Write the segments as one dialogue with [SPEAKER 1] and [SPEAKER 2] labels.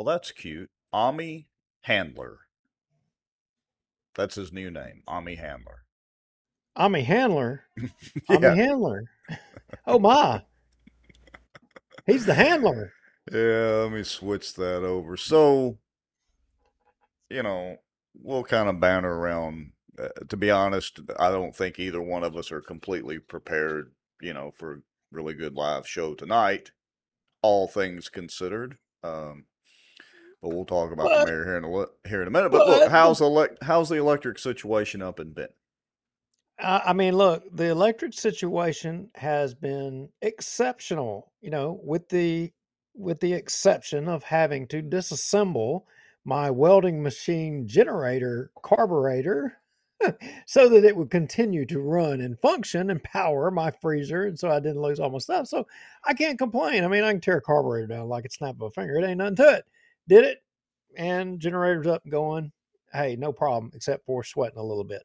[SPEAKER 1] Well, that's cute. Ami Handler. That's his new name, Ami Handler.
[SPEAKER 2] Ami Handler. Ami
[SPEAKER 1] yeah.
[SPEAKER 2] Handler. Oh my. He's the handler.
[SPEAKER 1] Yeah, let me switch that over. So, you know, we'll kind of banter around. Uh, to be honest, I don't think either one of us are completely prepared, you know, for a really good live show tonight, all things considered. Um, but we'll talk about
[SPEAKER 2] What?
[SPEAKER 1] the mayor here in a here in a minute. But look, how's the elec- how's the electric situation up in Benton?
[SPEAKER 2] I mean, look, the electric situation has been exceptional, you know, with the with the exception of having to disassemble my welding machine generator carburetor so that it would continue to run and function and power my freezer and so I didn't lose all my stuff. So I can't complain. I mean, I can tear a carburetor down like a snap of a finger. It ain't nothing to it. Did it and generator's up and going. Hey, no problem, except for sweating a little bit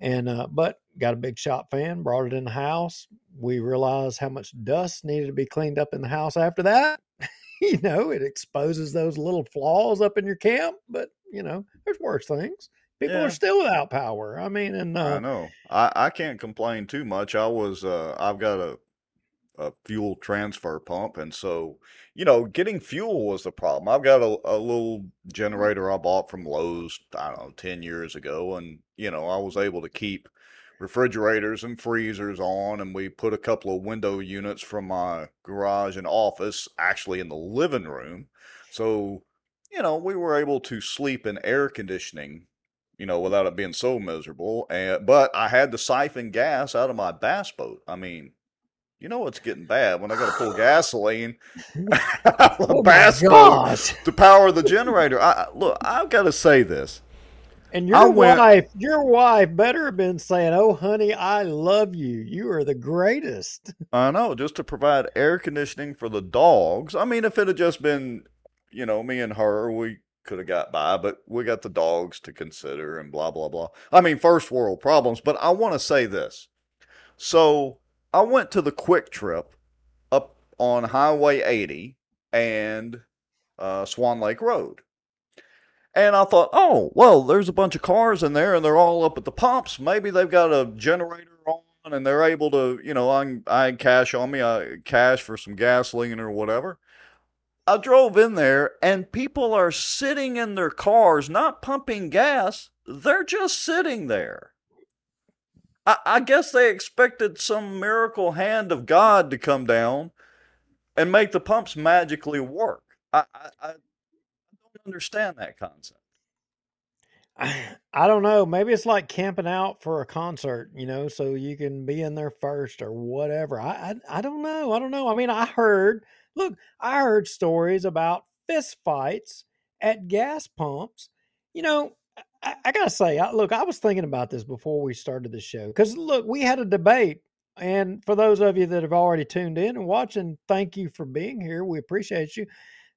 [SPEAKER 2] and uh, but got a big shop fan brought it in the house we realized how much dust needed to be cleaned up in the house after that you know it exposes those little flaws up in your camp but you know there's worse things people
[SPEAKER 1] Yeah.
[SPEAKER 2] are still without power i mean and uh, I
[SPEAKER 1] know. I, I can't complain too much. I was uh I've got a a fuel transfer pump and so you know getting fuel was the problem. I've got a, a little generator I bought from Lowe's I don't know 10 years ago and you know I was able to keep refrigerators and freezers on and we put a couple of window units from my garage and office actually in the living room. So you know we were able to sleep in air conditioning you know, without it being so miserable. And but I had to siphon gas out of my bass boat. I mean, you know it's getting bad when I got to pull gasoline out of the
[SPEAKER 2] oh
[SPEAKER 1] to power the generator. I, I- look, I've got to say this.
[SPEAKER 2] and your
[SPEAKER 1] went-
[SPEAKER 2] wife your wife better have been saying oh honey i love you you are the greatest
[SPEAKER 1] I know, just to provide air conditioning for the dogs. I mean, if it had just been, you know, me and her, we could have got by, but we got the dogs to consider and blah, blah, blah. I mean, first world problems. But I want to say this. So I went to the quick trip up on Highway 80 and uh, Swan Lake Road. And I thought, oh, well, there's a bunch of cars in there and they're all up at the pumps. Maybe they've got a generator on and they're able to, you know, I, I had cash on me, I cash for some gasoline or whatever. I drove in there and people are sitting in their cars, not pumping gas. They're just sitting there. I, I guess they expected some miracle hand of God to come down and make the pumps magically work. I, I, I don't understand that concept.
[SPEAKER 2] I don't know. Maybe it's like camping out for a concert, you know, so you can be in there first or whatever. I, I I don't know. I don't know. I mean, I heard. Look, I heard stories about fist fights at gas pumps. You know, I, I gotta say, I, look, I was thinking about this before we started the show because look, we had a debate, and for those of you that have already tuned in and watching, thank you for being here. We appreciate you.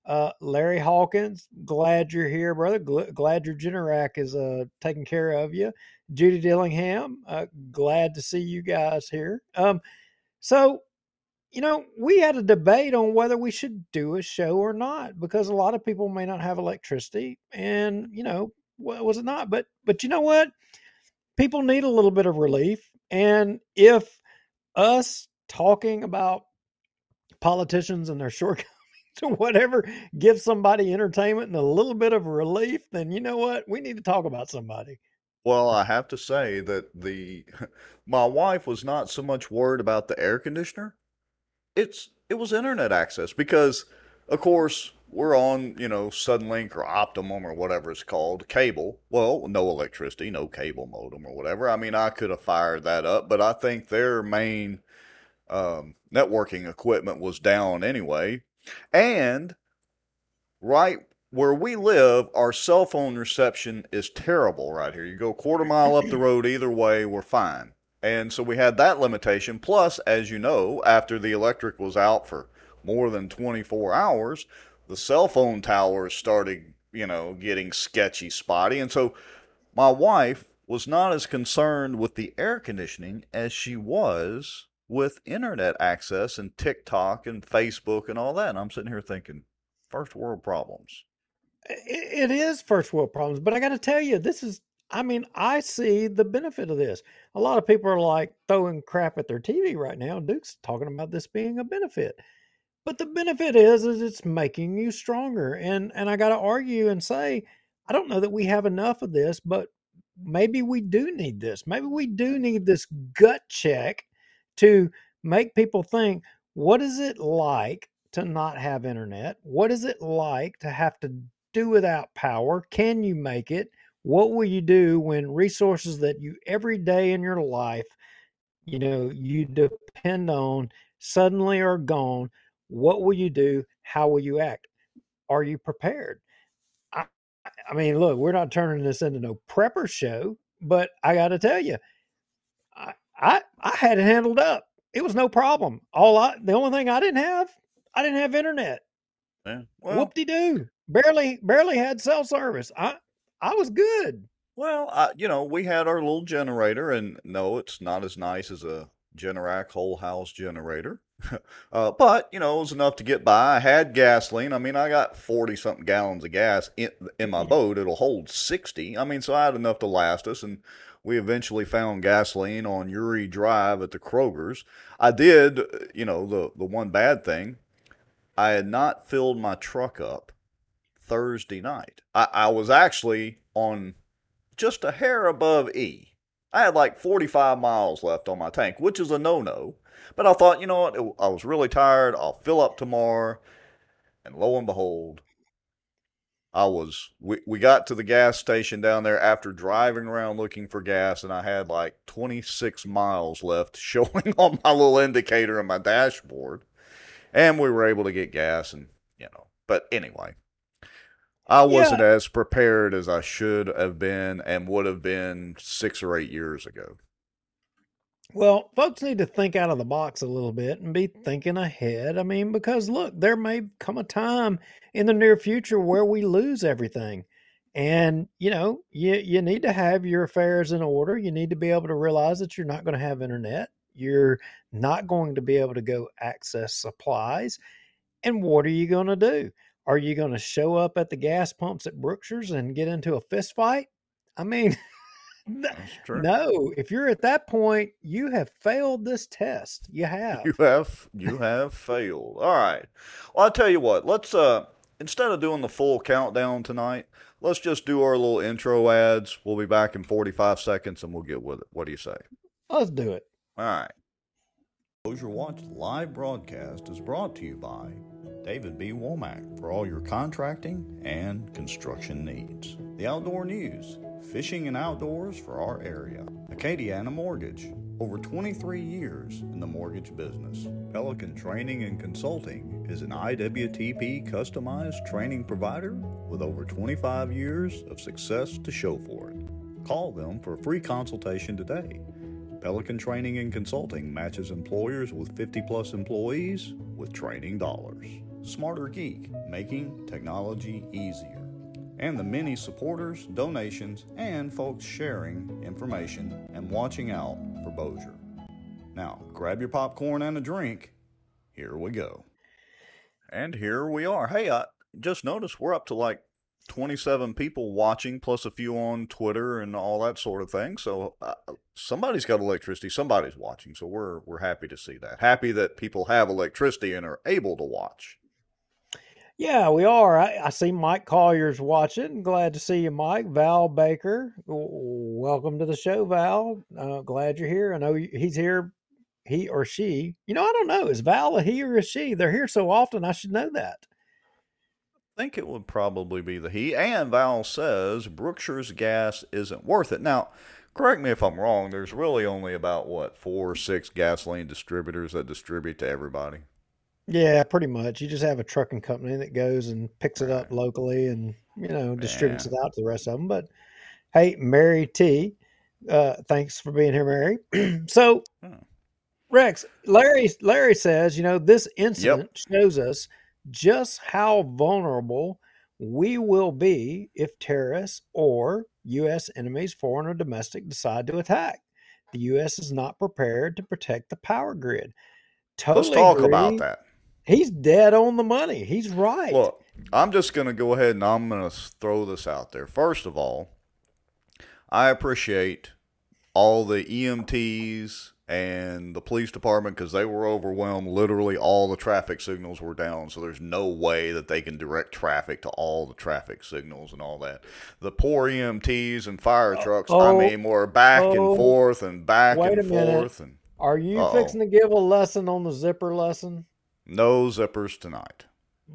[SPEAKER 2] Uh, Larry Hawkins, glad you're here, brother. Gl- glad your Generac is uh, taking care of you. Judy Dillingham, uh, glad to see you guys here. Um, so, you know, we had a debate on whether we should do a show or not because a lot of people may not have electricity, and you know, was it not? But but you know what? People need a little bit of relief, and if us talking about politicians and their shortcomings or whatever gives somebody entertainment and a little bit of relief, then you know what? We need to talk about somebody.
[SPEAKER 1] Well, I have to say that the my wife was not so much worried about the air conditioner. It's it was internet access because of course we're on, you know, Suddenlink or Optimum or whatever it's called, cable. Well, no electricity, no cable modem or whatever. I mean, I could have fired that up, but I think their main um, networking equipment was down anyway. And right where we live, our cell phone reception is terrible right here. You go a quarter mile up the road either way, we're fine. And so we had that limitation. Plus, as you know, after the electric was out for more than 24 hours, the cell phone towers started, you know, getting sketchy, spotty. And so my wife was not as concerned with the air conditioning as she was with internet access and TikTok and Facebook and all that. And I'm sitting here thinking, first world problems.
[SPEAKER 2] It, is first world problems, but I got to tell you, this is. I mean, I see the benefit of this. A lot of people are like throwing crap at their TV right now. Duke's talking about this being a benefit. But the benefit is is it's making you stronger. And and I got to argue and say I don't know that we have enough of this, but maybe we do need this. Maybe we do need this gut check to make people think what is it like to not have internet? What is it like to have to do without power? Can you make it? What will you do when resources that you every day in your life, you know, you depend on suddenly are gone? What will you do? How will you act? Are you prepared? I, I mean, look, we're not turning this into no prepper show, but I got to tell you, I, I I had it handled up. It was no problem. All I the only thing I didn't have, I didn't have internet.
[SPEAKER 1] Yeah.
[SPEAKER 2] Whoop de doo. Barely barely had cell service. I I was good.
[SPEAKER 1] well, I, you know, we had our little generator, and no, it's not as nice as a Generac whole house generator. uh, but you know, it was enough to get by. I had gasoline. I mean, I got forty something gallons of gas in in my boat. It'll hold sixty. I mean, so I had enough to last us, and we eventually found gasoline on Uri Drive at the Kroger's. I did, uh, you know, the the one bad thing. I had not filled my truck up Thursday night. I, I was actually on just a hair above E. I had like 45 miles left on my tank, which is a no no. But I thought, you know what? I was really tired. I'll fill up tomorrow. And lo and behold, I was, we, we got to the gas station down there after driving around looking for gas, and I had like 26 miles left showing on my little indicator on my dashboard. And we were able to get gas, and, you know, but anyway. I wasn't
[SPEAKER 2] Yeah.
[SPEAKER 1] as prepared as I should have been and would have been six or eight years ago.
[SPEAKER 2] Well, folks need to think out of the box a little bit and be thinking ahead. I mean, because look, there may come a time in the near future where we lose everything. And, you know, you, you need to have your affairs in order. You need to be able to realize that you're not going to have internet. You're not going to be able to go access supplies. And what are you going to do? Are you going to show up at the gas pumps at Brookshire's and get into a fist fight? I mean. no, if you're at that point, you have failed this test. You have.
[SPEAKER 1] You have you have failed. All right. Well, I'll tell you what. Let's uh instead of doing the full countdown tonight, let's just do our little intro ads. We'll be back in 45 seconds and we'll get with it. What do you say?
[SPEAKER 2] Let's do it.
[SPEAKER 1] All right. Bossier Watch live broadcast is brought to you by David B. Womack for all your contracting and construction needs. The Outdoor News, fishing and outdoors for our area. Acadiana Mortgage, over 23 years in the mortgage business. Pelican Training and Consulting is an IWTP customized training provider with over 25 years of success to show for it. Call them for a free consultation today. Pelican Training and Consulting matches employers with 50 plus employees with training dollars. Smarter Geek, making technology easier. And the many supporters, donations, and folks sharing information and watching out for Bossier. Now, grab your popcorn and a drink. Here we go. And here we are. Hey, I just noticed we're up to like 27 people watching, plus a few on Twitter and all that sort of thing. So uh, somebody's got electricity. Somebody's watching. So we're we're happy to see that. Happy that people have electricity and are able to watch.
[SPEAKER 2] Yeah, we are. I, I see Mike Collier's watching. Glad to see you, Mike. Val Baker, welcome to the show, Val. Uh, glad you're here. I know he's here, he or she. You know, I don't know. Is Val a he or a she? They're here so often. I should know that.
[SPEAKER 1] I think it would probably be the he. And Val says Brookshire's gas isn't worth it. Now, correct me if I'm wrong. There's really only about what four or six gasoline distributors that distribute to everybody.
[SPEAKER 2] Yeah, pretty much. You just have a trucking company that goes and picks it up locally and, you know, distributes
[SPEAKER 1] Yeah.
[SPEAKER 2] it out to the rest of them. But hey, Mary T, uh, thanks for being here, Mary. so,
[SPEAKER 1] Hmm.
[SPEAKER 2] Rex, Larry, Larry says, you know, this incident shows us just how vulnerable we will be if terrorists or U.S. enemies, foreign or domestic, decide to attack. The U.S. is not prepared to protect the power grid. Totally
[SPEAKER 1] Let's talk
[SPEAKER 2] agree.
[SPEAKER 1] about that.
[SPEAKER 2] He's dead on the money. He's right.
[SPEAKER 1] Look, I'm just going to go ahead and I'm going to throw this out there. First of all, I appreciate all the EMTs and the police department because they were overwhelmed. Literally, all the traffic signals were down, so there's no way that they can direct traffic to all the traffic signals and all that. The poor EMTs and fire uh, trucks,
[SPEAKER 2] oh,
[SPEAKER 1] I mean, were back
[SPEAKER 2] oh,
[SPEAKER 1] and forth and back and forth. And
[SPEAKER 2] Are you
[SPEAKER 1] Uh-oh.
[SPEAKER 2] fixing to give a lesson on the zipper lesson?
[SPEAKER 1] No zippers tonight.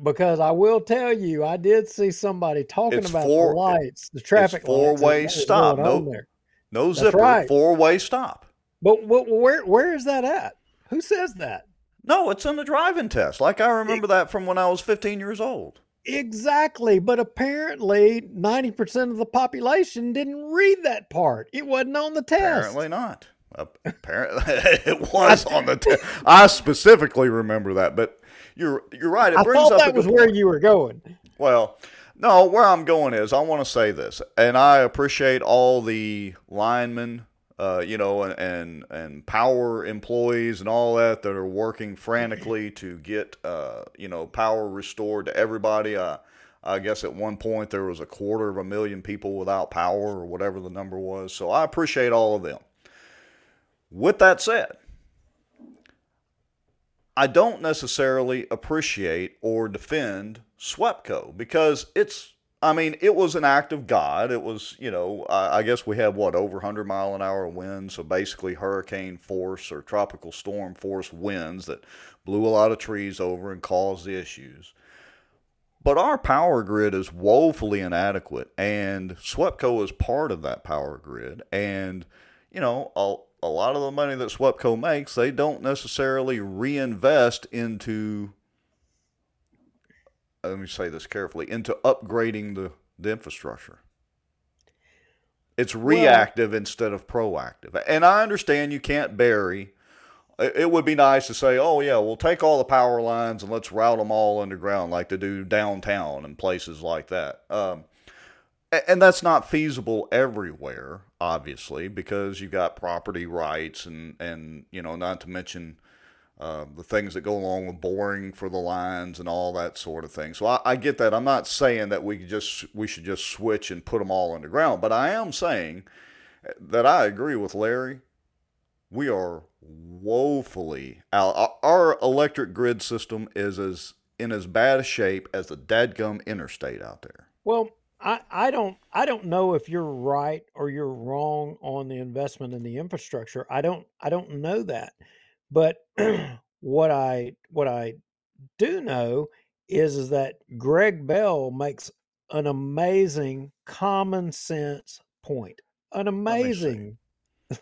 [SPEAKER 2] Because I will tell you, I did see somebody talking
[SPEAKER 1] It's
[SPEAKER 2] about
[SPEAKER 1] four-
[SPEAKER 2] the lights, the traffic lights. and
[SPEAKER 1] four-way stop. No-
[SPEAKER 2] there.
[SPEAKER 1] No
[SPEAKER 2] That's
[SPEAKER 1] zipper,
[SPEAKER 2] right.
[SPEAKER 1] four way stop.
[SPEAKER 2] But, but where where is that at? Who says that?
[SPEAKER 1] No, it's in the driving test. Like I remember that from when I was 15 years old.
[SPEAKER 2] Exactly, but apparently 90% of the population didn't read that part. It wasn't on the test.
[SPEAKER 1] Apparently not. Apparently, it was on the test. I specifically remember that, but you're you're right. It
[SPEAKER 2] I
[SPEAKER 1] brings
[SPEAKER 2] thought
[SPEAKER 1] up
[SPEAKER 2] that was where
[SPEAKER 1] point.
[SPEAKER 2] you were going.
[SPEAKER 1] Well, no, where I'm going is I want to say this, and I appreciate all the linemen, uh, you know, and, and and power employees and all that that are working frantically to get, uh, you know, power restored to everybody. Uh, I guess at one point there was a quarter of a million people without power or whatever the number was. So I appreciate all of them. With that said, I don't necessarily appreciate or defend SWEPCO because it's, I mean, it was an act of God. It was, you know, I, guess we have what, over 100 mile an hour winds. So basically hurricane force or tropical storm force winds that blew a lot of trees over and caused the issues. But our power grid is woefully inadequate, and SWEPCO is part of that power grid. And, you know, a, a lot of the money that SWEPCO makes, they don't necessarily reinvest into, let me say this carefully, into upgrading the, the infrastructure. It's reactive instead of proactive. And I understand you can't bury. It it would be nice to say, oh, yeah, we'll take all the power lines and let's route them all underground like they do downtown and places like that. Um, and that's not feasible everywhere, obviously, because you've got property rights and, and you know, not to mention uh, the things that go along with boring for the lines and all that sort of thing. So I, I get that. I'm not saying that we just we should just switch and put them all underground, but I am saying that I agree with Larry. We are woefully out. Our- electric grid system is as in as bad a shape as the dadgum interstate out there.
[SPEAKER 2] Well, I, I don't I don't know if you're right or you're wrong on the investment in the infrastructure. I don't I don't know that. But what I what I do know is is that Greg Bell makes an amazing common sense point. An amazing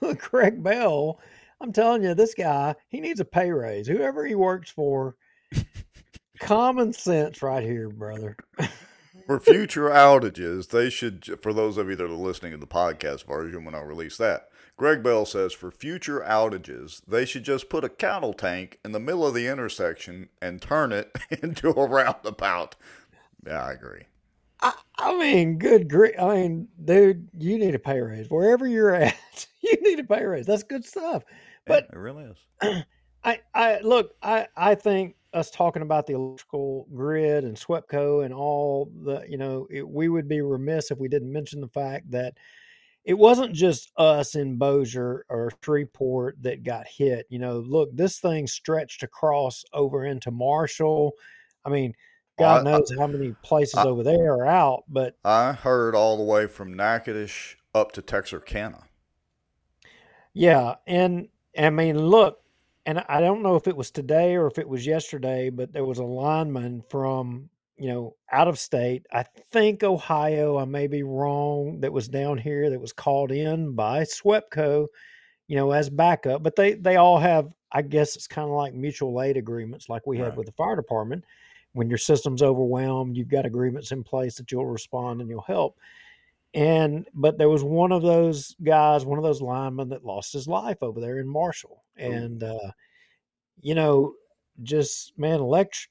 [SPEAKER 2] Greg Bell. I'm telling you, this guy, he needs a pay raise. Whoever he works for, common sense right here, brother.
[SPEAKER 1] For future outages, they should, for those of you that are listening to the podcast version when I release that, Greg Bell says for future outages, they should just put a cattle tank in the middle of the intersection and turn it into a roundabout. Yeah, I agree.
[SPEAKER 2] I, I mean, good grief. I mean, dude, you need a pay raise. Wherever you're at, you need a pay raise. That's good stuff.
[SPEAKER 1] Yeah,
[SPEAKER 2] But
[SPEAKER 1] it really is.
[SPEAKER 2] I, I look, I, I think us talking about the electrical grid and SWEPCO and all the, you know, it, we would be remiss if we didn't mention the fact that it wasn't just us in Bossier or Shreveport that got hit. You know, look, this thing stretched across over into Marshall. I mean, God
[SPEAKER 1] I-
[SPEAKER 2] knows how many places
[SPEAKER 1] I-
[SPEAKER 2] over there are out, but
[SPEAKER 1] I heard all the way from Natchitoches up to Texarkana.
[SPEAKER 2] Yeah, and I mean, look, and I don't know if it was today or if it was yesterday, but there was a lineman from you know out of state. I think Ohio. I may be wrong. That was down here. That was called in by SWEPCO, you know, as backup. But they they all have. I guess it's kind of like mutual aid agreements, like we have with the fire department. When your system's overwhelmed, you've got agreements in place that you'll respond and you'll help and but there was one of those guys one of those linemen that lost his life over there in marshall and uh you know just man elect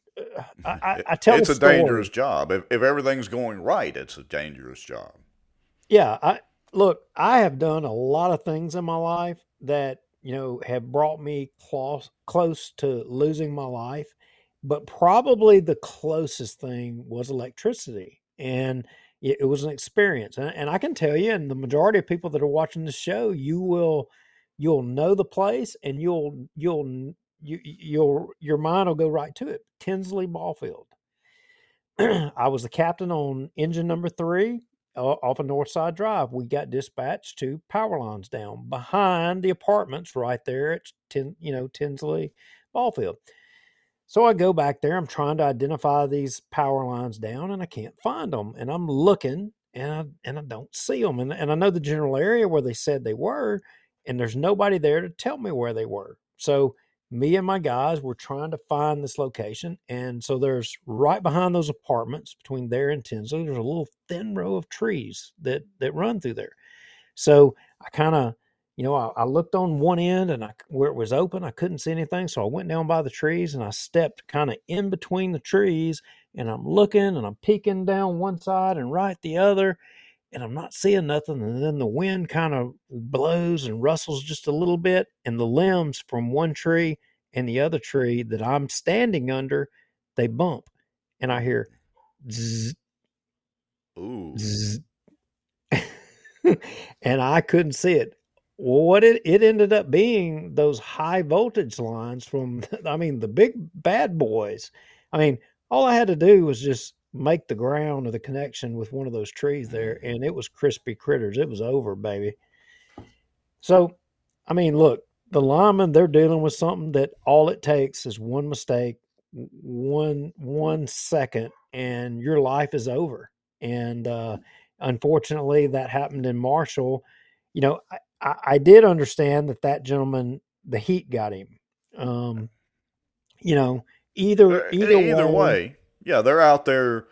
[SPEAKER 2] I, I, I tell
[SPEAKER 1] it's a
[SPEAKER 2] story.
[SPEAKER 1] dangerous job. If, if everything's going right, it's a dangerous job.
[SPEAKER 2] yeah i look i have done a lot of things in my life that you know have brought me close close to losing my life but probably the closest thing was electricity. And it, it was an experience. And, and I can tell you, and the majority of people that are watching the show, you will you'll know the place and you'll you'll you you'll your mind will go right to it. Tinsley Ballfield. I was the captain on engine number three uh, off of Northside Drive. We got dispatched to power lines down behind the apartments right there at Tin, you know Tinsley Ballfield. So I go back there. I'm trying to identify these power lines down, and I can't find them. And I'm looking, and I and I don't see them. And and I know the general area where they said they were, and there's nobody there to tell me where they were. So me and my guys were trying to find this location. And so there's right behind those apartments between there and Tinsley, there's a little thin row of trees that that run through there. So I kind of, you know, I, I, looked on one end and I where it was open, I couldn't see anything. So I went down by the trees and I stepped kind of in between the trees and I'm looking and I'm peeking down one side and right the other and I'm not seeing nothing. And then the wind kind of blows and rustles just a little bit, and the limbs from one tree and the other tree that I'm standing under, they bump, and I hear zzz,
[SPEAKER 1] Ooh.
[SPEAKER 2] zzz. and I couldn't see it. Well, what it, it ended up being those high voltage lines from, I mean, the big bad boys. I mean, all I had to do was just make the ground or the connection with one of those trees there, mm-hmm. and it was crispy critters. It was over, baby. So, I mean, look, the linemen they're dealing with something that all it takes is one mistake, one one second, and your life is over. And uh, unfortunately, that happened in Marshall. You know, I, I did understand that that gentleman, the heat got him. Um, you know, either either,
[SPEAKER 1] either way, way yeah, they're out there,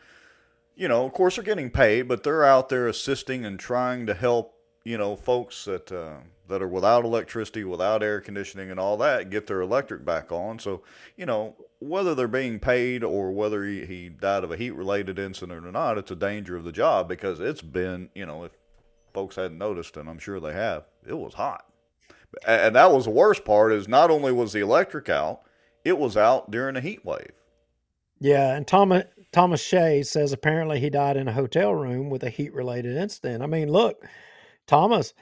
[SPEAKER 1] you know, of course they're getting paid, but they're out there assisting and trying to help, you know, folks that uh, that are without electricity, without air conditioning and all that get their electric back on. So, you know, whether they're being paid or whether he, he died of a heat related incident or not, it's a danger of the job because it's been, you know, if folks hadn't noticed, and I'm sure they have, it was hot. And that was the worst part is not only was the electric out, it was out during a heat wave.
[SPEAKER 2] Yeah, and Thomas Thomas Shea says apparently he died in a hotel room with a heat related incident. I mean, look, Thomas,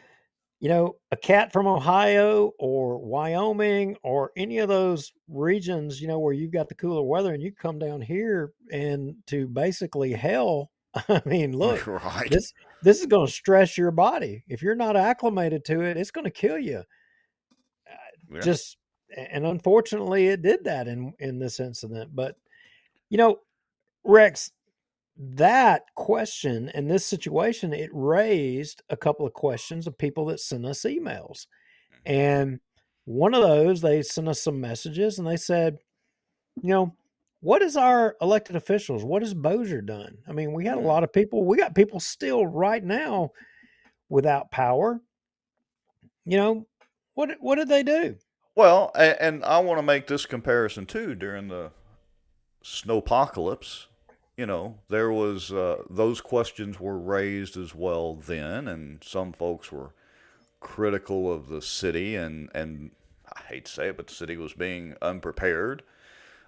[SPEAKER 2] you know, a cat from Ohio or Wyoming or any of those regions, you know, where you've got the cooler weather and you come down here and to basically hell. I mean, look, right. this this is going to stress your body. If you're not acclimated to it, it's going to kill you. Uh, yeah. Just and unfortunately, it did that in in this incident. But you know, Rex, that question and this situation, it raised a couple of questions of people that sent us emails. Mm-hmm. And one of those, they sent us some messages and they said, you know, what is our elected officials? What has Bossier done? I mean, we had a lot of people, we got people still right now without power. You know, what what did they do?
[SPEAKER 1] Well, and I want to make this comparison too during the snowpocalypse, you know, there was uh, those questions were raised as well then, and some folks were critical of the city, and and I hate to say it, but the city was being unprepared,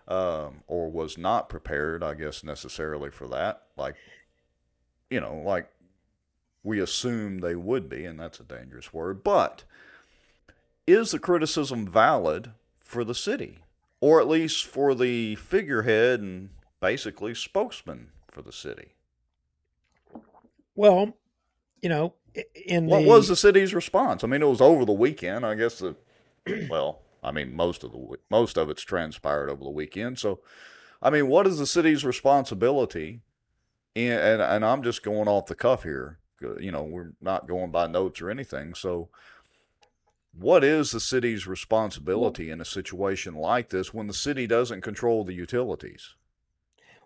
[SPEAKER 1] um, or was not prepared, I guess necessarily for that. Like, you know, like we assume they would be, and that's a dangerous word. But is the criticism valid for the city? or at least for the figurehead and basically spokesman for the city.
[SPEAKER 2] Well, you know, in
[SPEAKER 1] what the... was the city's response? I mean, it was over the weekend. I guess the well, I mean, most of the most of it's transpired over the weekend. So, I mean, what is the city's responsibility? And and, and I'm just going off the cuff here. You know, we're not going by notes or anything. So, what is the city's responsibility in a situation like this when the city doesn't control the utilities?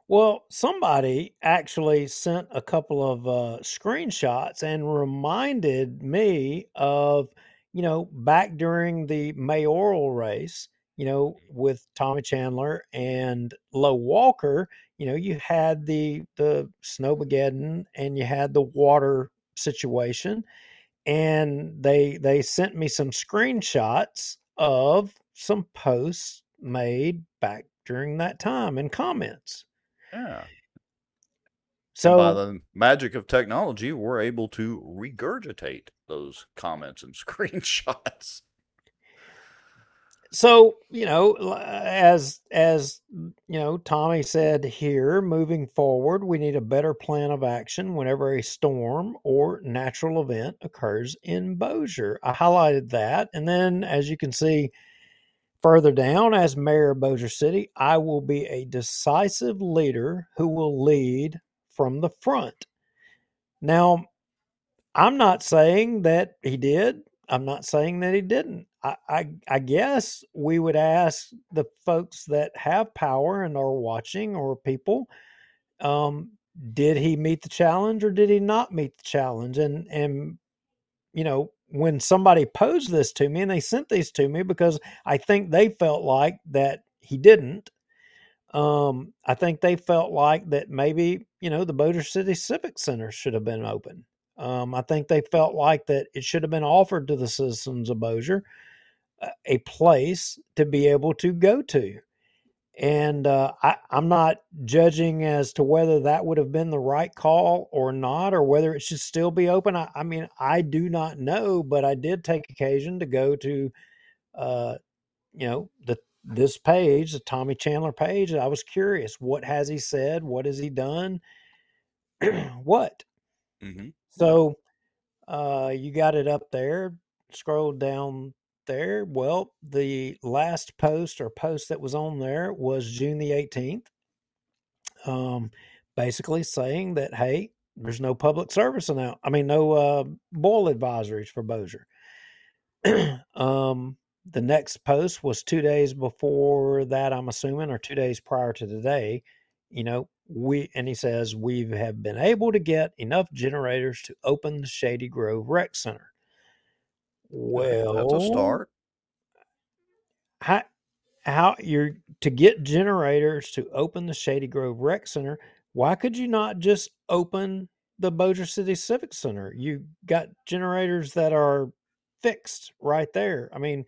[SPEAKER 2] Well, somebody actually sent a couple of uh, screenshots and reminded me of, you know, back during the mayoral race, you know, mm-hmm. with Tommy Chandler and Lo Walker, you know, you had the the snowmageddon and you had the water situation and they they sent me some screenshots of some posts made back during that time in comments.
[SPEAKER 1] Yeah.
[SPEAKER 2] So
[SPEAKER 1] by the magic of technology, we're able to regurgitate those comments and screenshots.
[SPEAKER 2] So you know, uh, as as you know, Tommy said here, moving forward, we need a better plan of action whenever a storm or natural event occurs in Bossier. I highlighted that, and then as you can see further down, as mayor of Bossier City, I will be a decisive leader who will lead from the front. Now, I'm not saying that he did. I'm not saying that he didn't. I, I, I guess we would ask the folks that have power and are watching or people, um, did he meet the challenge or did he not meet the challenge? And and you know, when somebody posed this to me and they sent these to me because I think they felt like that he didn't. Um, I think they felt like that maybe, you know, the Bossier City Civic Center should have been open. Um, I think they felt like that it should have been offered to the citizens of Bossier a place to be able to go to. And uh, I, I'm not judging as to whether that would have been the right call or not, or whether it should still be open. I, I mean, I do not know, but I did take occasion to go to, uh, you know, the this page, the Tommy Chandler page. I was curious, what has he said? What has he done? what?
[SPEAKER 1] Mm-hmm.
[SPEAKER 2] So uh, you got it up there. Scroll down there. Well, the last post or post that was on there was June the 18th. Um, basically saying that, hey, there's no public service now. I mean, no uh, boil advisories for Bossier. um, the next post was two days before that, I'm assuming, or two days prior to today. You know, we and he says we have been able to get enough generators to open the Shady Grove Rec Center. Well,
[SPEAKER 1] that's a start.
[SPEAKER 2] How how you're to get generators to open the Shady Grove Rec Center? Why could you not just open the Bossier City Civic Center? You got generators that are fixed right there. I mean,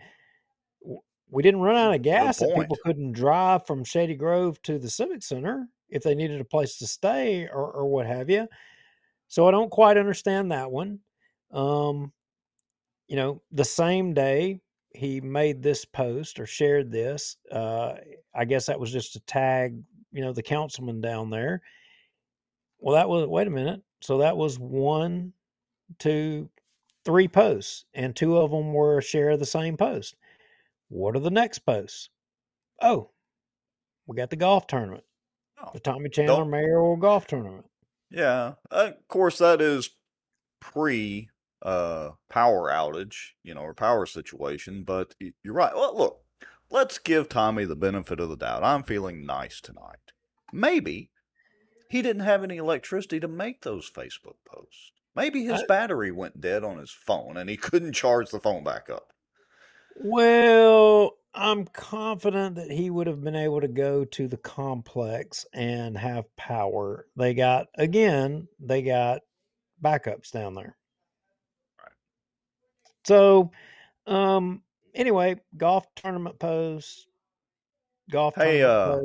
[SPEAKER 2] we didn't run out of gas that people couldn't drive from Shady Grove to the Civic Center if they needed a place to stay or, or what have you. So I don't quite understand that one. Um, you know, the same day he made this post or shared this, uh, I guess that was just to tag, you know, the councilman down there. Well, that was, wait a minute. So that was one, two, three posts, and two of them were a share of the same post. What are the next posts? Oh, we got the golf tournament, the Tommy Chandler Mayoral Golf Tournament.
[SPEAKER 1] Yeah, uh, of course that is pre uh, power outage, you know, or power situation. But you're right. Well, look, let's give Tommy the benefit of the doubt. I'm feeling nice tonight. Maybe he didn't have any electricity to make those Facebook posts. Maybe his I, battery went dead on his phone and he couldn't charge the phone back up.
[SPEAKER 2] Well, I'm confident that he would have been able to go to the complex and have power. They got, again, they got backups down there. Right. So, um, anyway, golf tournament post, golf
[SPEAKER 1] hey, uh.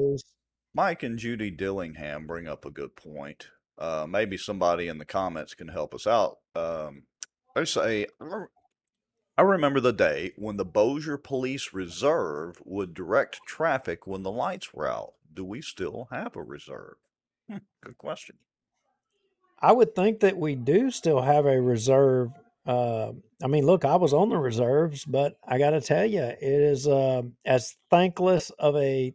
[SPEAKER 1] Mike and Judy Dillingham bring up a good point. Uh, maybe somebody in the comments can help us out. Um, they say, I remember the day when the Bossier Police Reserve would direct traffic when the lights were out. Do we still have a reserve? Hmm, good question.
[SPEAKER 2] I would think that we do still have a reserve uh, I mean, look, I was on the reserves, but I got to tell you, it is uh, as thankless of a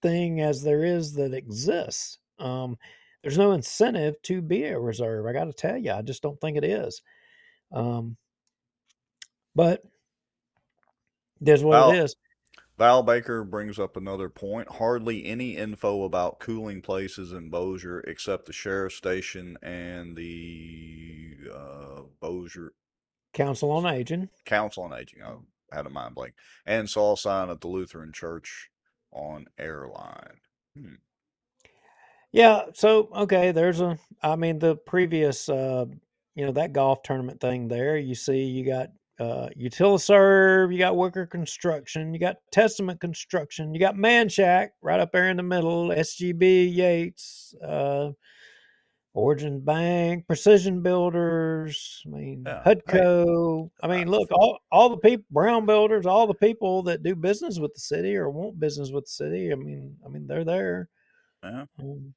[SPEAKER 2] thing as there is that exists. Um, there's no incentive to be a reserve. I got to tell you, I just don't think it is. Um, but there's what Val, it is.
[SPEAKER 1] Val Baker brings up another point. Hardly any info about cooling places in Bossier except the sheriff's station and the uh, Bossier
[SPEAKER 2] Council on Aging.
[SPEAKER 1] Council on Aging. I had a mind blank. And saw a sign at the Lutheran Church on Airline. Hmm.
[SPEAKER 2] Yeah. So okay, there's a. I mean, the previous, uh, you know, that golf tournament thing there. You see, you got uh, Utiliserve, you got Wicker Construction, you got Testament Construction, you got Manchac right up there in the middle, SGB Yates, uh, Origin Bank, Precision Builders, I mean
[SPEAKER 1] Yeah,
[SPEAKER 2] Hudco. I mean,
[SPEAKER 1] uh,
[SPEAKER 2] look, all all the people, Brown Builders, all the people that do business with the city or want business with the city. I mean, I mean they're there.
[SPEAKER 1] yeah.
[SPEAKER 2] Um,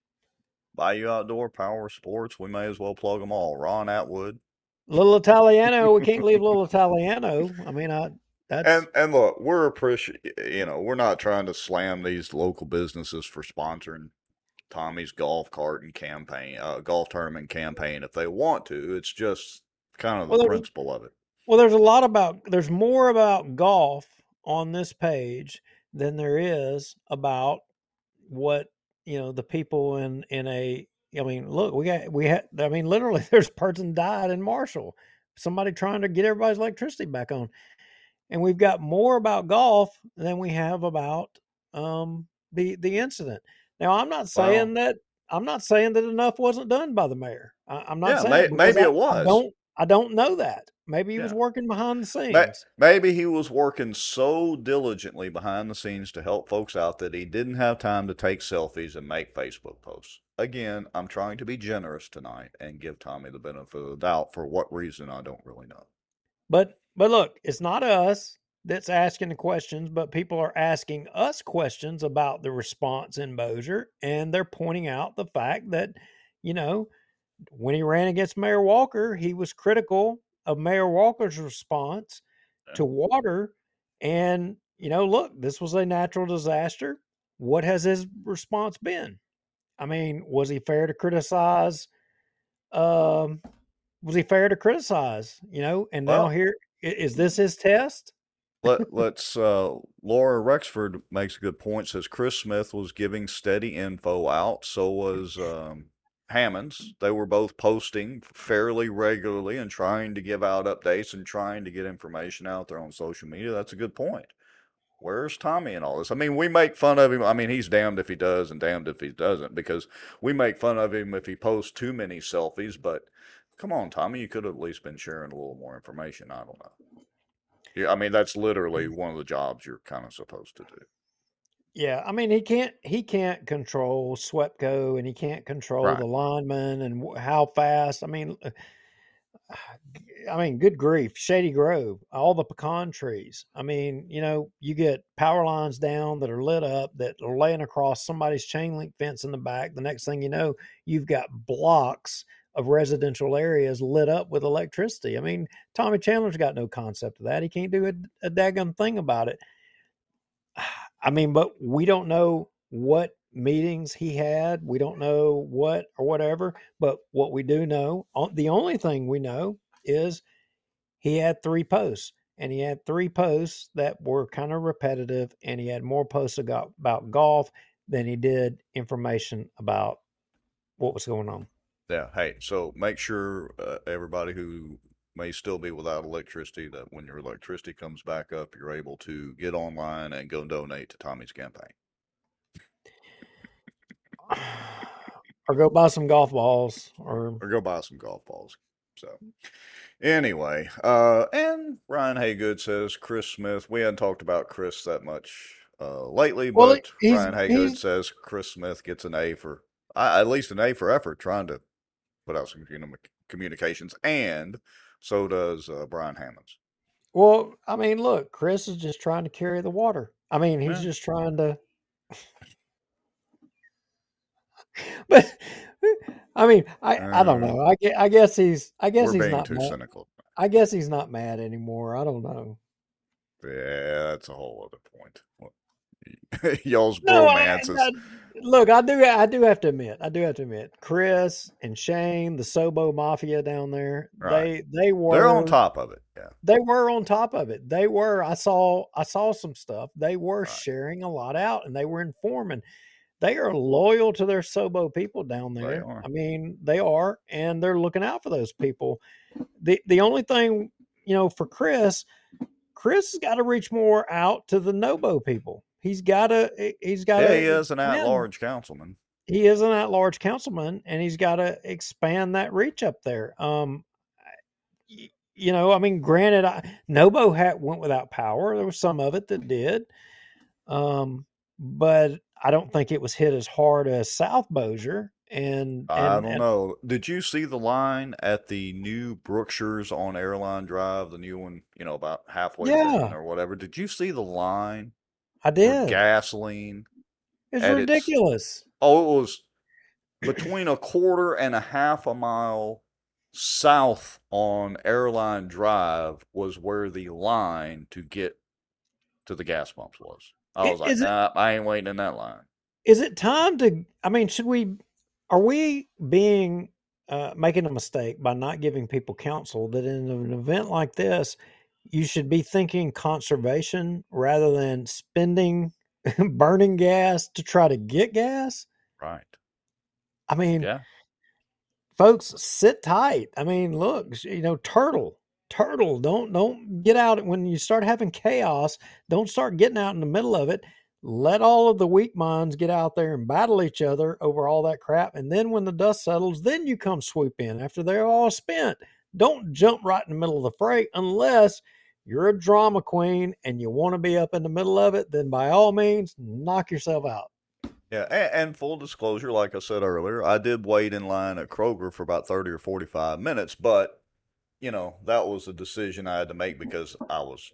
[SPEAKER 1] Bayou Outdoor Power Sports. We may as well plug them all. Ron Atwood.
[SPEAKER 2] Little Italiano, we can't leave Little Italiano. I mean, I that's
[SPEAKER 1] And and look, we're appreciate you know, we're not trying to slam these local businesses for sponsoring Tommy's golf cart and campaign, uh, golf tournament campaign if they want to. It's just kind of the
[SPEAKER 2] well,
[SPEAKER 1] principle of it.
[SPEAKER 2] well, there's a lot about there's more about golf on this page than there is about what you know the people in in a I mean, look, we got we had I mean, literally, there's a person died in Marshall. Somebody trying to get everybody's electricity back on, and we've got more about golf than we have about um the the incident. Now, I'm not saying that I'm not saying that enough wasn't done by the mayor. I, I'm not
[SPEAKER 1] yeah,
[SPEAKER 2] saying
[SPEAKER 1] may, maybe
[SPEAKER 2] I,
[SPEAKER 1] it
[SPEAKER 2] I
[SPEAKER 1] was.
[SPEAKER 2] don't I don't know that. Maybe he was working behind the scenes.
[SPEAKER 1] Maybe he was working so diligently behind the scenes to help folks out that he didn't have time to take selfies and make Facebook posts. Again, I'm trying to be generous tonight and give Tommy the benefit of the doubt for what reason I don't really know.
[SPEAKER 2] But but look, it's not us that's asking the questions, but people are asking us questions about the response in Bossier, and they're pointing out the fact that, you know, when he ran against Mayor Walker, he was critical of Mayor Walker's response
[SPEAKER 1] Yeah.
[SPEAKER 2] to water. And, you know, look, this was a natural disaster. What has his response been? I mean, was he fair to criticize? Um, was he fair to criticize? You know, and now
[SPEAKER 1] Well,
[SPEAKER 2] here is this his test?
[SPEAKER 1] let let's uh Laura Rexford makes a good point, says Chris Smith was giving steady info out, so was um Hammonds. They were both posting fairly regularly and trying to give out updates and trying to get information out there on social media. That's a good point. Where's Tommy in all this? I mean, we make fun of him. I mean, he's damned if he does and damned if he doesn't because we make fun of him if he posts too many selfies. But come on, Tommy, you could have at least been sharing a little more information. I don't know. Yeah, I mean, that's literally mm. one of the jobs you're kind of supposed to do.
[SPEAKER 2] Yeah, I mean he can't he can't control Swepco and he can't control
[SPEAKER 1] Right.
[SPEAKER 2] the linemen and how fast. I mean, I mean, good grief, Shady Grove, all the pecan trees. I mean, you know, you get power lines down that are lit up that are laying across somebody's chain link fence in the back. The next thing you know, you've got blocks of residential areas lit up with electricity. I mean, Tommy Chandler's got no concept of that. He can't do a, a daggum thing about it. I mean, but we don't know what meetings he had. We don't know what or whatever. But what we do know, the only thing we know is he had three posts, and he had three posts that were kind of repetitive, and he had more posts about, golf than he did information about what was going on.
[SPEAKER 1] Yeah. Hey, so make sure uh, everybody who may still be without electricity that when your electricity comes back up, you're able to get online and go donate to Tommy's campaign.
[SPEAKER 2] or go buy some golf balls, or
[SPEAKER 1] or go buy some golf balls. So, anyway, uh, and Ryan Haygood says Chris Smith. We hadn't talked about Chris that much uh, lately,
[SPEAKER 2] well,
[SPEAKER 1] but Ryan Haygood says Chris Smith gets an A for uh, at least an A for effort trying to put out some communi- communications, and so does uh, Brian Hammonds.
[SPEAKER 2] well. I mean, look, Chris is just trying to carry the water. I mean, he's
[SPEAKER 1] Yeah.
[SPEAKER 2] just trying to. but I mean, I I don't
[SPEAKER 1] Uh,
[SPEAKER 2] know. I guess, I guess he's I guess he's not
[SPEAKER 1] too
[SPEAKER 2] mad.
[SPEAKER 1] cynical.
[SPEAKER 2] I guess he's not mad anymore. I don't know.
[SPEAKER 1] Yeah, that's a whole other point. Y'all's
[SPEAKER 2] No, I,
[SPEAKER 1] bromance is
[SPEAKER 2] I look. I do. I do have to admit. I do have to admit. Chris and Shane, the Sobo Mafia down there,
[SPEAKER 1] right.
[SPEAKER 2] they they were
[SPEAKER 1] They're on top of it. Yeah,
[SPEAKER 2] they were on top of it. They were. I saw. I saw some stuff. They were
[SPEAKER 1] right.
[SPEAKER 2] sharing a lot out, and they were informing. They are loyal to their Sobo people down there. I mean, they are, and they're looking out for those people. the The only thing you know for Chris, Chris has got to reach more out to the Nobo people. He's got a He's got
[SPEAKER 1] Yeah,
[SPEAKER 2] to
[SPEAKER 1] he is an at-large councilman.
[SPEAKER 2] He is an at-large councilman, and he's got to expand that reach up there. Um, you know, I mean, granted, I, Nobo hat went without power. There was some of it that did, um, but I don't think it was hit as hard as South Bossier. And, and
[SPEAKER 1] I don't
[SPEAKER 2] and,
[SPEAKER 1] know. Did you see the line at the new Brookshire's on Airline Drive, the new one, you know, about halfway
[SPEAKER 2] yeah,
[SPEAKER 1] or whatever? Did you see the line
[SPEAKER 2] I did.
[SPEAKER 1] gasoline
[SPEAKER 2] It's
[SPEAKER 1] at its
[SPEAKER 2] ridiculous.
[SPEAKER 1] Oh, it was between a quarter and a half a mile south on Airline Drive was where the line to get to the gas pumps was. I was like,
[SPEAKER 2] Is it
[SPEAKER 1] nah, I ain't waiting in that line.
[SPEAKER 2] is it time to? I mean, should we? Are we being uh, making a mistake by not giving people counsel that in an event like this, you should be thinking conservation rather than spending, burning gas to try to get gas?
[SPEAKER 1] Right.
[SPEAKER 2] I mean,
[SPEAKER 1] Yeah.
[SPEAKER 2] folks, sit tight. I mean, look, you know, turtle, turtle. Don't don't get out when you start having chaos. Don't start getting out in the middle of it. Let all of the weak minds get out there and battle each other over all that crap. And then when the dust settles, then you come swoop in after they're all spent. Don't jump right in the middle of the fray unless you're a drama queen and you want to be up in the middle of it. Then by all means, knock yourself out.
[SPEAKER 1] Yeah, and, and full disclosure, like I said earlier, I did wait in line at Kroger for about 30 or 45 minutes, but, you know, that was a decision I had to make because I was,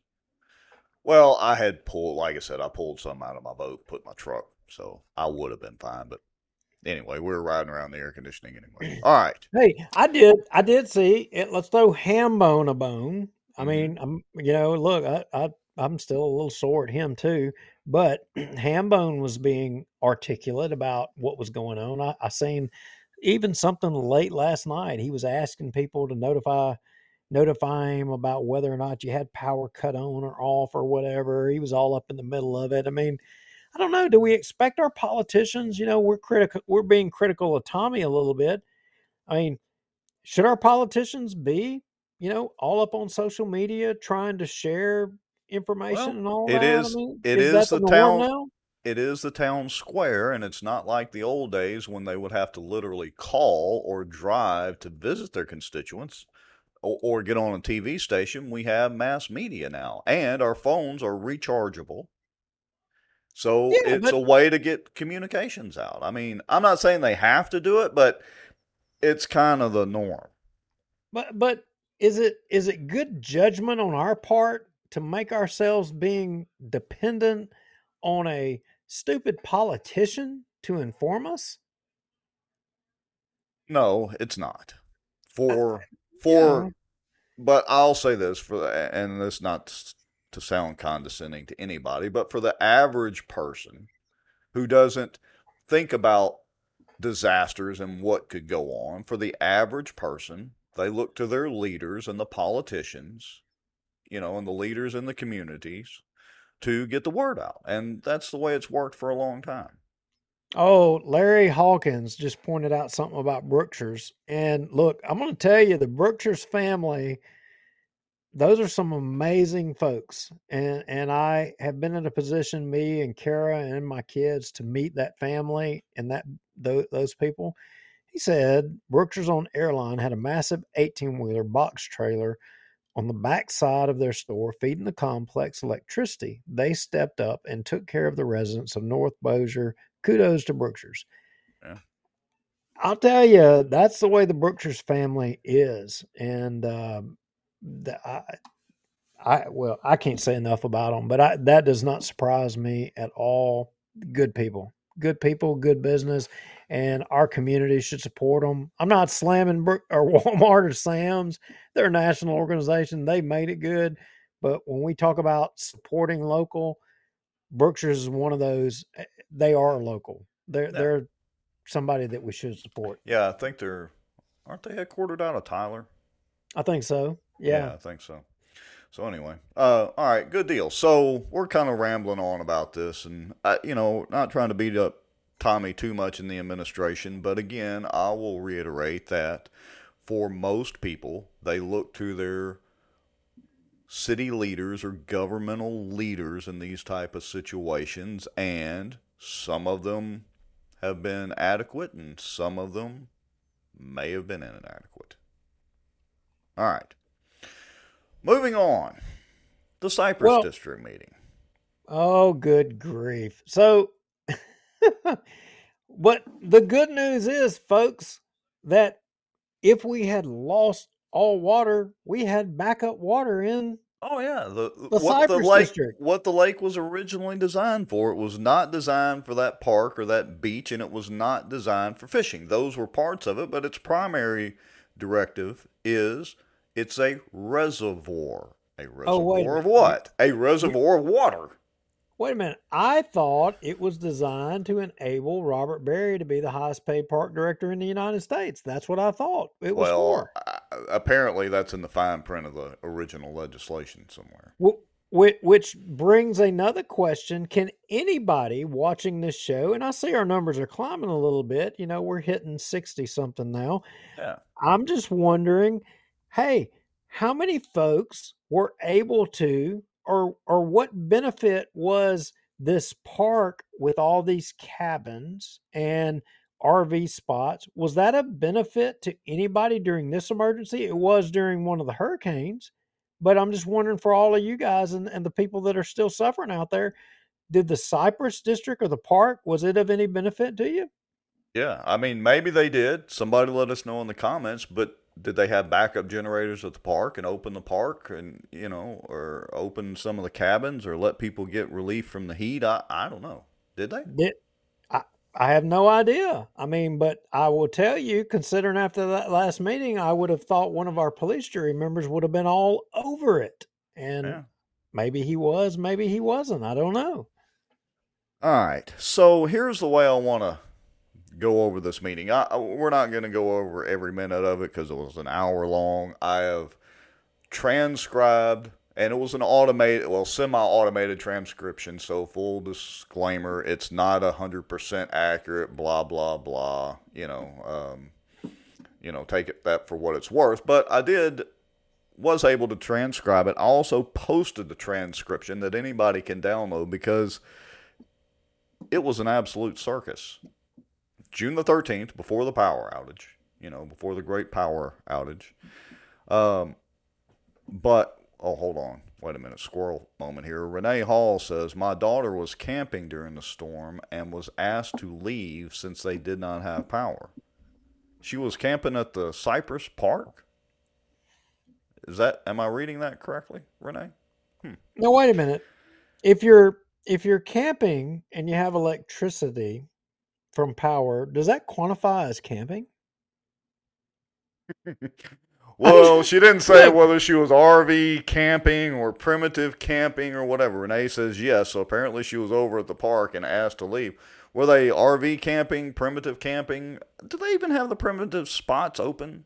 [SPEAKER 1] well, I had pulled, like I said, I pulled some out of my boat, put my truck, so I would have been fine. But anyway, we were riding around the air conditioning anyway. All right.
[SPEAKER 2] Hey, I did. I did see it. Let's throw Hambone a bone. I
[SPEAKER 1] Mhm.
[SPEAKER 2] mean, I'm you know, look, I, I I'm still a little sore at him too, but Hambone was being articulate about what was going on. I, I seen even something late last night. He was asking people to notify notify him about whether or not you had power cut on or off or whatever. He was all up in the middle of it. I mean, I don't know. Do we expect our politicians? You know, we're critical. We're being critical of Tommy a little bit. I mean, should our politicians be, you know, all up on social media trying to share information
[SPEAKER 1] Well,
[SPEAKER 2] and all
[SPEAKER 1] it
[SPEAKER 2] that?
[SPEAKER 1] is-
[SPEAKER 2] I mean,
[SPEAKER 1] it
[SPEAKER 2] is
[SPEAKER 1] is
[SPEAKER 2] that
[SPEAKER 1] the town-
[SPEAKER 2] now?
[SPEAKER 1] It is the town square, and it's not like the old days when they would have to literally call or drive to visit their constituents or, or get on a TV station. We have mass media now, and our phones are rechargeable. So
[SPEAKER 2] Yeah,
[SPEAKER 1] it's
[SPEAKER 2] but-
[SPEAKER 1] a way to get communications out. I mean, I'm not saying they have to do it, but it's kind of the norm.
[SPEAKER 2] But but is it is it good judgment on our part to make ourselves being dependent on a stupid politician to inform us?
[SPEAKER 1] No, it's not. For for
[SPEAKER 2] Yeah.
[SPEAKER 1] But I'll say this for and this not to sound condescending to anybody, but for the average person who doesn't think about disasters and what could go on, for the average person, they look to their leaders and the politicians, you know, and the leaders in the communities to get the word out. And that's the way it's worked for a long time.
[SPEAKER 2] Oh, Larry Hawkins just pointed out something about Brookshire's. And look, I'm going to tell you, the Brookshire's family, those are some amazing folks. And and I have been in a position, me and Kara and my kids, to meet that family and that those, those people. He said Brookshire's on Airline had a massive 18 wheeler box trailer on the back side of their store feeding the complex electricity. They stepped up and took care of the residents of North Bossier kudos to Brookshire's.
[SPEAKER 1] Yeah.
[SPEAKER 2] I'll tell you, that's the way the Brookshire's family is, and um, the, I, I well, I can't say enough about them, but I, that does not surprise me at all. Good people, good people, good business, and our community should support them. I'm not slamming Brook or Walmart or Sam's; they're a national organization. They made it good, but when we talk about supporting local, Brookshire's is one of those. eh, They are local. They're
[SPEAKER 1] Yeah.
[SPEAKER 2] they're somebody that we should support.
[SPEAKER 1] Yeah, I think they're, aren't they headquartered out of Tyler?
[SPEAKER 2] I think so. Yeah.
[SPEAKER 1] I think so. So anyway, uh, all right, good deal. So we're kind of rambling on about this, and I, you know, not trying to beat up Tommy too much in the administration, but again, I will reiterate that for most people, they look to their city leaders or governmental leaders in these type of situations, and some of them have been adequate, and some of them may have been inadequate. All right. Moving on, the Cypress
[SPEAKER 2] Well-
[SPEAKER 1] District meeting.
[SPEAKER 2] Oh, good grief. So, but the good news is, folks, that if we had lost all water, we had backup water in.
[SPEAKER 1] Oh yeah, the,
[SPEAKER 2] The
[SPEAKER 1] what the lake
[SPEAKER 2] District.
[SPEAKER 1] what the lake was originally designed for. It was not designed for that park or that beach, and it was not designed for fishing. Those were parts of it, but its primary directive is it's a reservoir. A
[SPEAKER 2] Oh,
[SPEAKER 1] reservoir of what? A reservoir of water.
[SPEAKER 2] Wait a minute. I thought it was designed to enable Robert Berry to be the highest paid park director in the United States. That's what I thought it was
[SPEAKER 1] Well,
[SPEAKER 2] for.
[SPEAKER 1] uh, apparently that's in the fine print of the original legislation somewhere.
[SPEAKER 2] Which, which brings another question. Can anybody watching this show, and I see our numbers are climbing a little bit, you know, we're hitting 60 something now.
[SPEAKER 1] Yeah.
[SPEAKER 2] I'm just wondering, hey, how many folks were able to, or or what benefit was this park with all these cabins and RV spots? Was that a benefit to anybody during this emergency? It was during one of the hurricanes, but I'm just wondering for all of you guys and, and the people that are still suffering out there, did the Cypress district or the park, was it of any benefit to you?
[SPEAKER 1] Yeah, I mean, maybe they did. Somebody let us know in the comments, but did they have backup generators at the park and open the park and, you know, or open some of the cabins or let people get relief from the heat? I, I don't know. Did they?
[SPEAKER 2] Did I, I have no idea. I mean, but I will tell you, considering after that last meeting, I would have thought one of our police jury members would have been all over it. And
[SPEAKER 1] Yeah.
[SPEAKER 2] maybe he was, maybe he wasn't. I don't know.
[SPEAKER 1] All right. So here's the way I want to go over this meeting. I, we're not going to go over every minute of it because it was an hour long. I have transcribed, and it was an automated, well, semi-automated transcription. So full disclaimer, it's not hundred percent accurate. Blah blah blah. You know, um, you know, take it that for what it's worth. But I did was able to transcribe it. I also posted the transcription that anybody can download because it was an absolute circus. June the 13th, before the power outage, you know, before the great power outage. Um, but, oh, hold on. Wait a minute. Squirrel moment here. Renee Hall says, My daughter was camping during the storm and was asked to leave since they did not have power. She was camping at the Cypress Park. Is that, am I reading that correctly, Renee?
[SPEAKER 2] Now wait a minute. If you're if you're camping and you have electricity from power, does that quantify as camping?
[SPEAKER 1] Well, she didn't say whether she was RV camping or primitive camping or whatever. Renee says yes, so apparently she was over at the park and asked to leave. Were they RV camping, primitive camping? Do they even have the primitive spots open?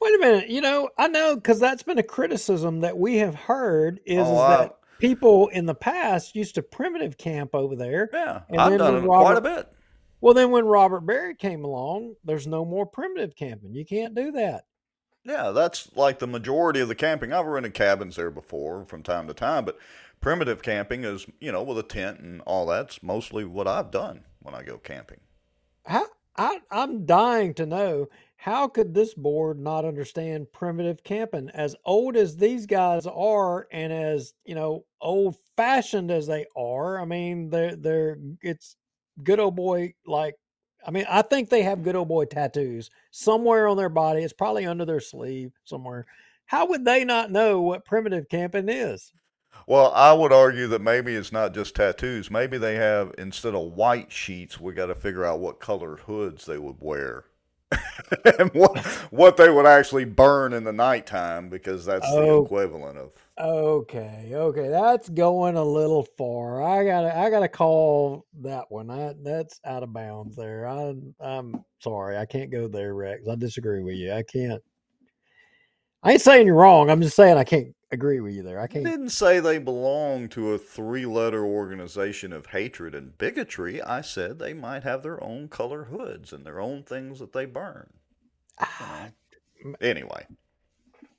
[SPEAKER 2] Wait a minute. You know, I know because that's been a criticism that we have heard is,
[SPEAKER 1] Oh,
[SPEAKER 2] is
[SPEAKER 1] I-
[SPEAKER 2] that people in the past used to primitive camp over there.
[SPEAKER 1] Yeah,
[SPEAKER 2] And
[SPEAKER 1] I've
[SPEAKER 2] then
[SPEAKER 1] done it quite a bit.
[SPEAKER 2] Well, then when Robert Berry came along, there's no more primitive camping. You can't do that.
[SPEAKER 1] Yeah, that's like the majority of the camping. I've rented cabins there before from time to time, but primitive camping is, you know, with a tent and all that's mostly what I've done when I go camping.
[SPEAKER 2] How I, I'm dying to know how could this board not understand primitive camping? As old as these guys are, and as you know, old fashioned as they are, I mean, they're they're it's good old boy like. I mean, I think they have good old boy tattoos somewhere on their body. It's probably under their sleeve somewhere. How would they not know what primitive camping is?
[SPEAKER 1] Well, I would argue that maybe it's not just tattoos. Maybe they have instead of white sheets, we got to figure out what colored hoods they would wear. and what what they would actually burn in the nighttime because that's the
[SPEAKER 2] Oh.
[SPEAKER 1] equivalent of
[SPEAKER 2] Okay, okay, that's going a little far. I gotta, I gotta call that one. I, that's out of bounds there. I, I'm sorry, I can't go there, Rex. I disagree with you. I can't. I ain't saying you're wrong. I'm just saying I can't agree with you there. I
[SPEAKER 1] I
[SPEAKER 2] can't.
[SPEAKER 1] didn't say they belong to a three letter organization of hatred and bigotry. I said they might have their own color hoods and their own things that they burn.
[SPEAKER 2] Ah,
[SPEAKER 1] Anyway,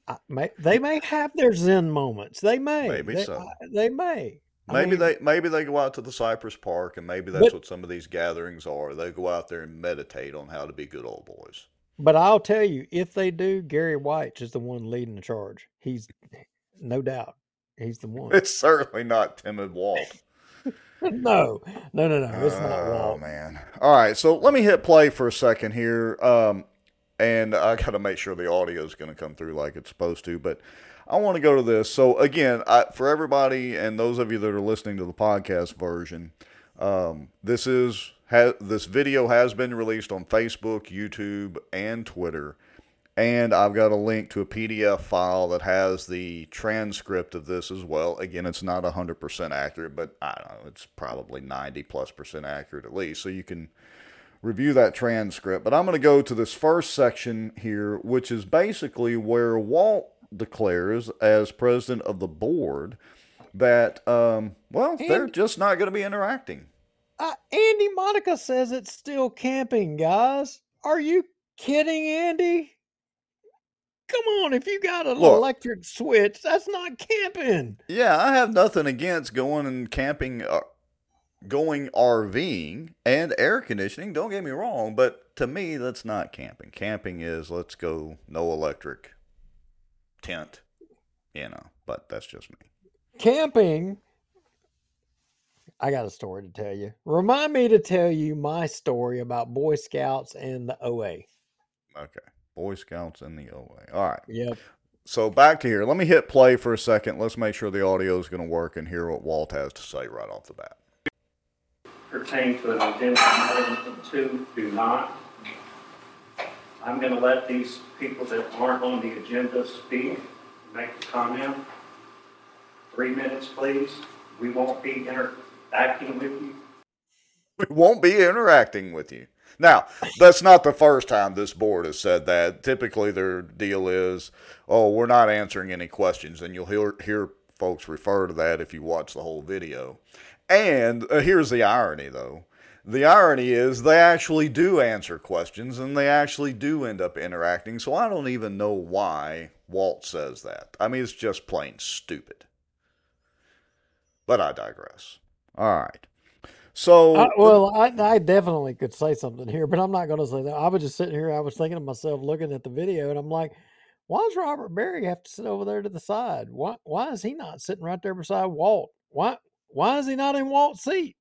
[SPEAKER 2] I- may, they may have their Zen moments. They may.
[SPEAKER 1] Maybe
[SPEAKER 2] they,
[SPEAKER 1] so.
[SPEAKER 2] I- they may. I
[SPEAKER 1] maybe
[SPEAKER 2] mean,
[SPEAKER 1] they maybe they go out to the Cypress Park and maybe that's
[SPEAKER 2] But-
[SPEAKER 1] what some of these gatherings are. They go out there and meditate on how to be good old boys.
[SPEAKER 2] But I'll tell you, if they do, Gary White is the one leading the charge. He's no doubt, he's the one.
[SPEAKER 1] It's certainly not timid Walt.
[SPEAKER 2] no, no, no, no. It's not
[SPEAKER 1] Oh
[SPEAKER 2] Walt.
[SPEAKER 1] man! All right, so let me hit play for a second here, um, and I got to make sure the audio is going to come through like it's supposed to. But I want to go to this. So again, I, for everybody and those of you that are listening to the podcast version, um, this is ha- this video has been released on Facebook, YouTube, and Twitter. And I've got a link to a PDF file that has the transcript of this as well. Again, it's not 100% accurate, but I don't know, it's probably 90 plus percent accurate at least. So you can review that transcript. But I'm going to go to this first section here, which is basically where Walt declares, as president of the board, that, um, well, they're just not going to be interacting.
[SPEAKER 2] Uh, Andy Monica says it's still camping, guys. Are you kidding, Andy? Come on, if you got an
[SPEAKER 1] Look.
[SPEAKER 2] electric switch, that's not camping.
[SPEAKER 1] Yeah, I have nothing against going and camping, uh, going RVing and air conditioning. Don't get me wrong, but to me, that's not camping. Camping is let's go no electric tent, you know. But that's just me.
[SPEAKER 2] Camping. I got a story to tell you. Remind me to tell you my story about Boy Scouts and the OA.
[SPEAKER 1] Okay, Boy Scouts and the OA. All right.
[SPEAKER 2] Yep.
[SPEAKER 1] So back to here. Let me hit play for a second. Let's make sure the audio is going to work and hear what Walt has to say right off the bat.
[SPEAKER 3] Pertain to an agenda item two do not. I'm gonna let these people that aren't on the agenda speak, make a comment. Three minutes, please. We won't be interacting with you.
[SPEAKER 1] We won't be interacting with you. Now, that's not the first time this board has said that. Typically, their deal is, oh, we're not answering any questions. And you'll hear, hear folks refer to that if you watch the whole video. And uh, here's the irony, though. The irony is they actually do answer questions and they actually do end up interacting. So I don't even know why Walt says that. I mean, it's just plain stupid. But I digress. All right. So,
[SPEAKER 2] I, well, I, I definitely could say something here, but I'm not going to say that. I was just sitting here. I was thinking to myself, looking at the video, and I'm like, why does Robert Berry have to sit over there to the side? Why why is he not sitting right there beside Walt? Why why is he not in Walt's seat?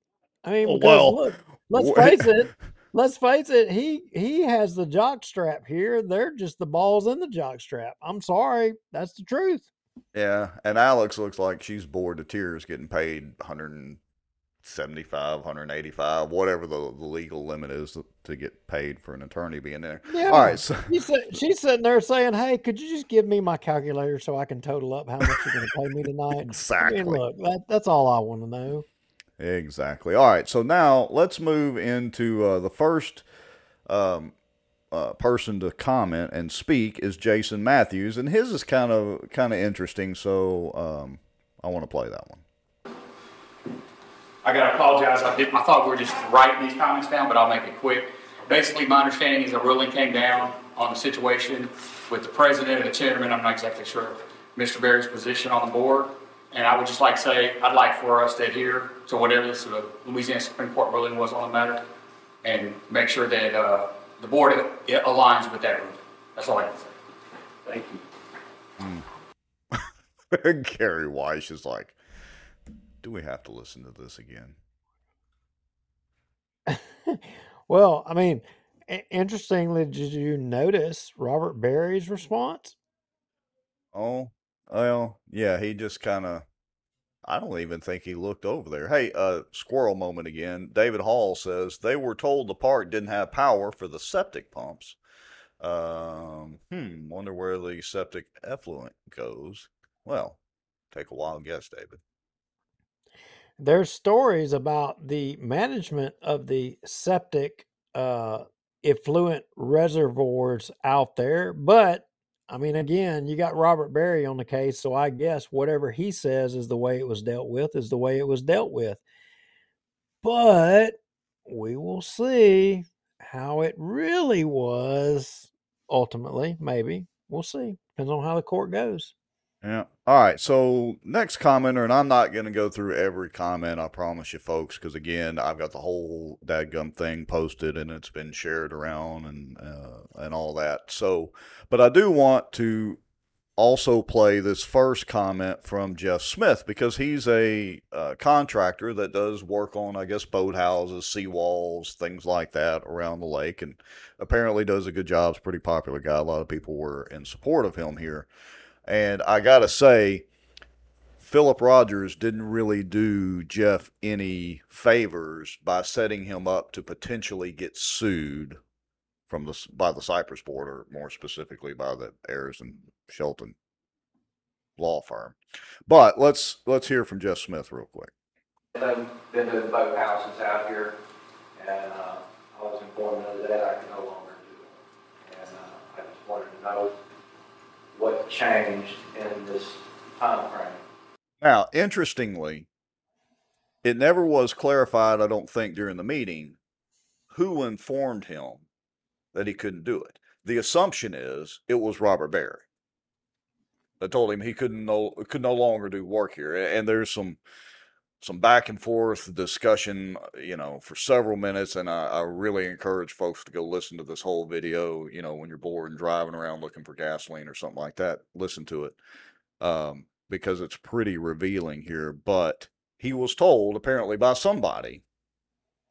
[SPEAKER 2] I mean, oh, because
[SPEAKER 1] Well,
[SPEAKER 2] look, let's face it. Let's face it. He he has the jock strap here. They're just the balls in the jock strap. I'm sorry, that's the truth.
[SPEAKER 1] Yeah, and Alex looks like she's bored to tears getting paid 175, 185, whatever the, the legal limit is to get paid for an attorney being there.
[SPEAKER 2] Yeah.
[SPEAKER 1] All right, so
[SPEAKER 2] She's, she's sitting there saying, "Hey, could you just give me my calculator so I can total up how much you're going to pay me tonight?" I
[SPEAKER 1] exactly.
[SPEAKER 2] mean, look, that, that's all I want to know.
[SPEAKER 1] Exactly. All right, so now let's move into uh, the first um, uh, person to comment and speak is Jason Matthews, and his is kind of kind of interesting. So um, I want to play that one.
[SPEAKER 4] I gotta apologize. I did, I thought we were just writing these comments down, but I'll make it quick. Basically, my understanding is a ruling came down on the situation with the president and the chairman. I'm not exactly sure Mr. Berry's position on the board. And I would just like to say, I'd like for us to adhere to whatever this uh, Louisiana Supreme Court ruling was on the matter and make sure that, uh, the board aligns with that ruling. That's all I can say.
[SPEAKER 3] Thank you.
[SPEAKER 1] Gary Weiss is like, do we have to listen to this again?
[SPEAKER 2] well, I mean, interestingly, did you notice Robert Berry's response?
[SPEAKER 1] Oh, well, yeah, he just kind of. I don't even think he looked over there. Hey, uh, squirrel moment again. David Hall says they were told the park didn't have power for the septic pumps. Um, hmm, wonder where the septic effluent goes. Well, take a wild guess, David.
[SPEAKER 2] There's stories about the management of the septic uh, effluent reservoirs out there, but I mean, again, you got Robert Berry on the case, so I guess whatever he says is the way it was dealt with is the way it was dealt with. But we will see how it really was ultimately. Maybe we'll see. Depends on how the court goes.
[SPEAKER 1] Yeah. All right. So next commenter, and I'm not going to go through every comment. I promise you, folks, because again, I've got the whole dadgum thing posted and it's been shared around and uh, and all that. So, but I do want to also play this first comment from Jeff Smith because he's a uh, contractor that does work on, I guess, boathouses, seawalls, things like that around the lake, and apparently does a good job. He's a pretty popular guy. A lot of people were in support of him here. And I got to say, Philip Rogers didn't really do Jeff any favors by setting him up to potentially get sued from the by the Cypress board, or more specifically by the Ayers and Shelton law firm. But let's let's hear from Jeff Smith real quick.
[SPEAKER 5] I've been to boat houses out here, and uh, I was informed the other day I can no longer do it. And uh, I just wanted to know what changed in this time frame.
[SPEAKER 1] Now, interestingly, it never was clarified, I don't think, during the meeting, who informed him that he couldn't do it. The assumption is it was Robert Barry that told him he couldn't no could no longer do work here. And there's some some back and forth discussion, you know, for several minutes. And I, I really encourage folks to go listen to this whole video. You know, when you're bored and driving around looking for gasoline or something like that, listen to it. Um, because it's pretty revealing here. But he was told, apparently, by somebody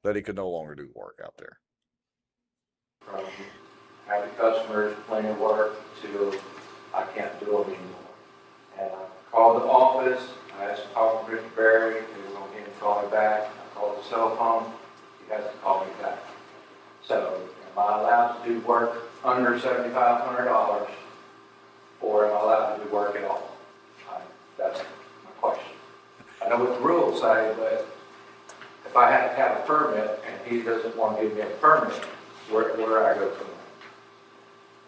[SPEAKER 1] that he could no longer do work out there.
[SPEAKER 5] From having customers, plenty of work, to I can't do them anymore. And I called the office, I asked to talk to Richard Berry, he was going to call me back. I called the cell phone, he hasn't called me back. So am I allowed to do work under seventy-five hundred dollars? Or am I allowed to do work at all? I- That's my question. I know what the rules say, but if I have to have a permit and he doesn't want to give me a permit, where, where do I go from there?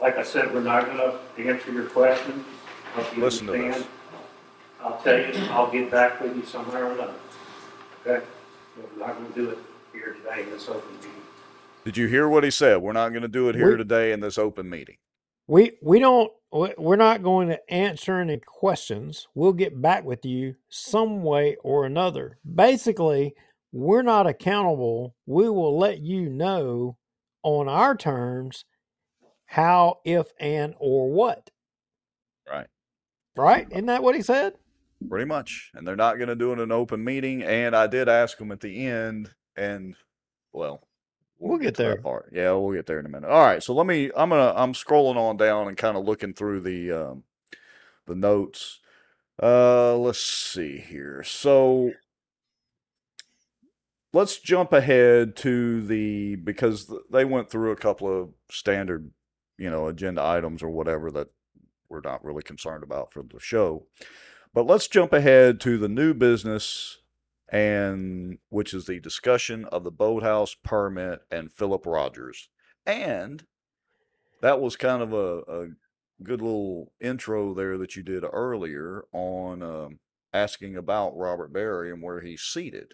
[SPEAKER 3] Like I said, we're not gonna answer your question. Hope you
[SPEAKER 1] Listen to this.
[SPEAKER 3] understand. I'll tell you, I'll get back with you somehow or another. Okay? But We're not gonna do it here today in this open meeting.
[SPEAKER 1] Did you hear what he said? We're not going to do it here
[SPEAKER 2] We-
[SPEAKER 1] today in this open meeting.
[SPEAKER 2] We we don't we're not going to answer any questions. We'll get back with you some way or another. Basically, we're not accountable. We will let you know on our terms how, if, and or what.
[SPEAKER 1] Right.
[SPEAKER 2] Right? Isn't that what he said?
[SPEAKER 1] Pretty much. And they're not going to do it in an open meeting. And I did ask them at the end, and well,
[SPEAKER 2] We'll get
[SPEAKER 1] to that
[SPEAKER 2] there.
[SPEAKER 1] part. Yeah, we'll get there in a minute. All right. So let me. I'm gonna. I'm scrolling on down and kind of looking through the um, the notes. Uh, let's see here. So let's jump ahead to the because they went through a couple of standard, you know, agenda items or whatever that we're not really concerned about for the show. But let's jump ahead to the new business and which is the discussion of the boathouse permit and Philip Rogers. And that was kind of a, a good little intro there that you did earlier on um, asking about Robert Barry and where he's seated.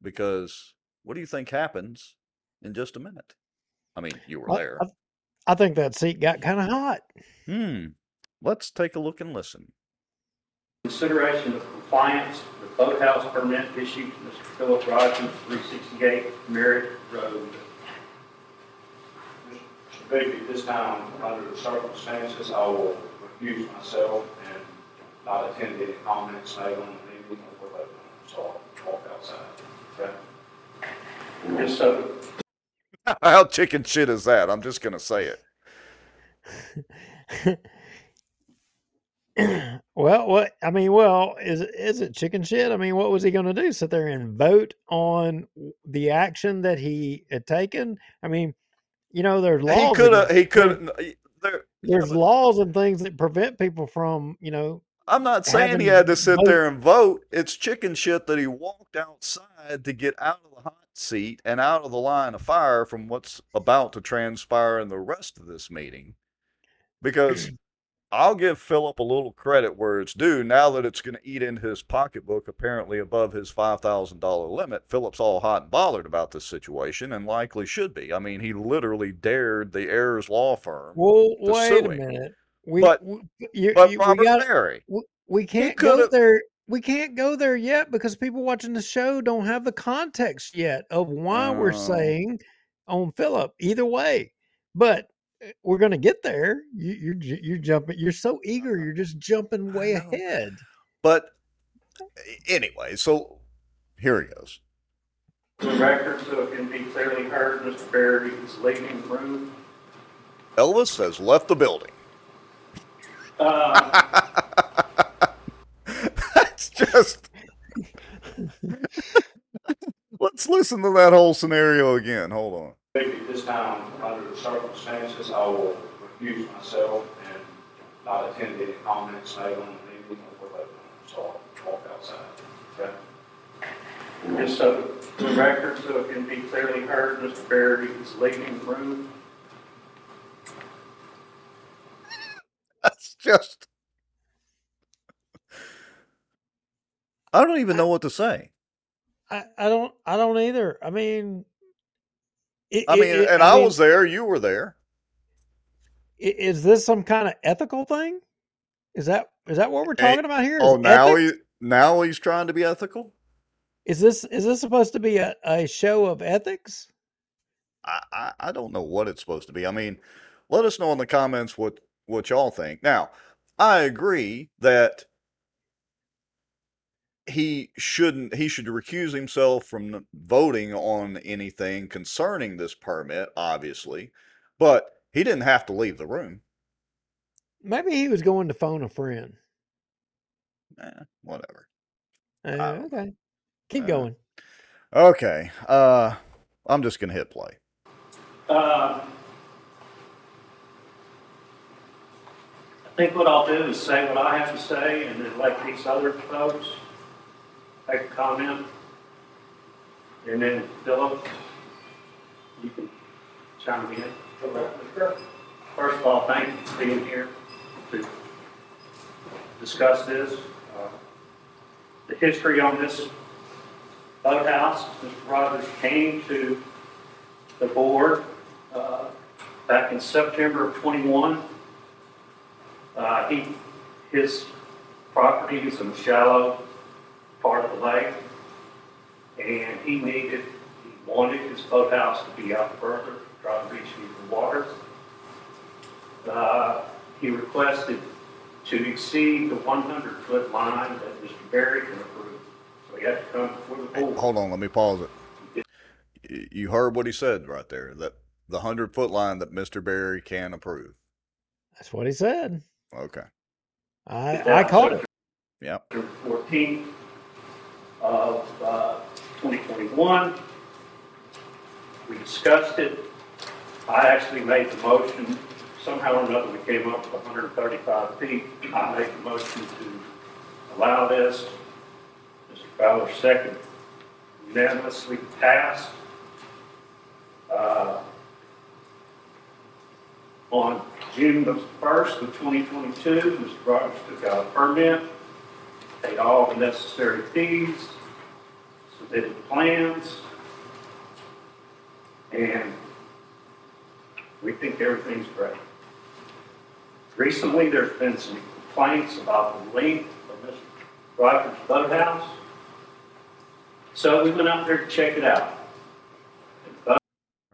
[SPEAKER 1] Because what do you think happens in just a minute? I mean, you were
[SPEAKER 2] I,
[SPEAKER 1] there.
[SPEAKER 2] I, I think that seat got kind of hot.
[SPEAKER 1] Hmm. Let's take a look and listen.
[SPEAKER 3] Consideration of compliance with boathouse permit issued to Mr. Philip Rogers, three sixty-eight Merritt Road.
[SPEAKER 6] Mr. Bigby, at this time, under the circumstances, I will refuse myself and not attend any comments made on the meeting or vote. So I'll walk outside. Okay?
[SPEAKER 3] Just so,
[SPEAKER 1] How chicken shit is that? I'm just going to say it.
[SPEAKER 2] well, what I mean, well, is it- is it chicken shit? I mean, what was he going to do? Sit there and vote on the action that he had taken? I mean, you know, there's laws.
[SPEAKER 1] He could have. He could. There,
[SPEAKER 2] There's laws and things that prevent people from, you know,
[SPEAKER 1] I'm not saying he had to sit
[SPEAKER 2] vote-
[SPEAKER 1] there and vote. It's chicken shit that he walked outside to get out of the hot seat and out of the line of fire from what's about to transpire in the rest of this meeting. Because I'll give Philip a little credit where it's due. Now that it's going to eat into his pocketbook, apparently above his $5,000 limit, Philip's all hot and bothered about this situation and likely should be. I mean, he literally dared the Ayers law firm.
[SPEAKER 2] well,
[SPEAKER 1] to
[SPEAKER 2] wait
[SPEAKER 1] sue
[SPEAKER 2] a
[SPEAKER 1] him.
[SPEAKER 2] minute. We,
[SPEAKER 1] But-
[SPEAKER 2] we, you,
[SPEAKER 1] But
[SPEAKER 2] you,
[SPEAKER 1] Robert
[SPEAKER 2] we, got,
[SPEAKER 1] Barry.
[SPEAKER 2] we, we can't go there. We can't go there yet because people watching the show don't have the context yet of why we're
[SPEAKER 1] Oh.
[SPEAKER 2] saying on Philip. Either way, but we're gonna get there. You, you're you're jumping. You're so eager. You're just jumping way ahead.
[SPEAKER 1] But anyway, so here he goes.
[SPEAKER 3] The record, so it can be clearly heard, Mr. Barry is leaving the room.
[SPEAKER 1] Elvis has left the building.
[SPEAKER 3] Uh,
[SPEAKER 1] That's just. Let's listen to that whole scenario again. Hold on.
[SPEAKER 6] Maybe this time, under the circumstances, I will recuse myself and not attend any comments made on the meeting or vote. So I'll walk outside. Okay?
[SPEAKER 3] Just so the record, so it can be clearly heard, Mr. Barry is leaving the room.
[SPEAKER 1] That's just. I don't even know what to say.
[SPEAKER 2] I, I don't I don't either. I mean, it,
[SPEAKER 1] I mean,
[SPEAKER 2] it-
[SPEAKER 1] and I
[SPEAKER 2] mean,
[SPEAKER 1] was there. You were there.
[SPEAKER 2] Is this some kind of ethical thing? Is that is that what we're
[SPEAKER 1] Hey,
[SPEAKER 2] talking about here? Is
[SPEAKER 1] Oh, now
[SPEAKER 2] ethics?
[SPEAKER 1] he now he's trying to be ethical.
[SPEAKER 2] is this is this supposed to be a, a show of ethics?
[SPEAKER 1] I, I I don't know what it's supposed to be. I mean, let us know in the comments what what y'all think. Now, I agree that he shouldn't he should recuse himself from voting on anything concerning this permit, obviously, but he didn't have to leave the room.
[SPEAKER 2] Maybe he was going to phone a friend.
[SPEAKER 1] Eh, whatever.
[SPEAKER 2] Uh, okay, keep
[SPEAKER 1] Uh,
[SPEAKER 2] going.
[SPEAKER 1] Okay. Uh I'm just gonna hit play.
[SPEAKER 3] Uh, I think what I'll do is say what I have to say and then let these other folks make a comment. And then Philip, you can chime in. First of all, thank you for being here to discuss this. Uh, The history on this boathouse, Mr. Rogers came to the board uh, back in September of '21. Uh, He, his property is in shallow part of the lake, and he needed, he wanted his boathouse to be out further, try to reach deeper water. Uh, He requested to exceed the 100-foot line that Mr. Barry can approve. So he had to come before the board.
[SPEAKER 1] Hold on, let me pause it. You heard what he said right there. That the hundred foot line that Mr. Barry can approve.
[SPEAKER 2] That's what he said.
[SPEAKER 1] Okay.
[SPEAKER 2] I I caught it.
[SPEAKER 1] Yep.
[SPEAKER 3] September 14th of uh, 2021. We discussed it. I actually made the motion. Somehow or another, we came up with 135 feet. I made the motion to allow this. Mr. Fowler second. Unanimously passed. Uh, On June the 1st of 2022, Mr. Rogers took out a permit paid all the necessary fees, submitted plans, and we think everything's great. Recently, there's been some complaints about the length of Mr. Rogers' boathouse. So we went out there to check it out.
[SPEAKER 1] All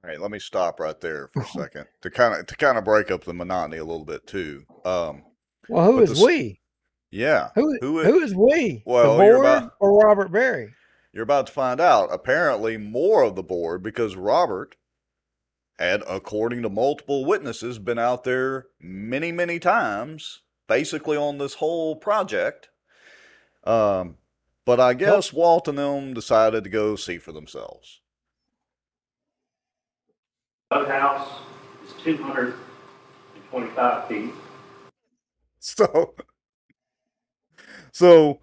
[SPEAKER 1] right, let me stop right there for a second to kind of to kind of break up the monotony a little bit too. Um,
[SPEAKER 2] Well, who is
[SPEAKER 1] But the
[SPEAKER 2] we?
[SPEAKER 1] Yeah,
[SPEAKER 2] Who
[SPEAKER 1] who i-
[SPEAKER 2] who is we?
[SPEAKER 1] Well,
[SPEAKER 2] the board
[SPEAKER 1] about-
[SPEAKER 2] or Robert Berry?
[SPEAKER 1] you're about to find out. Apparently, more of the board because Robert had, according to multiple witnesses, been out there many, many times, basically on this whole project. Um, but I guess Walt and them decided to go see for themselves.
[SPEAKER 3] Boathouse is 225 feet.
[SPEAKER 1] So, so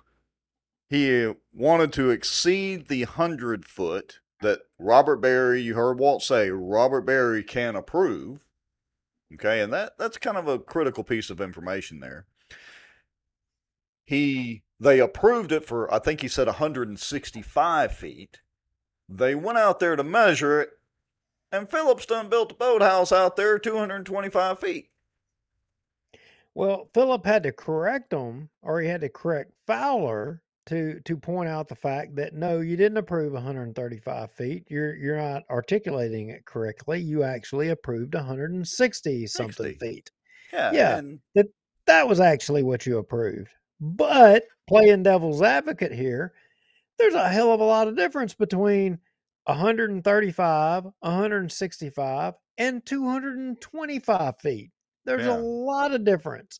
[SPEAKER 1] he wanted to exceed the hundred foot that Robert Barry, you heard Walt say, Robert Barry can approve. Okay, and that that's kind of a critical piece of information there. He they approved it for I think he said 165 feet. They went out there to measure it, and Phillips done built a boathouse out there 225 feet.
[SPEAKER 2] Well, Philip had to correct him, or he had to correct Fowler to to point out the fact that no, you didn't approve 135 feet. You're you're not articulating it correctly. You actually approved 160 something
[SPEAKER 1] 60.
[SPEAKER 2] feet.
[SPEAKER 1] Yeah.
[SPEAKER 2] Yeah.
[SPEAKER 1] And
[SPEAKER 2] That was actually what you approved. But playing devil's advocate here, there's a hell of a lot of difference between 135, 165, and 225 feet. There's
[SPEAKER 1] Yeah.
[SPEAKER 2] a lot of difference.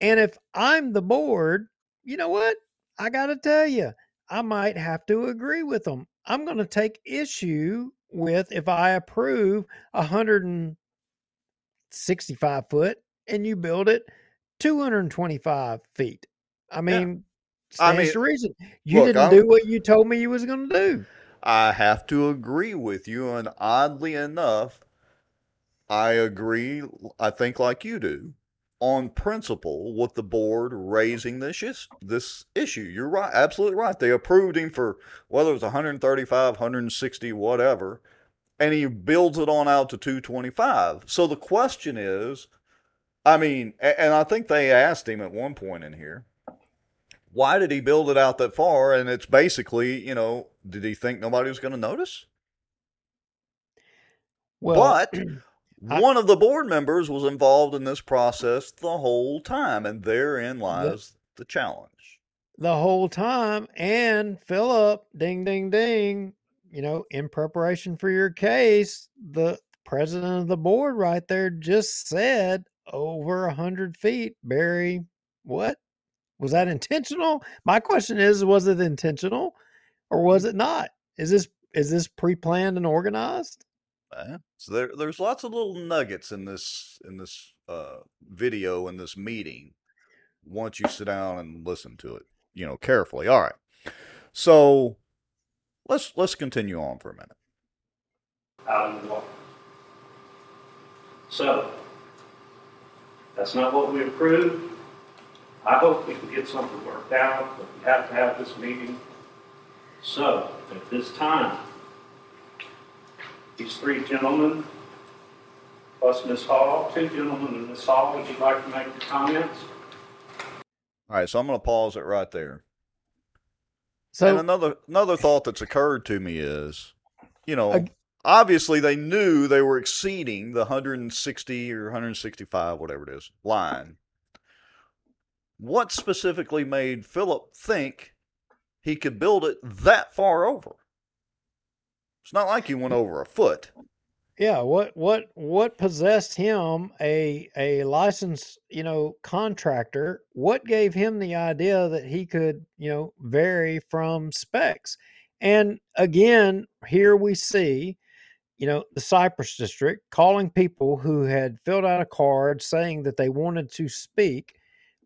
[SPEAKER 2] And if I'm the board, you know what? I got to tell you, I might have to agree with them. I'm going to take issue with if I approve 165 foot and you build it 225 feet. I mean,
[SPEAKER 1] I
[SPEAKER 2] stands
[SPEAKER 1] mean,
[SPEAKER 2] to reason. You
[SPEAKER 1] look,
[SPEAKER 2] didn't
[SPEAKER 1] I'm-
[SPEAKER 2] do what you told me you was going to do.
[SPEAKER 1] I have to agree with you, and oddly enough, I agree, I think like you do, on principle with the board raising this is, this issue. You're right, absolutely right. They approved him for whether it was 135, 160, whatever, and he builds it on out to 225. So the question is, I mean, and I think they asked him at one point in here, why did he build it out that far? And it's basically, you know, did he think nobody was going to notice?
[SPEAKER 2] Well,
[SPEAKER 1] but
[SPEAKER 2] I-
[SPEAKER 1] one of the board members was involved in this process the whole time, and therein lies the challenge.
[SPEAKER 2] the whole time. And Philip, ding, ding, ding, you know, in preparation for your case, the president of the board right there just said over a hundred feet. Barry, what was that intentional? My question is, was it intentional or was mm. it not? Is this is this pre-planned and organized?
[SPEAKER 1] So there, there's lots of little nuggets in this in this uh, video in this meeting. Once you sit down and listen to it, you know, carefully. All right. So let's let's continue on for a minute.
[SPEAKER 3] out in the water. So, that's not what we approved. I hope we can get something worked out, but we have to have this meeting. So, at this time, these three gentlemen, plus Ms. Hall, two gentlemen and Ms. Hall, would you like to make your comments?
[SPEAKER 1] All right, so I'm going to pause it right there.
[SPEAKER 2] So
[SPEAKER 1] and another another thought that's occurred to me is, you know,
[SPEAKER 2] Ag-
[SPEAKER 1] obviously they knew they were exceeding the 160 or 165, whatever it is, line. What specifically made Philip think he could build it that far over? It's not like he went over a foot.
[SPEAKER 2] yeah what what what possessed him a a licensed you know contractor? What gave him the idea that he could you know vary from specs? And again here we see you know the cypress district calling people who had filled out a card saying that they wanted to speak.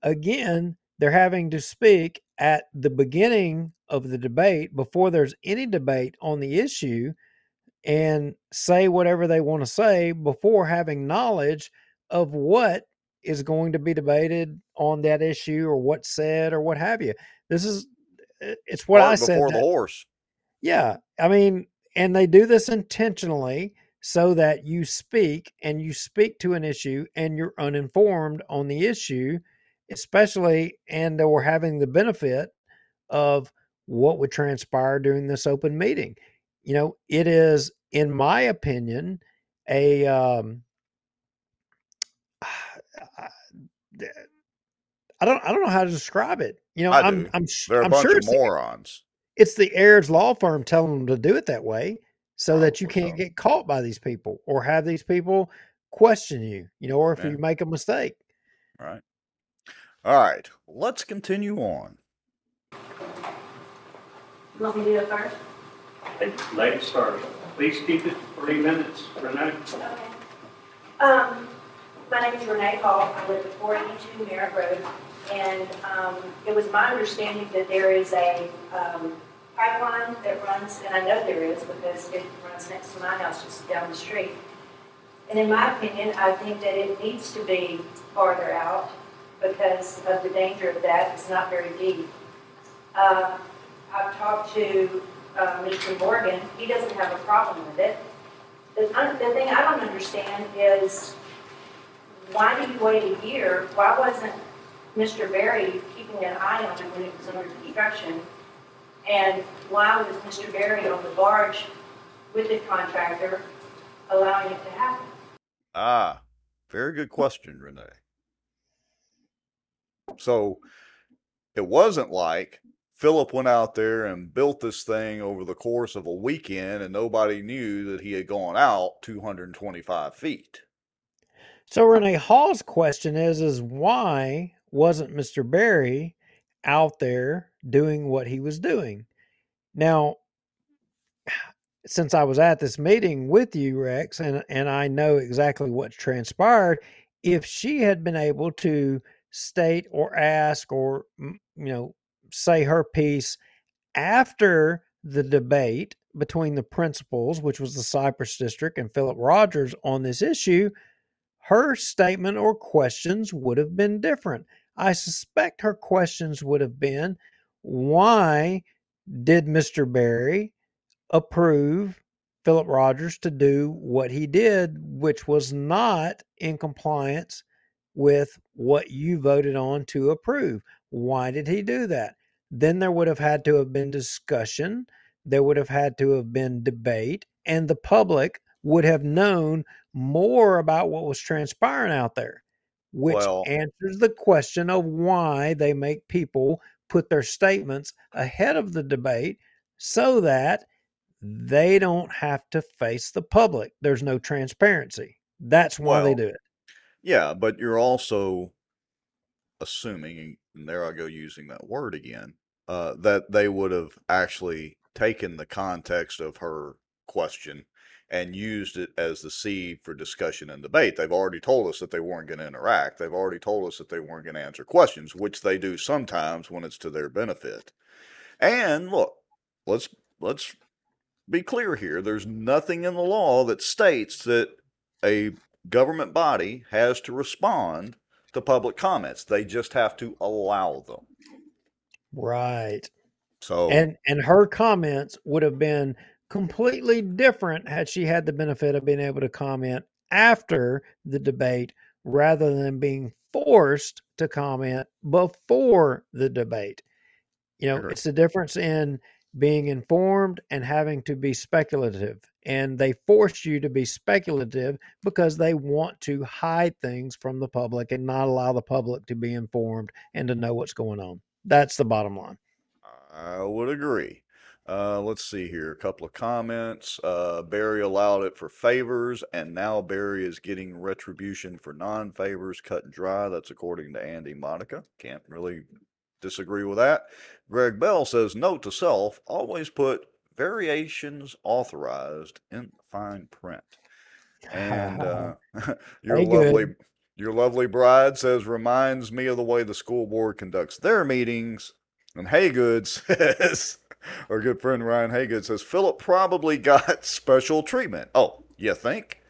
[SPEAKER 2] Again they're having to speak at the beginning of the debate before there's any debate on the issue and say whatever they want to say before having knowledge of what is going to be debated on that issue or what's said or what have you. This is eh, it's what I
[SPEAKER 1] Cart
[SPEAKER 2] said.
[SPEAKER 1] before the horse.
[SPEAKER 2] yeah, I mean, and they do this intentionally so that you speak and you speak to an issue and you're uninformed on the issue, especially and or having the benefit of what would transpire during this open meeting. You know, it is, in my opinion, a um, I don't I don't know how to describe it. You know,
[SPEAKER 1] I
[SPEAKER 2] I'm
[SPEAKER 1] do.
[SPEAKER 2] I'm sh-
[SPEAKER 1] They're a
[SPEAKER 2] I'm
[SPEAKER 1] bunch
[SPEAKER 2] sure
[SPEAKER 1] of
[SPEAKER 2] it's the-
[SPEAKER 1] morons.
[SPEAKER 2] it's the Ayers law firm telling them to do it that way so
[SPEAKER 1] Oh,
[SPEAKER 2] that you can't get caught by these people or have these people question you, you know, or if
[SPEAKER 1] Yeah.
[SPEAKER 2] you make a mistake.
[SPEAKER 1] Right. All right. Let's continue on.
[SPEAKER 7] You want me to do it first?
[SPEAKER 3] Ladies- Ladies first. Please keep it three minutes, Renee.
[SPEAKER 7] Okay. Um, my name is Renee Hall. I live at 482 Merritt Road. And, um, it was my understanding that there is a, um, pipeline that runs, and I know there is because it runs next to my house just down the street. And in my opinion, I think that it needs to be farther out because of the danger of that. It's not very deep. Uh, I've talked to, uh, Mr. Morgan. He doesn't have a problem with it. The, the thing I don't understand is, why do you wait a year? Why wasn't Mr. Berry keeping an eye on it when it was under construction? And why was Mr. Berry on the barge with the contractor allowing it to happen?
[SPEAKER 1] Ah, very good question, Renee. So it wasn't like Philip went out there and built this thing over the course of a weekend and nobody knew that he had gone out 225 feet.
[SPEAKER 2] So uh Renee Hall's question is is why wasn't Mr. Barry out there doing what he was doing? Now, since I was at this meeting with you, Rex, and and I know exactly what transpired, if she had been able to state or ask or you know say her piece after the debate between the principals, which was the Cypress District and Philip Rogers on this issue, her statement or questions would have been different. I suspect her questions would have been why did Mr. Berry approve Philip Rogers to do what he did, which was not in compliance with what you voted on to approve? Why did he do that? Then there would have had to have been discussion, there would have had to have been debate, and the public would have known more about what was transpiring out there, which
[SPEAKER 1] Well-
[SPEAKER 2] answers the question of why they make people put their statements ahead of the debate so that they don't have to face the public. There's no transparency. That's why they do it.
[SPEAKER 1] Yeah, but you're also assuming, and there I go using that word again, uh, that they would have actually taken the context of her question and used it as the seed for discussion and debate. They've already told us that they weren't going to interact. They've already told us that they weren't going to answer questions, which they do sometimes when it's to their benefit. And look, let's let's be clear here. There's nothing in the law that states that a government body has to respond to public comments. They just have to allow them.
[SPEAKER 2] Right.
[SPEAKER 1] So
[SPEAKER 2] And and her comments would have been completely different had she had the benefit of being able to comment after the debate rather than being forced to comment before the debate. You know,
[SPEAKER 1] Sure.
[SPEAKER 2] it's the difference in being informed and having to be speculative. And they force you to be speculative because they want to hide things from the public and not allow the public to be informed and to know what's going on. That's the bottom line.
[SPEAKER 1] I would agree. Uh, let's see here. A couple of comments. Uh, Barry allowed it for favors, and now Barry is getting retribution for non favors cut and dry. That's according to Andy Monica. Can't really disagree with that. Greg Bell says, Note to self always put variations authorized in fine print. And uh, your
[SPEAKER 2] Very good.
[SPEAKER 1] lovely your lovely bride says reminds me of the way the school board conducts their meetings. And Haygood says, our good friend Ryan Haygood says, Philip probably got special treatment. Oh, you think?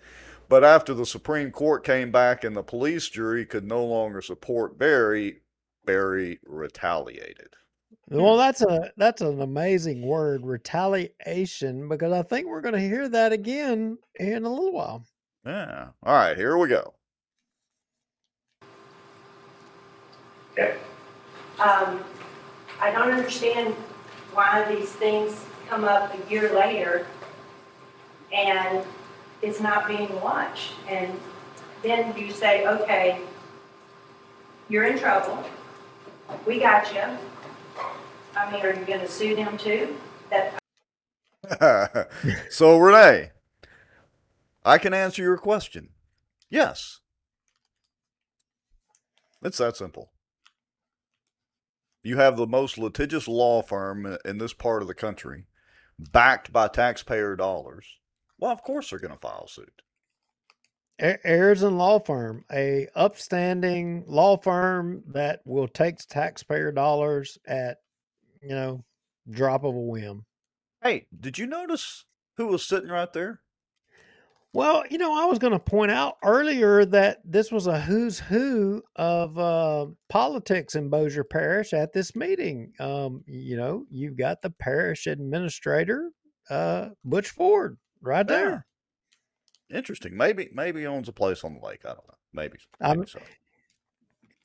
[SPEAKER 1] But after the Supreme Court came back and the police jury could no longer support Barry, Barry retaliated.
[SPEAKER 2] Well, that's a that's an amazing word, retaliation, because I think we're going to hear that again in a little while.
[SPEAKER 1] Yeah. All right, here we go.
[SPEAKER 3] Okay.
[SPEAKER 7] Um, I don't understand why these things come up a year later and it's not being watched. And then you say, okay, you're in trouble. We got you. I mean, are you gonna sue them too? That,
[SPEAKER 1] so, Renee, I can answer your question. Yes. It's that simple. You have the most litigious law firm in this part of the country, backed by taxpayer dollars. Well, of course they're going to file suit.
[SPEAKER 2] A- Ayers and Law Firm, a upstanding law firm that will take taxpayer dollars at, you know, drop of a whim.
[SPEAKER 1] Hey, did you notice who was sitting right there?
[SPEAKER 2] Well, you know, I was going to point out earlier that this was a who's who of uh, politics in Bossier Parish at this meeting. Um, you know, you've got the parish administrator, uh, Butch Ford, right there.
[SPEAKER 1] Interesting. Maybe maybe owns a place on the lake. I don't know. Maybe.
[SPEAKER 2] I'm-
[SPEAKER 1] so.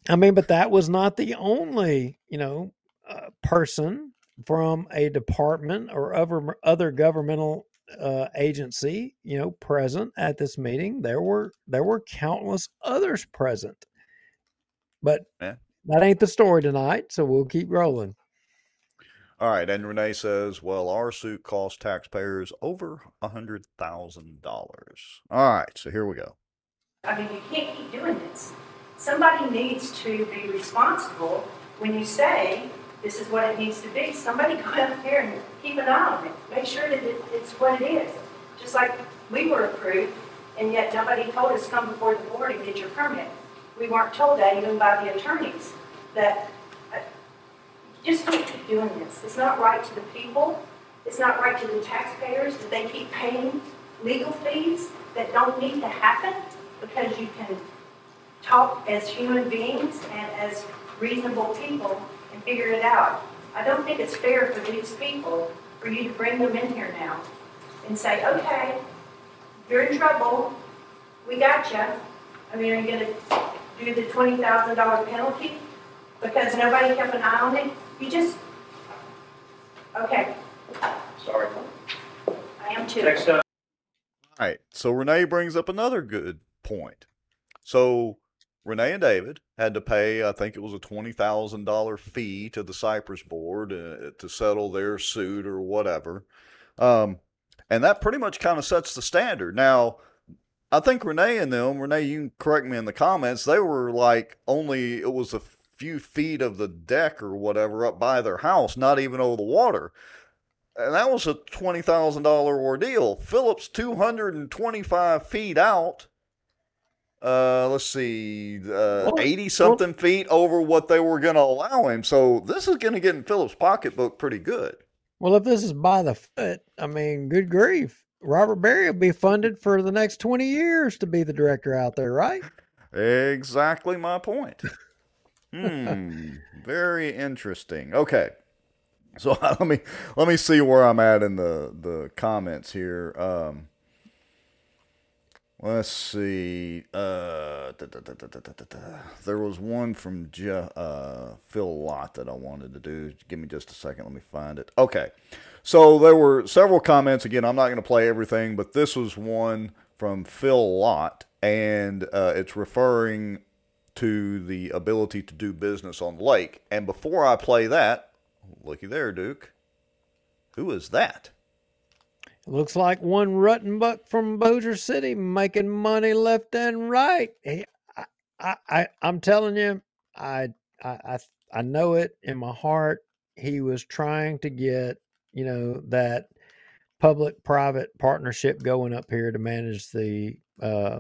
[SPEAKER 2] I mean, but that was not the only, you know, uh, person from a department or other other governmental uh, agency, you know, present at this meeting. There were there were countless others present, but
[SPEAKER 1] Yeah.
[SPEAKER 2] that ain't the story tonight. So we'll keep rolling.
[SPEAKER 1] All right, and Renee says, "Well, our suit cost taxpayers over a hundred thousand dollars." All right, so here we go.
[SPEAKER 7] I mean, you can't keep doing this. Somebody needs to be responsible when you say this is what it needs to be. Somebody go out there and keep an eye on it. Make sure that it, it's what it is. Just like we were approved, and yet nobody told us come before the board and get your permit. We weren't told that even by the attorneys that uh, just don't keep doing this. It's not right to the people. It's not right to the taxpayers that they keep paying legal fees that don't need to happen because you can talk as human beings and as reasonable people and figure it out. I don't think it's fair for these people for you to bring them in here now and say, okay, you're in trouble, we got you. I mean, are you gonna do the twenty thousand dollar penalty because nobody kept an eye on it? You just, okay,
[SPEAKER 3] Sorry.
[SPEAKER 7] I am too.
[SPEAKER 3] Next up,
[SPEAKER 1] All right, so Renee brings up another good point. So Renee and David had to pay, I think it was a twenty thousand dollar fee to the Cypress Board uh, to settle their suit or whatever, um, and that pretty much kind of sets the standard. Now, I think Renee and them, Renee, you can correct me in the comments. They were like only it was a few feet of the deck or whatever up by their house, not even over the water. And that was a twenty thousand dollar ordeal. Phillips two hundred and twenty five feet out. Uh, let's see, uh, eighty something feet over what they were going to allow him. So this is going to get in Phillips' pocketbook pretty good.
[SPEAKER 2] Well, if this is by the foot, I mean, good grief. Robert Berry will be funded for the next 20 years to be the director out there, right?
[SPEAKER 1] Exactly my point. hmm. Very interesting. Okay. So let me let me see where I'm at in the the comments here. Um, Let's see. Uh, da, da, da, there was one from Je- uh, Phil Lott that I wanted to do. Give me just a second. Let me find it. Okay. So there were several comments. Again, I'm not going to play everything, but this was one from Phil Lott, and uh, it's referring to the ability to do business on the lake. And before I play that, looky there, Duke. Who is that?
[SPEAKER 2] Looks like one Ruttenbuck from Bossier City making money left and right. I, I, I, I'm telling you, I, I, I, know it in my heart. He was trying to get, you know, that public-private partnership going up here to manage the, uh,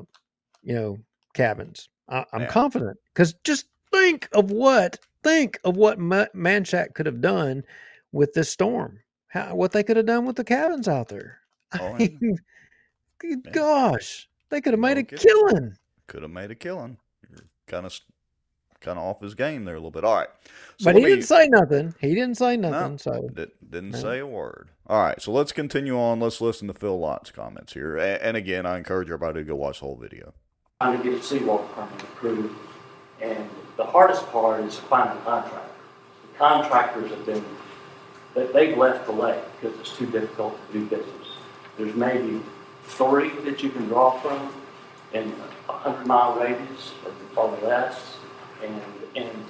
[SPEAKER 2] you know, cabins. I, I'm
[SPEAKER 1] Yeah.
[SPEAKER 2] confident because just think of what, think of what Ma- Manchac could have done with this storm. How, what they could have done with the cabins out there.
[SPEAKER 1] Oh,
[SPEAKER 2] I mean, good
[SPEAKER 1] Yeah.
[SPEAKER 2] gosh, they could have made a killing.
[SPEAKER 1] Could have made a killing. You're kind of kind of off his game there a little bit. All right. So
[SPEAKER 2] but he
[SPEAKER 1] me-
[SPEAKER 2] didn't say nothing. He didn't say nothing.
[SPEAKER 1] No,
[SPEAKER 2] So
[SPEAKER 1] Did, didn't
[SPEAKER 2] No.
[SPEAKER 1] say a word. All right, so let's continue on. Let's listen to Phil Lott's comments here. A- And again, I encourage everybody to go watch the whole video.
[SPEAKER 8] trying to get a seawall permit approved. And the hardest part is finding a contractor. The contractors have been, they- they've left the lake because it's too difficult to do business. There's maybe three that you can draw from in a hundred mile radius or or less. And, and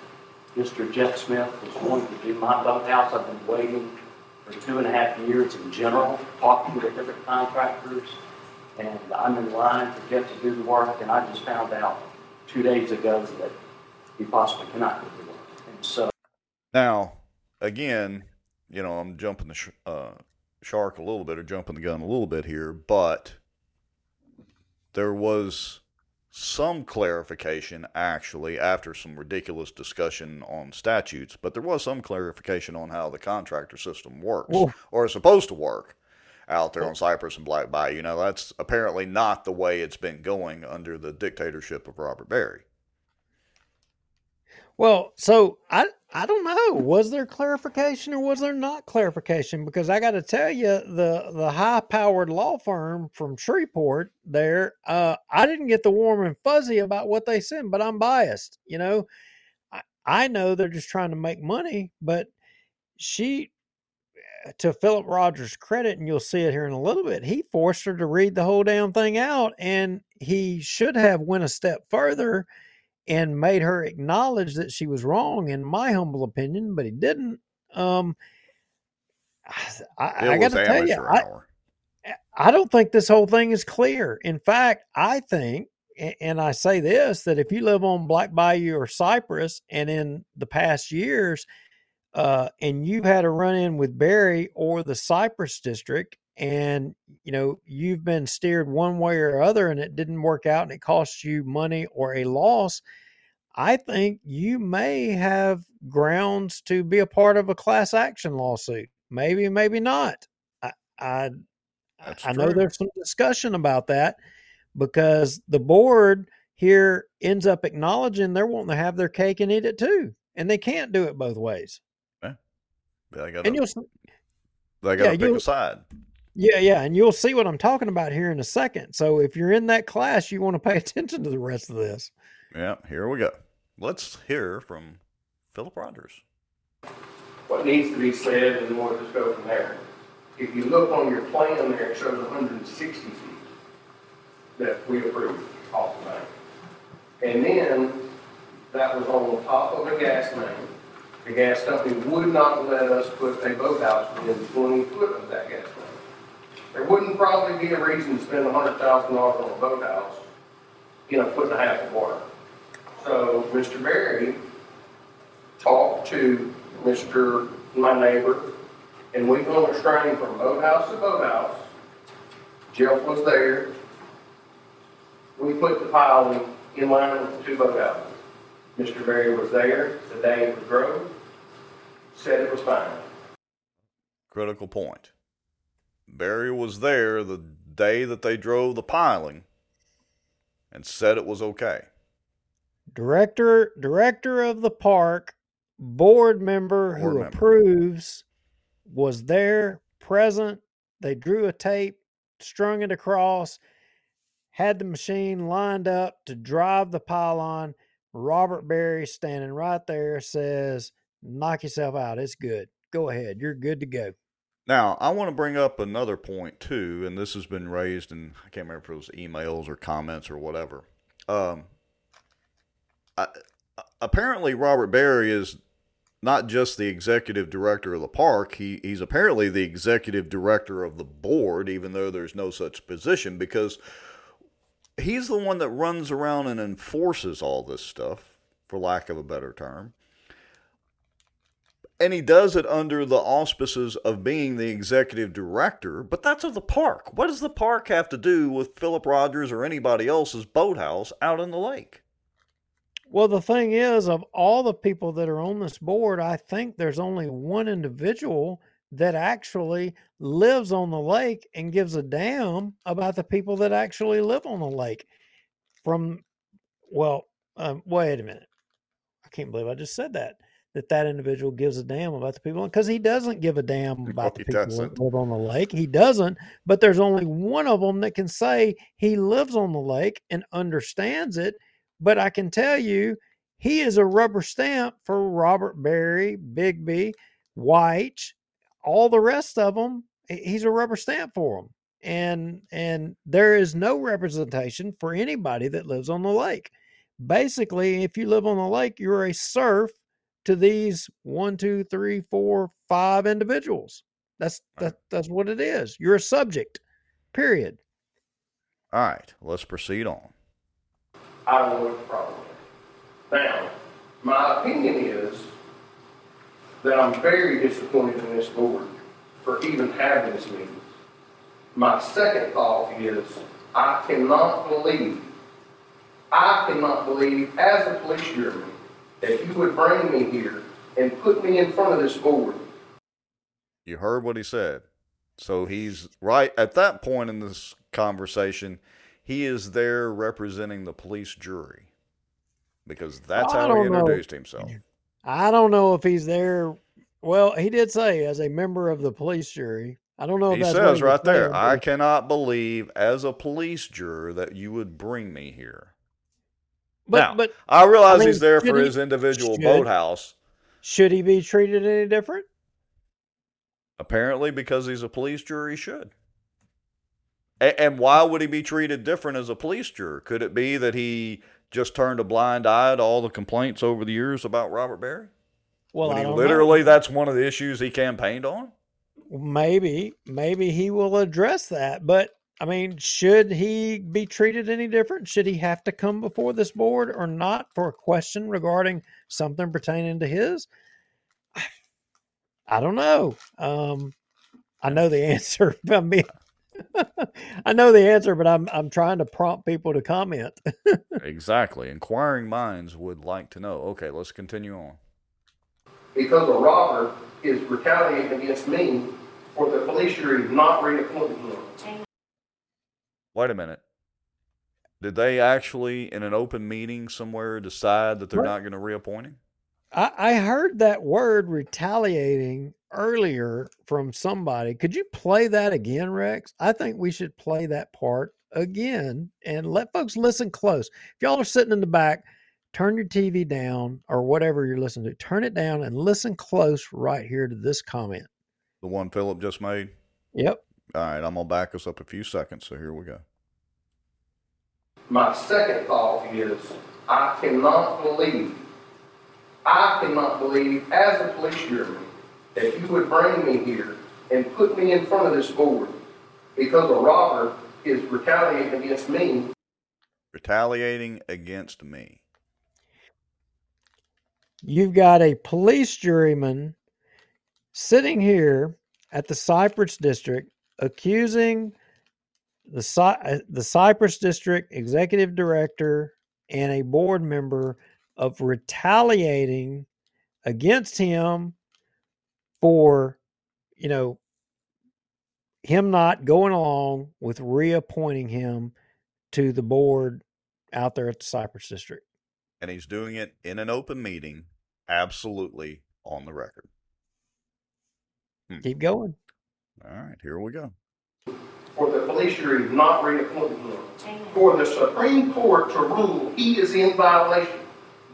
[SPEAKER 8] Mr. Jeff Smith was wanting to do my boathouse. I've been waiting for two and a half years in general, talking to different contractors. And I'm in line for Jeff to do the work, and I just found out two days ago that he possibly cannot do the work. And so
[SPEAKER 1] Now, again, you know, I'm jumping the sh- uh, shark a little bit or jumping the gun a little bit here, but there was some clarification actually after some ridiculous discussion on statutes, but there was some clarification on how the contractor system works
[SPEAKER 2] Well-
[SPEAKER 1] or is supposed to work out there on Cypress and Black Bayou. You know, that's apparently not the way it's been going under the dictatorship of Robert Berry.
[SPEAKER 2] Well, so I I don't know. Was there clarification or was there not clarification? Because I got to tell you, the the high powered law firm from Shreveport there, uh, I didn't get the warm and fuzzy about what they said, but I'm biased. You know, I know they're just trying to make money, but she, to Philip Rogers' credit, and you'll see it here in a little bit, he forced her to read the whole damn thing out, and he should have went a step further and made her acknowledge that she was wrong, in my humble opinion, but he didn't. Um, I, I got to tell you, I, I don't think this whole thing is clear. In fact, I think, and I say this, that if you live on Black Bayou or Cypress, and in the past years, uh, and you've had a run in with Barry or the Cypress district, and you know you've been steered one way or other, and it didn't work out, and it costs you money or a loss. I think you may have grounds to be a part of a class action lawsuit. Maybe, maybe not. I, I, I know there's some discussion about that because the board here ends up acknowledging they're wanting to have their cake and eat it too, and they can't do it both ways.
[SPEAKER 1] Yeah, they got.
[SPEAKER 2] And you'll,
[SPEAKER 1] they got to yeah, pick a side.
[SPEAKER 2] Yeah, yeah, and you'll see what I'm talking about here in a second. So if you're in that class, you want to pay attention to the rest of this.
[SPEAKER 1] Yeah, here we go. Let's hear from Philip Rogers.
[SPEAKER 9] What needs to be said, and we'll just go from there. If you look on your plan there, it shows 160 feet that we approved off the bank. And then that was on the top of a gas main. The gas company would not let us put a boathouse within 20 foot of that gas main. There wouldn't probably be a reason to spend $100,000 on a boathouse in a foot and a half of water. So Mr. Berry talked to Mr. my neighbor, and we hung a string from boathouse to boathouse. Jeff was there. We put the piling in line with the two boathouses. Mr. Berry was there the day it was drove, said it was fine.
[SPEAKER 1] Critical point. Barry was there the day that they drove the piling and said it was okay.
[SPEAKER 2] Director director of the park, board member board who member. approves was there, present. They drew a tape, strung it across, had the machine lined up to drive the pylon. Robert Barry standing right there says, Knock yourself out. It's good. Go ahead. You're good to go.
[SPEAKER 1] Now, I want to bring up another point too, and this has been raised in I can't remember if it was emails or comments or whatever. Um, I, apparently, Robert Berry is not just the executive director of the park. He he's apparently the executive director of the board, even though there's no such position, because he's the one that runs around and enforces all this stuff, for lack of a better term. And he does it under the auspices of being the executive director, but that's of the park. What does the park have to do with Philip Rogers or anybody else's boathouse out in the lake?
[SPEAKER 2] Well, the thing is, of all the people that are on this board, I think there's only one individual that actually lives on the lake and gives a damn about the people that actually live on the lake. From, well, um, wait a minute. I can't believe I just said that. That that individual gives a damn about the people because he doesn't give a damn about no, the people doesn't. that live on the lake. He doesn't. But there's only one of them that can say he lives on the lake and understands it. But I can tell you, he is a rubber stamp for Robert Berry, Bigby, White, all the rest of them, he's a rubber stamp for them. And and there is no representation for anybody that lives on the lake. Basically, if you live on the lake, you're a serf to these one, two, three, four, five individuals. That's that, that's what it is. You're a subject. Period.
[SPEAKER 1] All right, let's proceed on.
[SPEAKER 9] I don't know what the problem is. Now, my opinion is that I'm very disappointed in this board for even having this meeting. My second thought is I cannot believe, I cannot believe as a police juryman that you would bring me here and put me in front of this board.
[SPEAKER 1] You heard what he said. So he's right at that point in this conversation, he is there representing the police jury because that's how he introduced know. himself.
[SPEAKER 2] I don't know if he's there. Well, he did say as a member of the police jury. I don't know.
[SPEAKER 1] he says right there, "I cannot believe as a police juror that you would bring me here."
[SPEAKER 2] But
[SPEAKER 1] Now,
[SPEAKER 2] but
[SPEAKER 1] I realize
[SPEAKER 2] mean,
[SPEAKER 1] he's there for
[SPEAKER 2] he-
[SPEAKER 1] his individual
[SPEAKER 2] should-
[SPEAKER 1] boathouse.
[SPEAKER 2] should he be treated any different?
[SPEAKER 1] Apparently, because he's a police juror, he should. A- and why would he be treated different as a police juror? Could it be that he just turned a blind eye to all the complaints over the years about Robert Barry?
[SPEAKER 2] Well, I
[SPEAKER 1] he literally, that's one of the issues he campaigned on.
[SPEAKER 2] Maybe maybe he will address that, but I mean, should he be treated any different? Should he have to come before this board or not for a question regarding something pertaining to his? I don't know. Um, I know the answer. I'm being, I know the answer, but I'm I'm trying to prompt people to comment.
[SPEAKER 1] exactly. Inquiring minds would like to know. Okay, let's continue on.
[SPEAKER 9] Because a robber is retaliating against me for the police jury not reappointing him.
[SPEAKER 1] Wait a minute. Did they actually, in an open meeting somewhere, decide that they're
[SPEAKER 2] What?
[SPEAKER 1] not going to reappoint him?
[SPEAKER 2] I, I heard that word retaliating earlier from somebody. Could you play that again, Rex? I think we should play that part again and let folks listen close. If y'all are sitting in the back, turn your TV down or whatever you're listening to, turn it down and listen close right here to this comment.
[SPEAKER 1] The one Philip just made?
[SPEAKER 2] Yep.
[SPEAKER 1] All right, I'm going to back us up a few seconds, so here we go.
[SPEAKER 9] My second thought is, I cannot believe, I cannot believe as a police juryman that you would bring me here and put me in front of this board because a robber is retaliating against me
[SPEAKER 1] Retaliating against me.
[SPEAKER 2] You've got a police juryman sitting here at the Cypress District accusing the Cy- uh, the Cypress District executive director and a board member of retaliating against him for you know him not going along with reappointing him to the board out there at the Cypress District.
[SPEAKER 1] And he's doing it in an open meeting, absolutely on the record.
[SPEAKER 2] Keep going.
[SPEAKER 1] All right, here we go.
[SPEAKER 9] for the police jury not reappointing him. For the Supreme Court to rule he is in violation.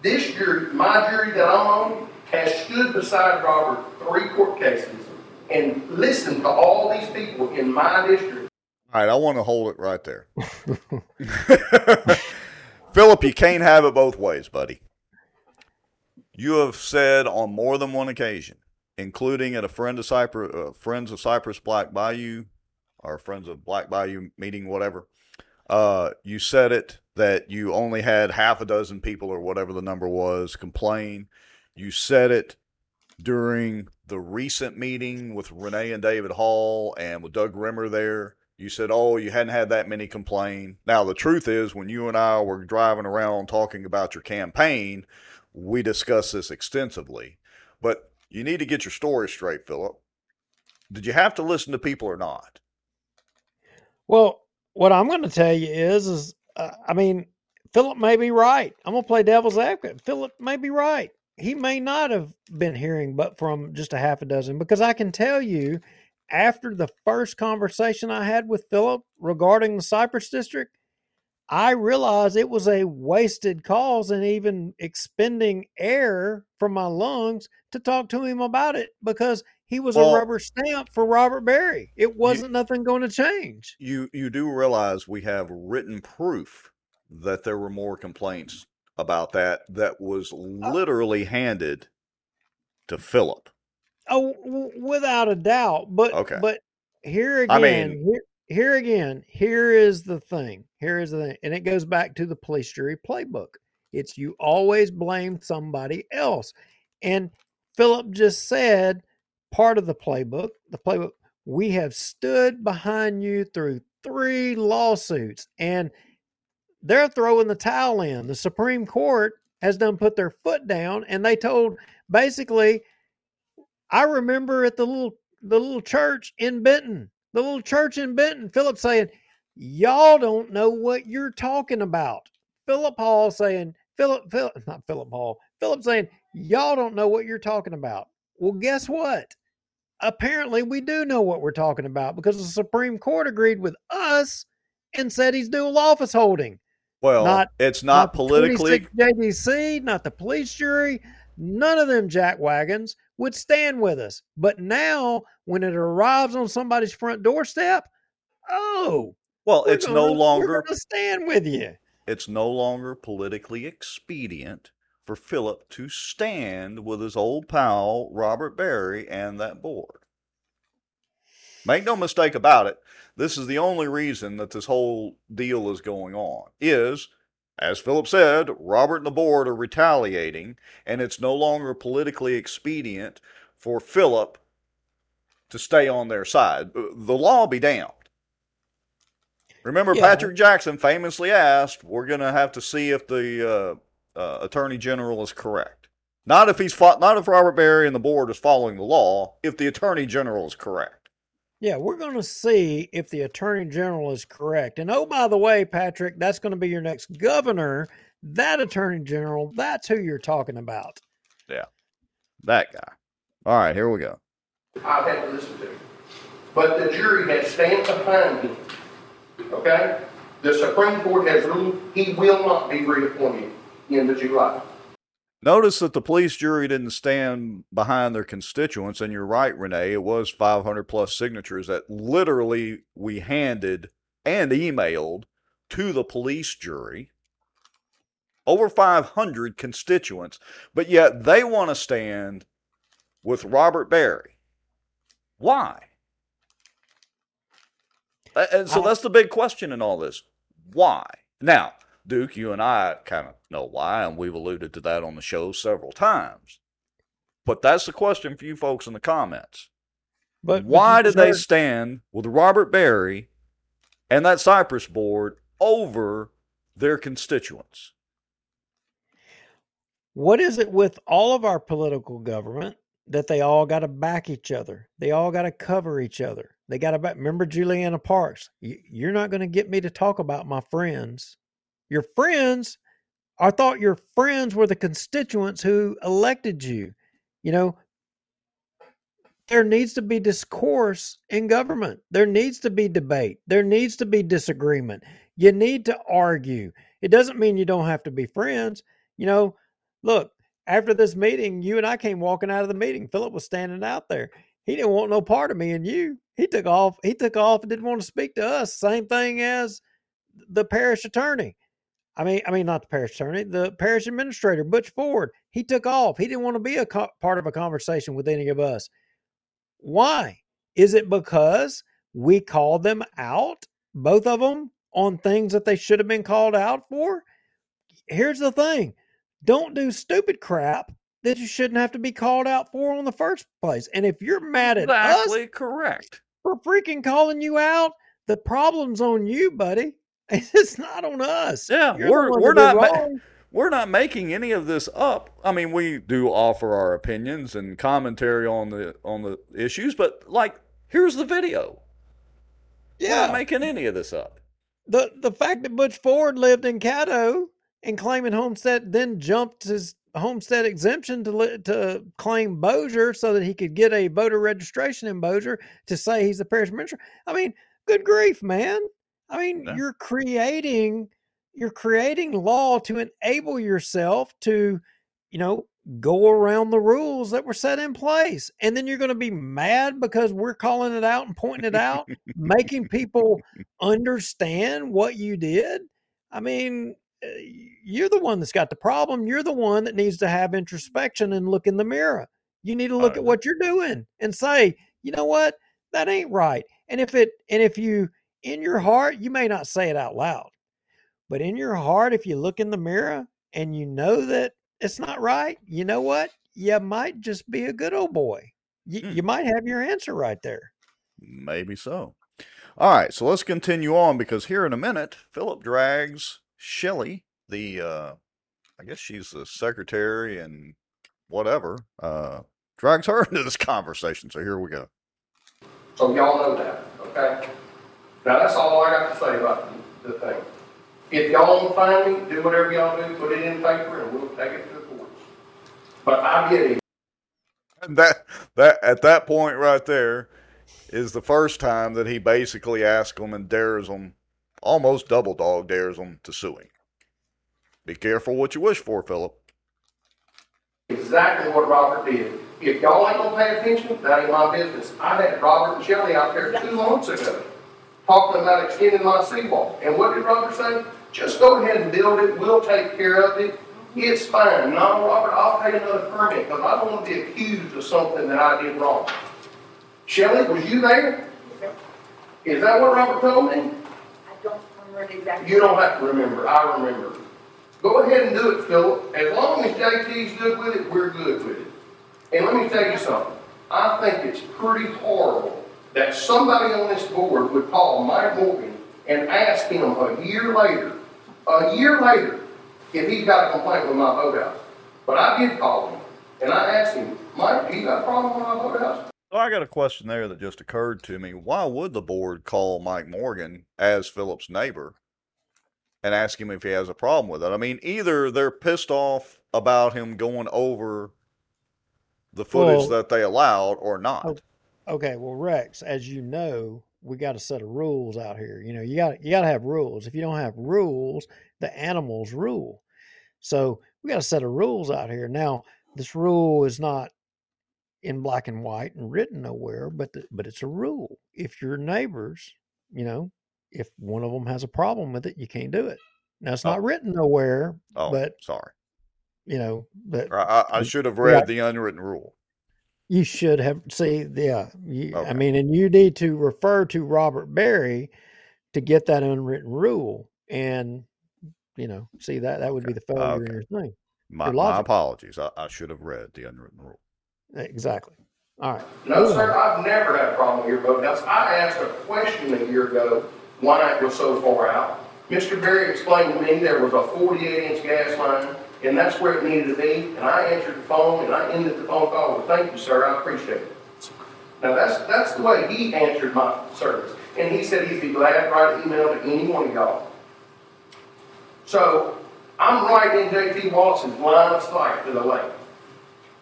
[SPEAKER 9] This jury, my jury that I'm on, has stood beside Robert three court cases and listened to all these people in my district
[SPEAKER 1] All right, I want to hold it right there. Philip, you can't have it both ways, buddy. You have said on more than one occasion, including at a friend of Cypress, uh, Friends of Cypress Black Bayou, or Friends of Black Bayou meeting, whatever. Uh, you said it that you only had half a dozen people or whatever the number was complain. You said it during the recent meeting with Renee and David Hall and with Doug Rimmer there. You said, oh, you hadn't had that many complain. Now, the truth is, when you and I were driving around talking about your campaign, we discussed this extensively. But you need to get your story straight, Philip. Did you have to listen to people or not?
[SPEAKER 2] Well, what I'm going to tell you is, is uh, I mean, Philip may be right. I'm going to play devil's advocate. Philip may be right. He may not have been hearing, but from just a half a dozen, because I can tell you, after the first conversation I had with Philip regarding the Cypress District, I realized it was a wasted cause and even expending air from my lungs to talk to him about it because he was
[SPEAKER 1] Well-
[SPEAKER 2] a rubber stamp for Robert Barry. It wasn't nothing going to change.
[SPEAKER 1] You you do realize we have written proof that there were more complaints about that that was uh literally handed to Philip.
[SPEAKER 2] Oh, w- without a doubt. But
[SPEAKER 1] Okay.
[SPEAKER 2] but here again, I
[SPEAKER 1] mean-
[SPEAKER 2] here, here again, here is the thing. Here is the thing, and it goes back to the police jury playbook. It's you always blame somebody else, and Philip just said part of the playbook. The playbook. We have stood behind you through three lawsuits, and they're throwing the towel in. The Supreme Court has done put their foot down, and they told basically I remember at the little the little church in Benton, the little church in Benton, Philip saying, "Y'all don't know what you're talking about." Philip Hall saying, "Philip, Philip, not Philip Hall, Philip saying, y'all don't know what you're talking about." Well, guess what? Apparently, we do know what we're talking about because the Supreme Court agreed with us and said he's dual office holding.
[SPEAKER 1] Well,
[SPEAKER 2] Not-
[SPEAKER 1] it's not,
[SPEAKER 2] the
[SPEAKER 1] politically
[SPEAKER 2] 26 JDC, not the police jury, none of them jack wagons would stand with us. But now, when it arrives on somebody's front doorstep, oh,
[SPEAKER 1] well, it's
[SPEAKER 2] gonna-
[SPEAKER 1] no longer
[SPEAKER 2] stand with you.
[SPEAKER 1] it's no longer politically expedient for Philip to stand with his old pal Robert Barry and that board. Make no mistake about it, this is the only reason that this whole deal is going on. Is as Philip said, Robert and the board are retaliating, and it's no longer politically expedient for Philip to stay on their side. Uh, The law be damned. Remember,
[SPEAKER 2] Yeah.
[SPEAKER 1] Patrick Jackson famously asked, "We're going to have to see if the uh, uh, attorney general is correct. Not if he's fo- not if Robert Barry and the board is following the law. If the attorney general is correct."
[SPEAKER 2] Yeah, we're going to see if the attorney general is correct. And oh, by the way, Patrick, that's going to be your next governor. That attorney general, that's who you're talking about.
[SPEAKER 1] Yeah, that guy. All right, here we go.
[SPEAKER 9] I've had to listen to. But the jury has stand behind him. Okay? The Supreme Court has ruled he will not be reappointed in the July.
[SPEAKER 1] Notice that the police jury didn't stand behind their constituents, and you're right, Renee. It was 500 plus signatures that literally we handed and emailed to the police jury. Over 500 constituents, but yet they want to stand with Robert Barry. Why? And so that's the big question in all this. Why? Now, Duke, you and I kind of know why, and we've alluded to that on the show several times. But that's the question for you folks in the comments.
[SPEAKER 2] But
[SPEAKER 1] why did they stand with Robert Barry and that Cypress board over their constituents?
[SPEAKER 2] What is it with all of our political government that they all got to back each other? They all got to cover each other. They got to back. Remember Juliana Parks? You're not going to get me to talk about my friends. Your friends, I thought your friends were the constituents who elected you. You know, there needs to be discourse in government. There needs to be debate. There needs to be disagreement. You need to argue. It doesn't mean you don't have to be friends. You know, look, after this meeting, you and I came walking out of the meeting. Philip was standing out there. He didn't want no part of me and you. He took off. He took off and didn't want to speak to us. Same thing as the parish attorney. I mean, I mean, not the parish attorney, the parish administrator, Butch Ford. He took off. He didn't want to be a co- part of a conversation with any of us. Why? Is it because we called them out, both of them, on things that they should have been called out for? Here's the thing don't do stupid crap that you shouldn't have to be called out for in the first place. And if you're mad at us
[SPEAKER 1] Exactly correct.
[SPEAKER 2] for freaking calling you out, the problem's on you, buddy. It's not on us.
[SPEAKER 1] Yeah,
[SPEAKER 2] You're
[SPEAKER 1] we're- we're not ma- We're not making any of this up. I mean, we do offer our opinions and commentary on the on the issues, but like, here's the video. We're
[SPEAKER 2] Yeah.
[SPEAKER 1] not making any of this up.
[SPEAKER 2] the the fact that Butch Ford lived in Caddo and claiming homestead, then jumped his homestead exemption to to claim Bossier so that he could get a voter registration in Bossier to say he's the parish minister. I mean, good grief, man! I mean,
[SPEAKER 1] Yeah.
[SPEAKER 2] you're creating you're creating law to enable yourself to, you know, go around the rules that were set in place, and then you're going to be mad because we're calling it out and pointing it out, making people understand what you did. I mean, uh, you're the one that's got the problem. You're the one that needs to have introspection and look in the mirror. You need to look at what you're doing and say, you know what, that ain't right. And if it, and if you, in your heart, you may not say it out loud, but in your heart, if you look in the mirror and you know that it's not right, you know what, you might just be a good old boy. You,
[SPEAKER 1] Hmm.
[SPEAKER 2] you might have your answer right there.
[SPEAKER 1] Maybe so. All right, so let's continue on because here in a minute, Philip drags Shelley, the uh I guess she's the secretary and whatever, uh drags her into this conversation. So here we go.
[SPEAKER 9] So y'all know that, okay? Now, that's all I got to say about the the thing. If y'all want to find me, do whatever y'all do, put it in paper, and we'll take it to the courts. But I get it.
[SPEAKER 1] And that that at that point right there is the first time that he basically asks them and dares them, almost double dog dares them to sue him. Be careful what you wish for, Philip.
[SPEAKER 9] Exactly what Robert did. If y'all ain't gonna pay attention, that ain't my business. I had Robert and Shelley out there two months ago, talking about extending my seawall. And what did Robert say? Just go ahead and build it, we'll take care of it. It's fine. No, Robert, I'll pay another permit, because I don't want to be accused of something that I did wrong. Shelley, was you there? Is that what Robert told me?
[SPEAKER 7] I don't remember exactly.
[SPEAKER 9] You don't have to remember, I remember. Go ahead and do it, Philip. As long as JT's good with it, we're good with it. And let me tell you something. I think it's pretty horrible that somebody on this board would call Mike Morgan and ask him a year later, a year later, if he's got a complaint with my boathouse. But I did call him, and I asked him, Mike, do you got a problem with my boathouse?
[SPEAKER 1] So I got a question there that just occurred to me. Why would the board call Mike Morgan as Philip's neighbor and ask him if he has a problem with it? I mean, either they're pissed off about him going over the footage
[SPEAKER 2] Well-
[SPEAKER 1] that they allowed or not.
[SPEAKER 2] Oh, Oh. Okay, well, Rex, as you know, we got a set of rules out here. You know, you got you got to have rules. If you don't have rules, the animals rule. So we got a set of rules out here. Now, this rule is not in black and white and written nowhere, but the, but it's a rule. If your neighbors, you know, if one of them has a problem with it, you can't do it. Now it's oh. not
[SPEAKER 1] Oh.
[SPEAKER 2] written nowhere,
[SPEAKER 1] Oh,
[SPEAKER 2] but
[SPEAKER 1] sorry.
[SPEAKER 2] you know, but
[SPEAKER 1] I, I, should have
[SPEAKER 2] Yeah.
[SPEAKER 1] read the unwritten rule.
[SPEAKER 2] You should have see, yeah. You, oh,
[SPEAKER 1] I
[SPEAKER 2] mean, and you need to refer to Robert Berry to get that unwritten rule, and you know, see that that would be the failure
[SPEAKER 1] Okay.
[SPEAKER 2] in your thing.
[SPEAKER 1] My,
[SPEAKER 2] Your
[SPEAKER 1] my apologies. I, I should have read the unwritten rule.
[SPEAKER 2] Exactly. All right.
[SPEAKER 9] No,
[SPEAKER 2] moving
[SPEAKER 9] sir. I've never had a problem with your boathouse. I asked a question a year ago, why it was so far out. Mr. Berry explained to me there was a forty-eight inch gas line, and that's where it needed to be, and I answered the phone, and I ended the phone call with, thank you, sir, I appreciate it. Now, that's, that's the way he answered my service, and he said he'd be glad to write an email to any one of y'all. So, I'm in JT Watson's line of sight to the lake.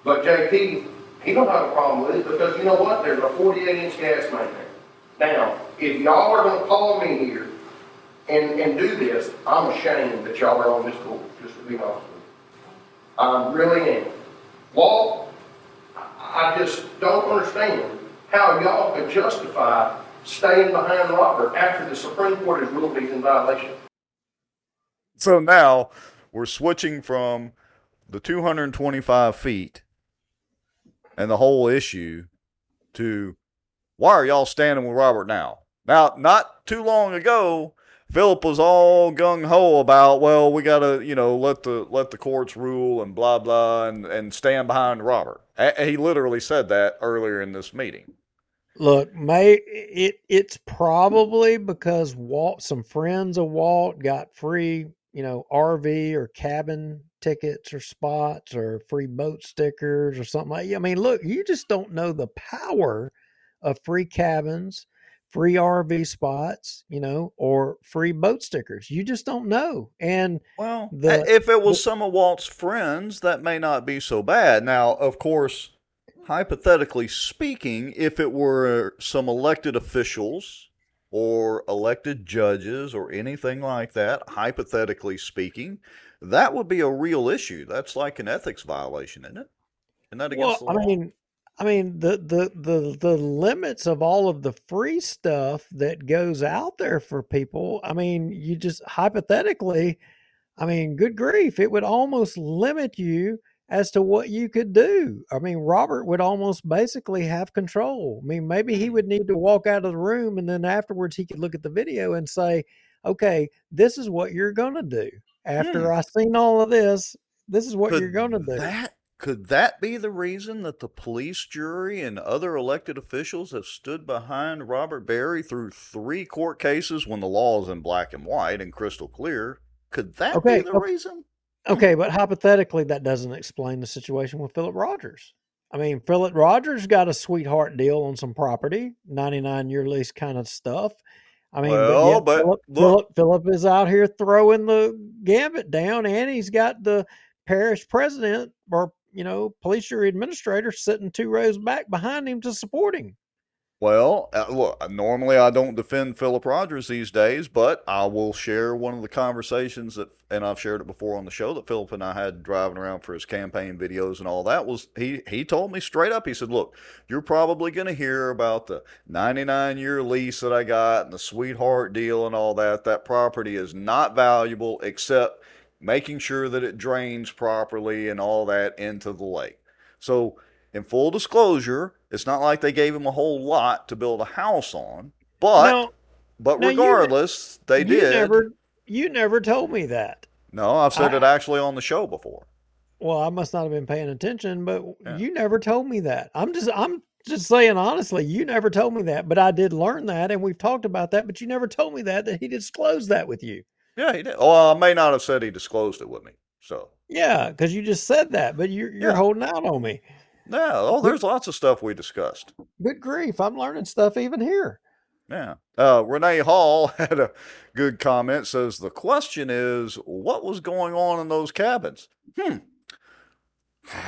[SPEAKER 9] But JT, he don't have a problem with it because you know what? There's a 48 inch gas main there. Now, if y'all are gonna call me here and, and do this, I'm ashamed that y'all are on this board, just to be honest. I really am. Walt, I just don't understand how y'all could justify staying behind Robert after the Supreme Court has ruled he's in violation.
[SPEAKER 1] So now we're switching from the 225 feet and the whole issue to why are y'all standing with Robert now? Now, not too long ago, Philip was all gung ho about, well, we gotta, you know, let the let the courts rule and blah blah and and stand behind Robert. He literally said that earlier in this meeting.
[SPEAKER 2] Look, may it it's probably because Walt, some friends of Walt got free, you know, RV or cabin tickets or spots or free boat stickers or something like. I mean, look, you just don't know the power of free cabins, free RV spots, you know, or free boat stickers. You just don't know. And
[SPEAKER 1] Well,
[SPEAKER 2] The-
[SPEAKER 1] if it was
[SPEAKER 2] the-
[SPEAKER 1] some of Walt's friends, that may not be so bad. Now, of course, hypothetically speaking, if it were some elected officials or elected judges or anything like that, hypothetically speaking, that would be a real issue. That's like an ethics violation, isn't it? Isn't that
[SPEAKER 2] well,
[SPEAKER 1] against the
[SPEAKER 2] I mean, I mean the, the the the limits of all of the free stuff that goes out there for people. I mean, you just hypothetically, I mean, good grief, it would almost limit you as to what you could do. I mean, Robert would almost basically have control. I mean, maybe he would need to walk out of the room and then afterwards he could look at the video and say, "Okay, this is what you're going to do. After hmm. I seen all of this, this is what you're going to do."
[SPEAKER 1] That could that be the reason that the police jury and other elected officials have stood behind Robert Barry through three court cases when the law is in black and white and crystal clear? Could that
[SPEAKER 2] Okay,
[SPEAKER 1] be the
[SPEAKER 2] okay.
[SPEAKER 1] reason?
[SPEAKER 2] Okay, but hypothetically, that doesn't explain the situation with Philip Rogers. I mean, Philip Rogers got a sweetheart deal on some property, 99 year lease kind of stuff. I mean,
[SPEAKER 1] Well, but
[SPEAKER 2] Philip, Philip is out here throwing the gambit down, and he's got the parish president or, you know, police jury administrator sitting two rows back behind him to support him.
[SPEAKER 1] Well, uh, look, normally I don't defend Philip Rogers these days, but I will share one of the conversations that, and I've shared it before on the show that Philip and I had driving around for his campaign videos and all that. Was he? He told me straight up. He said, "Look, you're probably going to hear about the 99 year lease that I got and the sweetheart deal and all that. That property is not valuable except making sure that it drains properly and all that into the lake." So, in full disclosure it's not like they gave him a whole lot to build a house on, but
[SPEAKER 2] No,
[SPEAKER 1] but
[SPEAKER 2] now you-
[SPEAKER 1] regardless, they
[SPEAKER 2] you
[SPEAKER 1] did.
[SPEAKER 2] never you never told me that.
[SPEAKER 1] no, I've said
[SPEAKER 2] I-
[SPEAKER 1] it actually on the show before.
[SPEAKER 2] Well, I must not have been paying attention, but
[SPEAKER 1] Yeah.
[SPEAKER 2] you never told me that. I'm just I'm just saying honestly, you never told me that, but I did learn that and we've talked about that, but you never told me that that he disclosed that with you.
[SPEAKER 1] Yeah, he did. Well, I may not have said he disclosed it with me. So
[SPEAKER 2] Yeah, because you just said that, but you're you're
[SPEAKER 1] Yeah.
[SPEAKER 2] holding out on me.
[SPEAKER 1] yeah, oh, there's lots of stuff we discussed.
[SPEAKER 2] Good grief, I'm learning stuff even here.
[SPEAKER 1] Yeah. Uh, Renee Hall had a good comment. Says the question is, what was going on in those cabins? Hmm.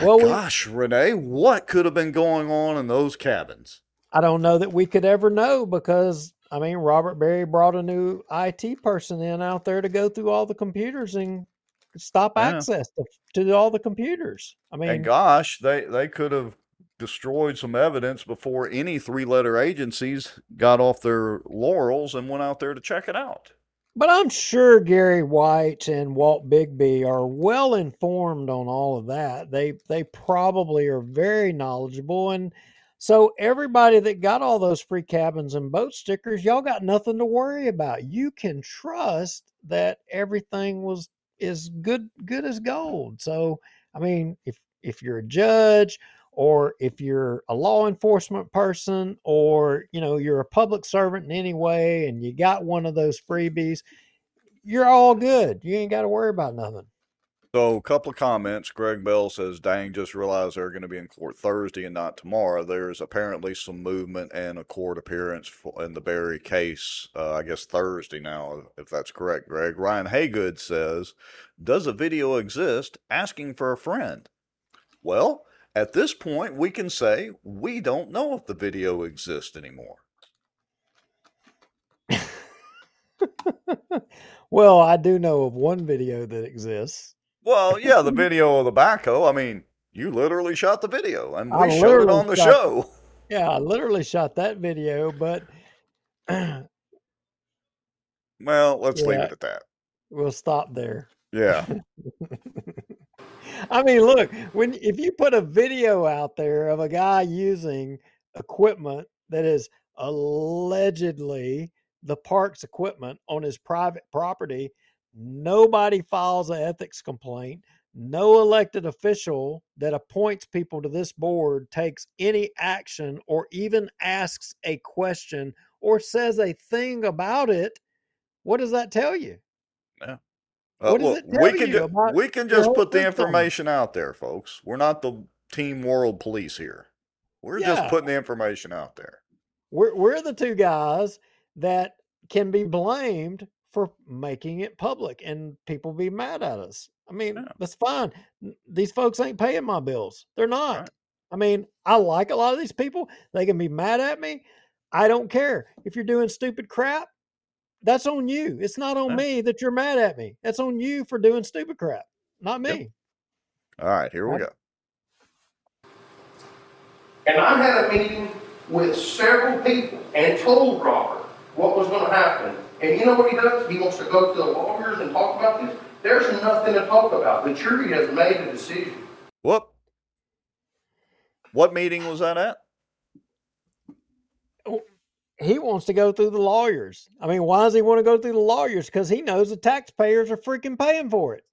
[SPEAKER 2] Well, we-
[SPEAKER 1] gosh, Renee, what could have been going on in those cabins?
[SPEAKER 2] I don't know that we could ever know because I mean Robert Berry brought a new IT person in out there to go through all the computers and stop
[SPEAKER 1] Yeah.
[SPEAKER 2] access to, to all the computers. I mean,
[SPEAKER 1] And gosh, they they could have destroyed some evidence before any three-letter agencies got off their laurels and went out there to check it out.
[SPEAKER 2] But I'm sure Gary White and Walt Bigby are well informed on all of that. They they probably are very knowledgeable and so everybody that got all those free cabins and boat stickers, y'all got nothing to worry about. You can trust that everything was is good good as gold. So, I mean, if if you're a judge or if you're a law enforcement person or you know you're a public servant in any way and you got one of those freebies you're all good you ain't got to worry about nothing
[SPEAKER 1] So, a couple of comments. Greg Bell says, "Dang, just realized they're going to be in court Thursday and not tomorrow." There's apparently some movement and a court appearance in the Berry case. Uh, I guess Thursday now, if that's correct. Greg Ryan Haygood says, "Does a video exist asking for a friend?" Well, at this point, we can say we don't know if the video exists anymore.
[SPEAKER 2] well i do know of one video that exists
[SPEAKER 1] Well, yeah, the video of the backhoe. I mean, you literally shot the video, and we
[SPEAKER 2] I
[SPEAKER 1] showed it on the
[SPEAKER 2] shot-
[SPEAKER 1] show.
[SPEAKER 2] yeah i literally shot that video but
[SPEAKER 1] Well, let's leave it at that.
[SPEAKER 2] we'll stop there
[SPEAKER 1] Yeah.
[SPEAKER 2] I mean, look, when if you put a video out there of a guy using equipment that is allegedly the park's equipment on his private property, nobody files an ethics complaint. No elected official that appoints people to this board takes any action or even asks a question or says a thing about it. What does that tell you?
[SPEAKER 1] Uh,
[SPEAKER 2] What does
[SPEAKER 1] look,
[SPEAKER 2] it tell
[SPEAKER 1] we can
[SPEAKER 2] you
[SPEAKER 1] ju- we can just put the information out there, folks. We're not the team world police here. We're just putting the information out there.
[SPEAKER 2] we're we're the two guys that can be blamed for making it public and people be mad at us. I mean,
[SPEAKER 1] Yeah.
[SPEAKER 2] that's fine. These folks ain't paying my bills. They're not.
[SPEAKER 1] Right.
[SPEAKER 2] I mean, I like a lot of these people. They can be mad at me. I don't care. If you're doing stupid crap, that's on you. It's not on
[SPEAKER 1] Yeah.
[SPEAKER 2] me that you're mad at me. That's on you for doing stupid crap, not
[SPEAKER 1] Yep.
[SPEAKER 2] me.
[SPEAKER 1] All right, here we
[SPEAKER 2] Right.
[SPEAKER 1] go.
[SPEAKER 9] And I had a meeting with several people and told Robert what was gonna happen. And you know what he does? He wants to go to the lawyers and talk about this. There's nothing to talk about. The jury has made a decision.
[SPEAKER 1] Whoop. What meeting was that at?
[SPEAKER 2] He wants to go through the lawyers. I mean, why does he want to go through the lawyers? Because he knows the taxpayers are freaking paying for it.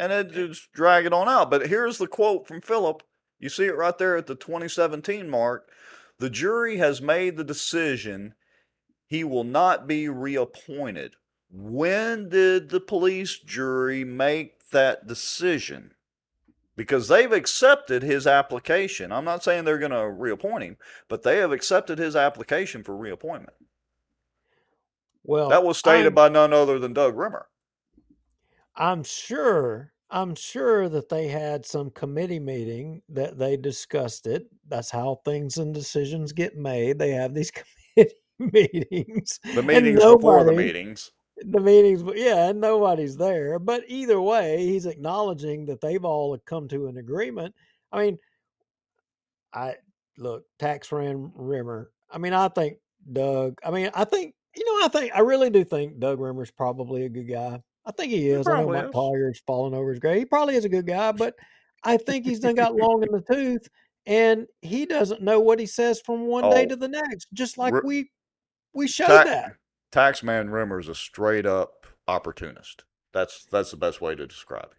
[SPEAKER 1] And it just drag it on out. But here's the quote from Philip. You see it right there at the 2017 mark. The jury has made the decision he will not be reappointed. When did the police jury make that decision? Because they've accepted his application. I'm not saying they're going to reappoint him, but they have accepted his application for reappointment.
[SPEAKER 2] Well,
[SPEAKER 1] That was stated
[SPEAKER 2] I'm-
[SPEAKER 1] by none other than Doug Rimmer.
[SPEAKER 2] I'm sure I'm sure that they had some committee meeting that they discussed it. That's how things and decisions get made. They have these meetings.
[SPEAKER 1] The meetings before the meetings.
[SPEAKER 2] the meetings, but yeah, and nobody's there. But either way, he's acknowledging that they've all come to an agreement. I mean, I look, tax ran Rimmer. I mean, I think Doug. I mean, I think you know, I think I really do think Doug Rimmer's probably a good guy. I think he is. I know Mike. Collier's falling over his grave. He probably is a good guy, but I think he's done got long in the tooth, and he doesn't know what he says from one day
[SPEAKER 1] Oh.
[SPEAKER 2] to the next. Just like
[SPEAKER 1] Ri-
[SPEAKER 2] we we showed
[SPEAKER 1] Ta-
[SPEAKER 2] that.
[SPEAKER 1] Taxman Rimmer's a straight up opportunist. That's that's the best way to describe it.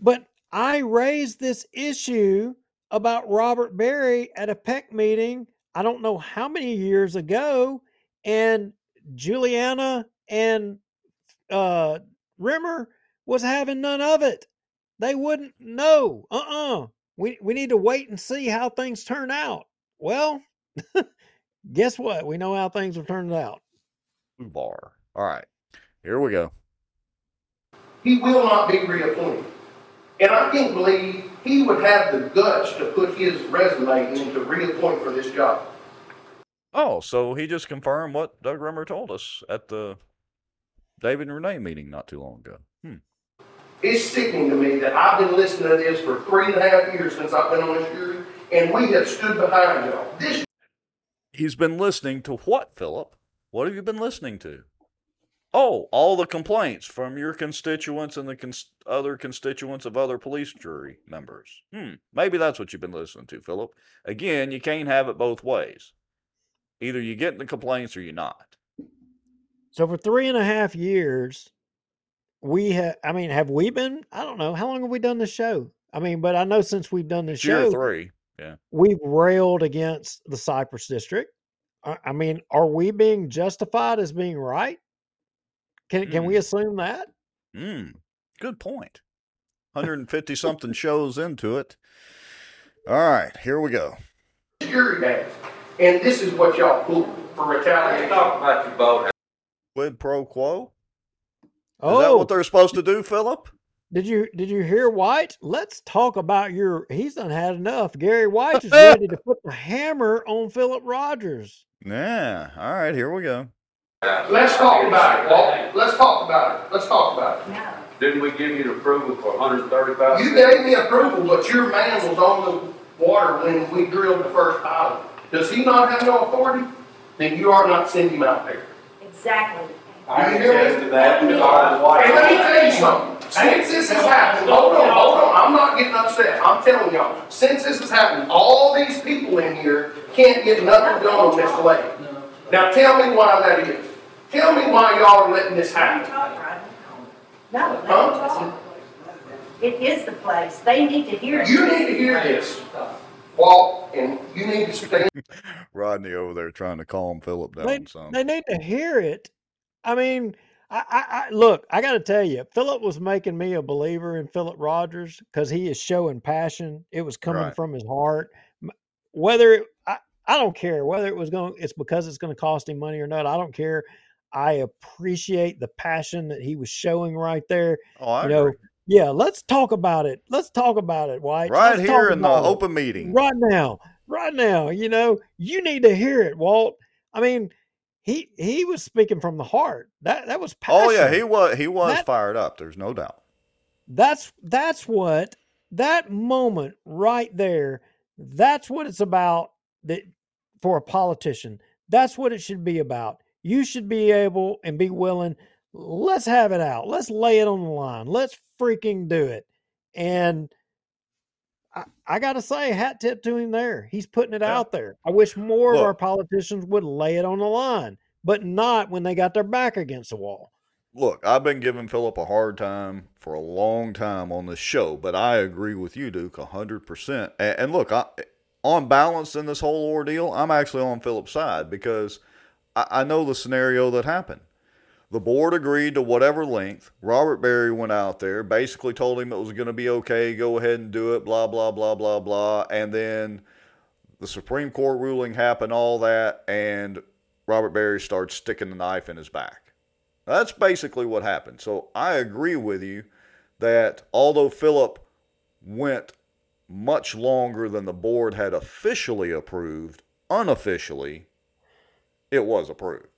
[SPEAKER 2] But I raised this issue about Robert Berry at a PEC meeting, I don't know how many years ago, and Juliana and uh, Rimmer was having none of it. They wouldn't know. Uh-uh. We we need to wait and see how things turn out. Well, guess what? We know how things have turned out.
[SPEAKER 1] Bar. All right. Here we go.
[SPEAKER 9] He will not be reappointed. And I can't believe he would have the guts to put his resume in to reappoint for this job.
[SPEAKER 1] Oh, so he just confirmed what Doug Rimmer told us at the David and Renee meeting not too long ago. Hmm.
[SPEAKER 9] It's sickening to me that I've been listening to this for three and a half years since I've been on this jury, and we have stood behind y'all. This
[SPEAKER 1] He's been listening to what, Philip? What have you been listening to? Oh, all the complaints from your constituents and the cons- other constituents of other police jury members. Hmm, maybe that's what you've been listening to, Philip. Again, you can't have it both ways. Either you get the complaints or you're not.
[SPEAKER 2] So for three and a half years, we have. I mean, have we been? I don't know. How long have we done the show? I mean, but I know since we've done the show,
[SPEAKER 1] three. Yeah.
[SPEAKER 2] we've railed against the Cypress District. I, I mean, are we being justified as being right? Can can we
[SPEAKER 1] Hmm.
[SPEAKER 2] assume that?
[SPEAKER 1] Hmm. Good point. 150 something shows into it. All right, here we go.
[SPEAKER 9] jury has. And this is what y'all pulled for retaliation.
[SPEAKER 5] Talk about your boat.
[SPEAKER 1] Quid pro quo? Is
[SPEAKER 2] Oh,
[SPEAKER 1] that what they're supposed to do, Philip?
[SPEAKER 2] Did you did you hear White? Let's talk about your. He's done had enough. Gary White is ready to put the hammer on Philip Rogers.
[SPEAKER 1] Yeah. All right, here we go.
[SPEAKER 9] Let's talk about it, Walt. Let's talk about it. Let's talk about it.
[SPEAKER 7] No.
[SPEAKER 5] Didn't we give you the approval for hundred and thirty thousand?
[SPEAKER 9] You gave me approval, but your man was on the water when we drilled the first pilot. Does he not have no authority? Then you are not sending him out there.
[SPEAKER 7] Exactly.
[SPEAKER 9] I can attest
[SPEAKER 5] to that because I was
[SPEAKER 9] And let me tell you something, since this has happened, hold on, hold on, I'm not getting upset, I'm telling y'all, since this has happened, all these people in here can't get nothing done on this lake. Now tell me why that is. Tell me why y'all are letting this happen.
[SPEAKER 7] Rodney. No,
[SPEAKER 9] Huh?
[SPEAKER 7] It is the place. They need to hear it.
[SPEAKER 9] You need to hear this, Walt, and you need to stand
[SPEAKER 1] Rodney over there trying to calm Philip down
[SPEAKER 2] They,
[SPEAKER 1] some.
[SPEAKER 2] they need to hear it. I mean, I, I, look. I got to tell you, Philip was making me a believer in Philip Rogers because he is showing passion. It was coming
[SPEAKER 1] Right.
[SPEAKER 2] from his heart. Whether it, I, I don't care whether it was going. It's because it's going to cost him money or not. I don't care. I appreciate the passion that he was showing right there.
[SPEAKER 1] oh, I
[SPEAKER 2] you know,
[SPEAKER 1] agree.
[SPEAKER 2] yeah. Let's talk about it. Let's talk about it, White.
[SPEAKER 1] Right
[SPEAKER 2] Let's
[SPEAKER 1] here in the
[SPEAKER 2] it
[SPEAKER 1] open meeting.
[SPEAKER 2] right now right now you know you need to hear it walt i mean he he was speaking from the heart that that was passion.
[SPEAKER 1] Oh yeah, he was he was
[SPEAKER 2] That-
[SPEAKER 1] fired up. There's no doubt.
[SPEAKER 2] that's that's what that moment right there that's what it's about that for a politician that's what it should be about you should be able and be willing let's have it out let's lay it on the line let's freaking do it and I, I gotta say, hat tip to him there. He's putting it
[SPEAKER 1] Yeah.
[SPEAKER 2] out there. I wish more of our politicians would lay it on the line, but not when they got their back against the wall.
[SPEAKER 1] Look, I've been giving Philip a hard time for a long time on this show, but I agree with you, Duke, hundred percent. And, and look, I, on balance in this whole ordeal, I'm actually on Philip's side because I, I know the scenario that happened. The board agreed to whatever length. Robert Berry went out there, basically told him it was going to be okay, go ahead and do it, blah, blah, blah, blah, blah. And then the Supreme Court ruling happened, all that, and Robert Berry starts sticking the knife in his back. That's basically what happened. So I agree with you that although Philip went much longer than the board had officially approved, unofficially, it was approved.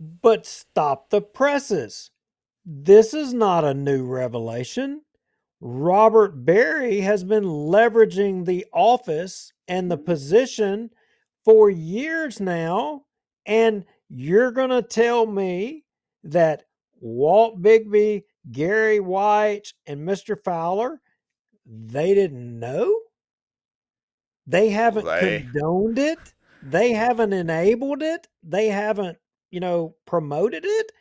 [SPEAKER 2] But stop the presses. This is not a new revelation. Robert Berry has been leveraging the office and the position for years now. And you're going to tell me that Walt Bigby, Gary White, and Mr. Fowler, they didn't know? They haven't
[SPEAKER 1] They-
[SPEAKER 2] condoned it? They haven't enabled it? They haven't, you know, promoted it?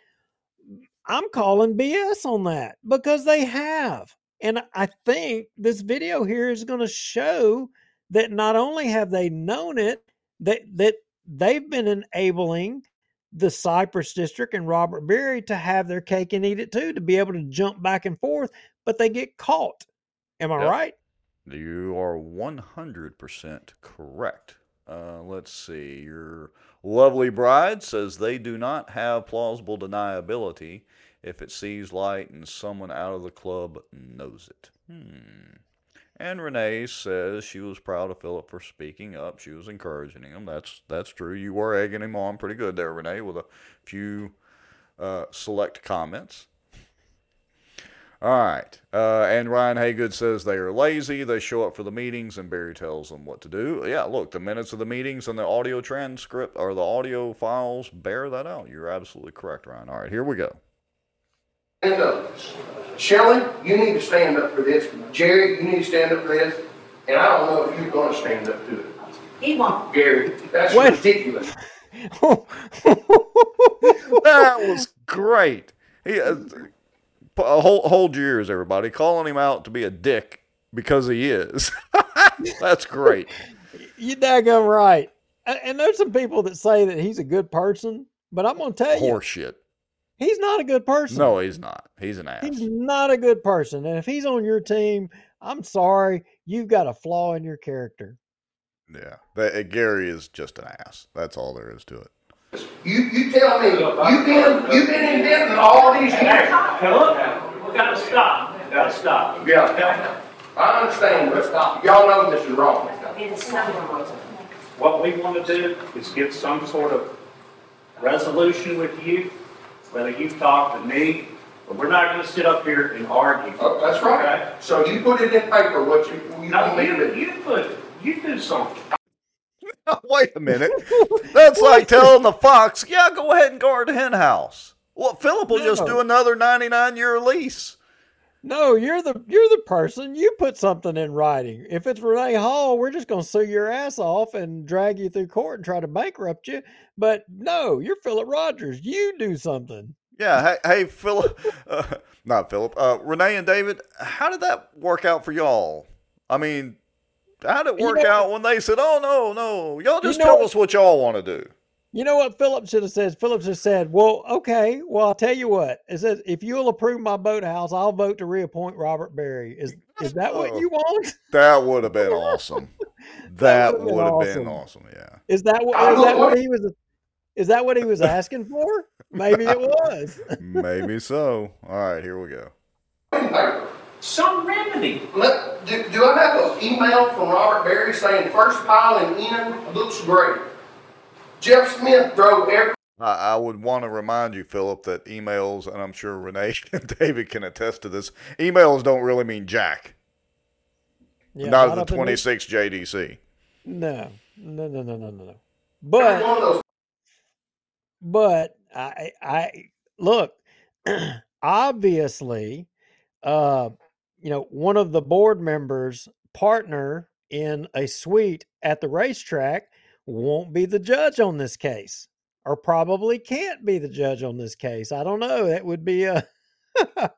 [SPEAKER 2] I'm calling BS on that because they have. And I think this video here is going to show that not only have they known it, that that they've been enabling the Cypress District and Robert Berry to have their cake and eat it too, to be able to jump back and forth, but they get caught. Am I
[SPEAKER 1] Yep.
[SPEAKER 2] right?
[SPEAKER 1] You are 100% correct. Uh, let's see. Your lovely bride says they do not have plausible deniability if it sees light and someone out of the club knows it. Hmm. And Renee says she was proud of Philip for speaking up. She was encouraging him. That's that's true. You were egging him on pretty good there, Renee, with a few uh, select comments. All right. Uh, and Ryan Haygood says they are lazy. They show up for the meetings, and Berry tells them what to do. Yeah, look, the minutes of the meetings and the audio transcript or the audio files bear that out. You're absolutely correct, Ryan. All right, here we go.
[SPEAKER 9] Stand up. Shelley, you need to stand up for this. Jerry, you need to stand up for this. And I don't know if you're gonna stand up to it.
[SPEAKER 7] He won't.
[SPEAKER 9] Gary, that's
[SPEAKER 2] What?
[SPEAKER 9] ridiculous.
[SPEAKER 1] That was great. He, uh, hold, hold your ears, everybody. Calling him out to be a dick because he is. That's great.
[SPEAKER 2] you daggum right. And there's some people that say that he's a good person, but I'm going to tell you,
[SPEAKER 1] Horseshit.
[SPEAKER 2] he's not a good person.
[SPEAKER 1] No, he's not. He's an ass.
[SPEAKER 2] He's not a good person. And if he's on your team, I'm sorry, you've got a flaw in your character.
[SPEAKER 1] Yeah. That, uh, Gary is just an ass. That's all there is to it.
[SPEAKER 9] You, you tell me, you've been, you've been in Benton all these years.
[SPEAKER 3] Philip, we gotta stop, gotta stop.
[SPEAKER 9] Yeah, I understand, but y'all know this is wrong.
[SPEAKER 3] What we want to do is get some sort of resolution with you, whether you talk to me, but we're not gonna sit up here and argue.
[SPEAKER 9] Oh, That's right. So you put it in paper, what you, you
[SPEAKER 3] No,
[SPEAKER 9] want me
[SPEAKER 3] you, you put, you do something.
[SPEAKER 1] Wait a minute. That's like telling the fox, yeah, go ahead and guard the hen house. Well, Philip will just do another 99 year lease.
[SPEAKER 2] No, you're the you're the person. You put something in writing. If it's Renee Hall, we're just going to sue your ass off and drag you through court and try to bankrupt you. But no, you're Philip Rogers. You do something.
[SPEAKER 1] Yeah. Hey, hey Philip, uh, not Philip, uh, Renee and David, how did that work out for y'all? I mean, how did it
[SPEAKER 2] You
[SPEAKER 1] work
[SPEAKER 2] know-
[SPEAKER 1] out when they said, oh, no, no, y'all just
[SPEAKER 2] know
[SPEAKER 1] tell us what y'all want to do?
[SPEAKER 2] You know what Phillips should have said? Phillips should have said, "Well, okay. Well, I'll tell you what. It says if you'll approve my boathouse, I'll vote to reappoint Robert Berry. Is is that what you want?
[SPEAKER 1] That would have been awesome. That
[SPEAKER 2] would've been
[SPEAKER 1] would have been
[SPEAKER 2] awesome.
[SPEAKER 1] awesome. Yeah.
[SPEAKER 2] Is that what
[SPEAKER 9] I
[SPEAKER 2] is that what he was? Is that what he was asking for? Maybe it was.
[SPEAKER 1] Maybe so. All right, here we go.
[SPEAKER 9] Paper.
[SPEAKER 3] Some remedy.
[SPEAKER 9] Let, do, do I have an email from Robert Berry saying first pile and in looks great? Jeff Smith drove every
[SPEAKER 1] I, I would want to remind you, Philip, that emails, and I'm sure Renee and David can attest to this, emails don't really mean jack.
[SPEAKER 2] Yeah,
[SPEAKER 1] not,
[SPEAKER 2] up
[SPEAKER 1] the
[SPEAKER 2] in this-
[SPEAKER 1] 26 JDC.
[SPEAKER 2] No, no, no, no, no, no, no. But
[SPEAKER 9] one of those.
[SPEAKER 2] but I I look obviously uh you know one of the board members partner in a suite at the racetrack won't be the judge on this case or probably can't be the judge on this case. I don't know. That would be a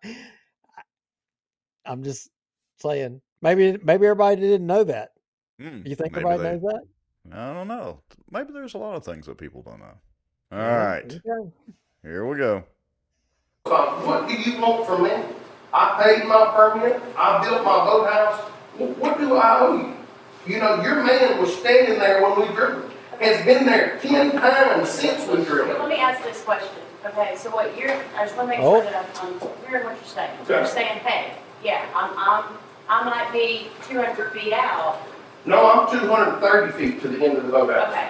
[SPEAKER 2] I'm just saying maybe maybe everybody didn't know that.
[SPEAKER 1] Hmm,
[SPEAKER 2] You think everybody
[SPEAKER 1] they-
[SPEAKER 2] knows that?
[SPEAKER 1] I don't know. Maybe there's a lot of things that people don't know. All
[SPEAKER 2] Yeah,
[SPEAKER 1] right,
[SPEAKER 2] okay.
[SPEAKER 1] here we go.
[SPEAKER 9] Uh, What do you want from me? I paid my permit, I built my boathouse, Wh- what do I owe you? You know, your man was standing there when we drilled, has been there ten times since we drilled.
[SPEAKER 7] Let me ask this question. Okay, so what you're, I just wanna make
[SPEAKER 2] Oh.
[SPEAKER 7] that I'm, I'm hearing what you're saying.
[SPEAKER 9] Okay.
[SPEAKER 7] You're saying, hey, yeah, I'm, I'm, I might be two hundred feet out,
[SPEAKER 9] No, I'm two hundred and thirty feet to the end of the boathouse.
[SPEAKER 7] okay,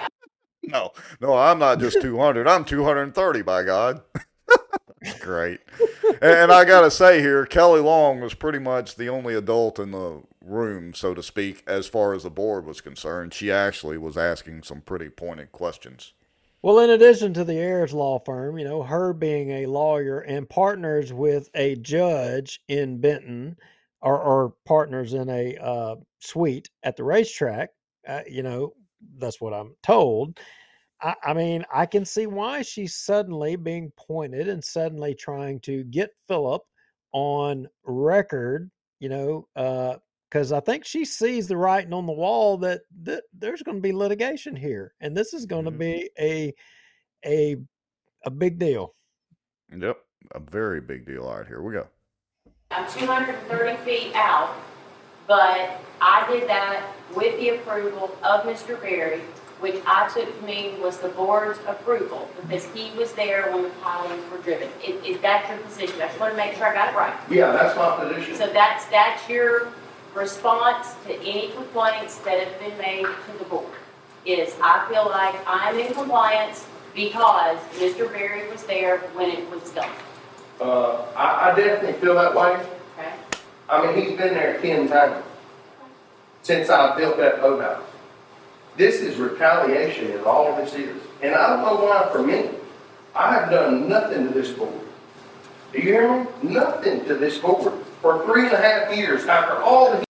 [SPEAKER 1] No, no, I'm not just 200. I'm 230, by God. Great. And I got to say here, Kelly Long was pretty much the only adult in the room, so to speak, as far as the board was concerned. She actually was asking some pretty pointed questions.
[SPEAKER 2] Well, in addition to the Ayers Law Firm, you know, her being a lawyer and partners with a judge in Benton, or, or partners in a uh, suite at the racetrack, uh, you know, that's what I'm told. I, I mean, I can see why she's suddenly being pointed and suddenly trying to get Philip on record, you know, because I think she sees the writing on the wall that, that there's going to be litigation here, and this is going to
[SPEAKER 1] Mhm.
[SPEAKER 2] be a a a big deal.
[SPEAKER 1] Yep, a very big deal. All right, here we go.
[SPEAKER 7] I'm two hundred and thirty feet out, but I did that with the approval of Mr. Berry, which I took to mean was the board's approval, because he was there when the pilings were driven. It, it, that's your position, I just wanna make sure I got it right.
[SPEAKER 9] Yeah, that's my position.
[SPEAKER 7] So that's, that's your response to any complaints that have been made to the board, is I feel like I'm in compliance because Mr. Berry was there when it was done,
[SPEAKER 9] Uh, I, I definitely feel that way.
[SPEAKER 7] okay?
[SPEAKER 9] I mean, he's been there ten times since I built that boathouse. This is retaliation is all this is. And I don't know why for me. I have done nothing to this board. Do you hear me? Nothing to this board for three and a half years after all the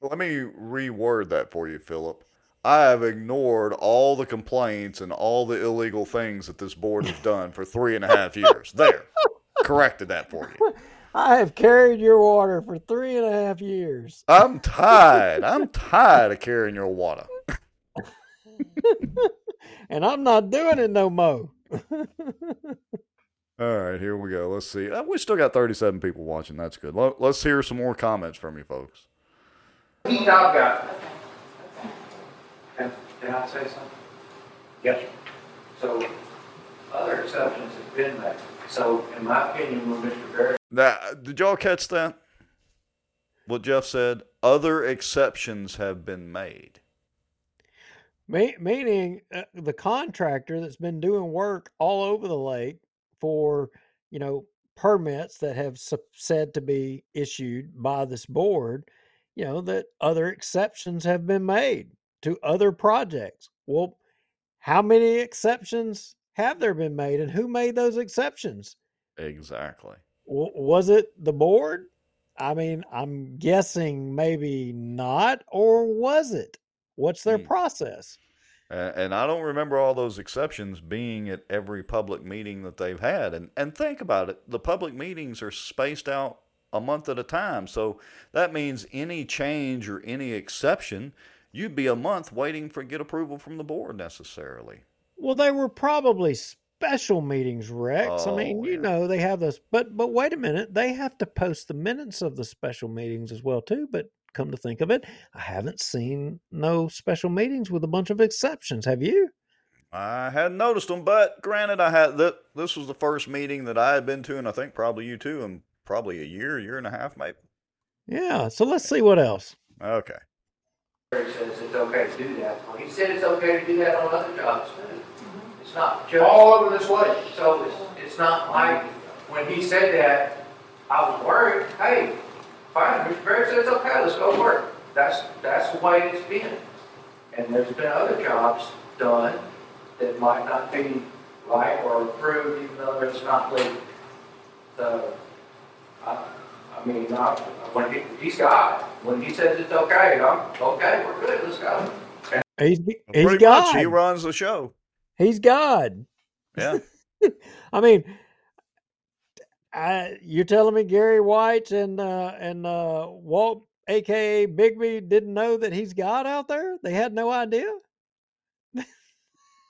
[SPEAKER 1] Let me reword that for you, Philip. I have ignored all the complaints and all the illegal things that this board has done for three and a half years. There, corrected that for you.
[SPEAKER 2] I have carried your water for three and a half years.
[SPEAKER 1] I'm tired. I'm tired of carrying your water.
[SPEAKER 2] and I'm not doing it no more.
[SPEAKER 1] All right, here we go. Let's see. Uh, We still got 37 people watching. That's good. Let- Let's hear some more comments from you folks.
[SPEAKER 9] I've got.
[SPEAKER 7] Okay, okay.
[SPEAKER 5] Can, can I say something? Yes. So, other exceptions have been made. So, in my opinion, when Mr. Berry
[SPEAKER 1] Now, did y'all catch that? What Jeff said? Other exceptions have been made.
[SPEAKER 2] Me- meaning uh, the contractor that's been doing work all over the lake for you know permits that have said to be issued by this board you know that other exceptions have been made to other projects well how many exceptions have there been made and who made those exceptions
[SPEAKER 1] Exactly.
[SPEAKER 2] W- was it the board i mean i'm guessing maybe not or was it what's their
[SPEAKER 1] Hmm.
[SPEAKER 2] process
[SPEAKER 1] And I don't remember all those exceptions being at every public meeting that they've had. And and think about it, the public meetings are spaced out a month at a time. So that means any change or any exception, you'd be a month waiting for get approval from the board necessarily.
[SPEAKER 2] Well, they were probably special meetings, Rex. I mean,
[SPEAKER 1] Oh,
[SPEAKER 2] you know, they have this, but but wait a minute, they have to post the minutes of the special meetings as well too. But come to think of it, I haven't seen no special meetings with a bunch of exceptions. Have you?
[SPEAKER 1] I hadn't noticed them, but granted, I had that. This was the first meeting that I had been to, and I think probably you too, in probably a year, year and a half, maybe.
[SPEAKER 2] Yeah. So let's see what else.
[SPEAKER 1] Okay.
[SPEAKER 5] says it's okay to do that, he said it's okay to do that on other jobs too. It's not just.
[SPEAKER 9] All over this lake.
[SPEAKER 5] So it's, it's not like, when he said that, I was worried, hey, fine, Mr. Berry said it's okay, let's go work. That's, that's the way it's been. And there's been other jobs done that might not be right or approved, even though it's not legal. So, I, I mean, I, when he, he's got, when he says it's okay, I'm, okay, we're good, let's go.
[SPEAKER 2] He's
[SPEAKER 1] Well,
[SPEAKER 2] he's
[SPEAKER 1] pretty
[SPEAKER 2] God.
[SPEAKER 1] much, he runs the show.
[SPEAKER 2] He's God.
[SPEAKER 1] Yeah.
[SPEAKER 2] I mean, I, you're telling me Gary White and uh, and uh, Walt, aka Bigby, didn't know that he's God out there? They had no idea.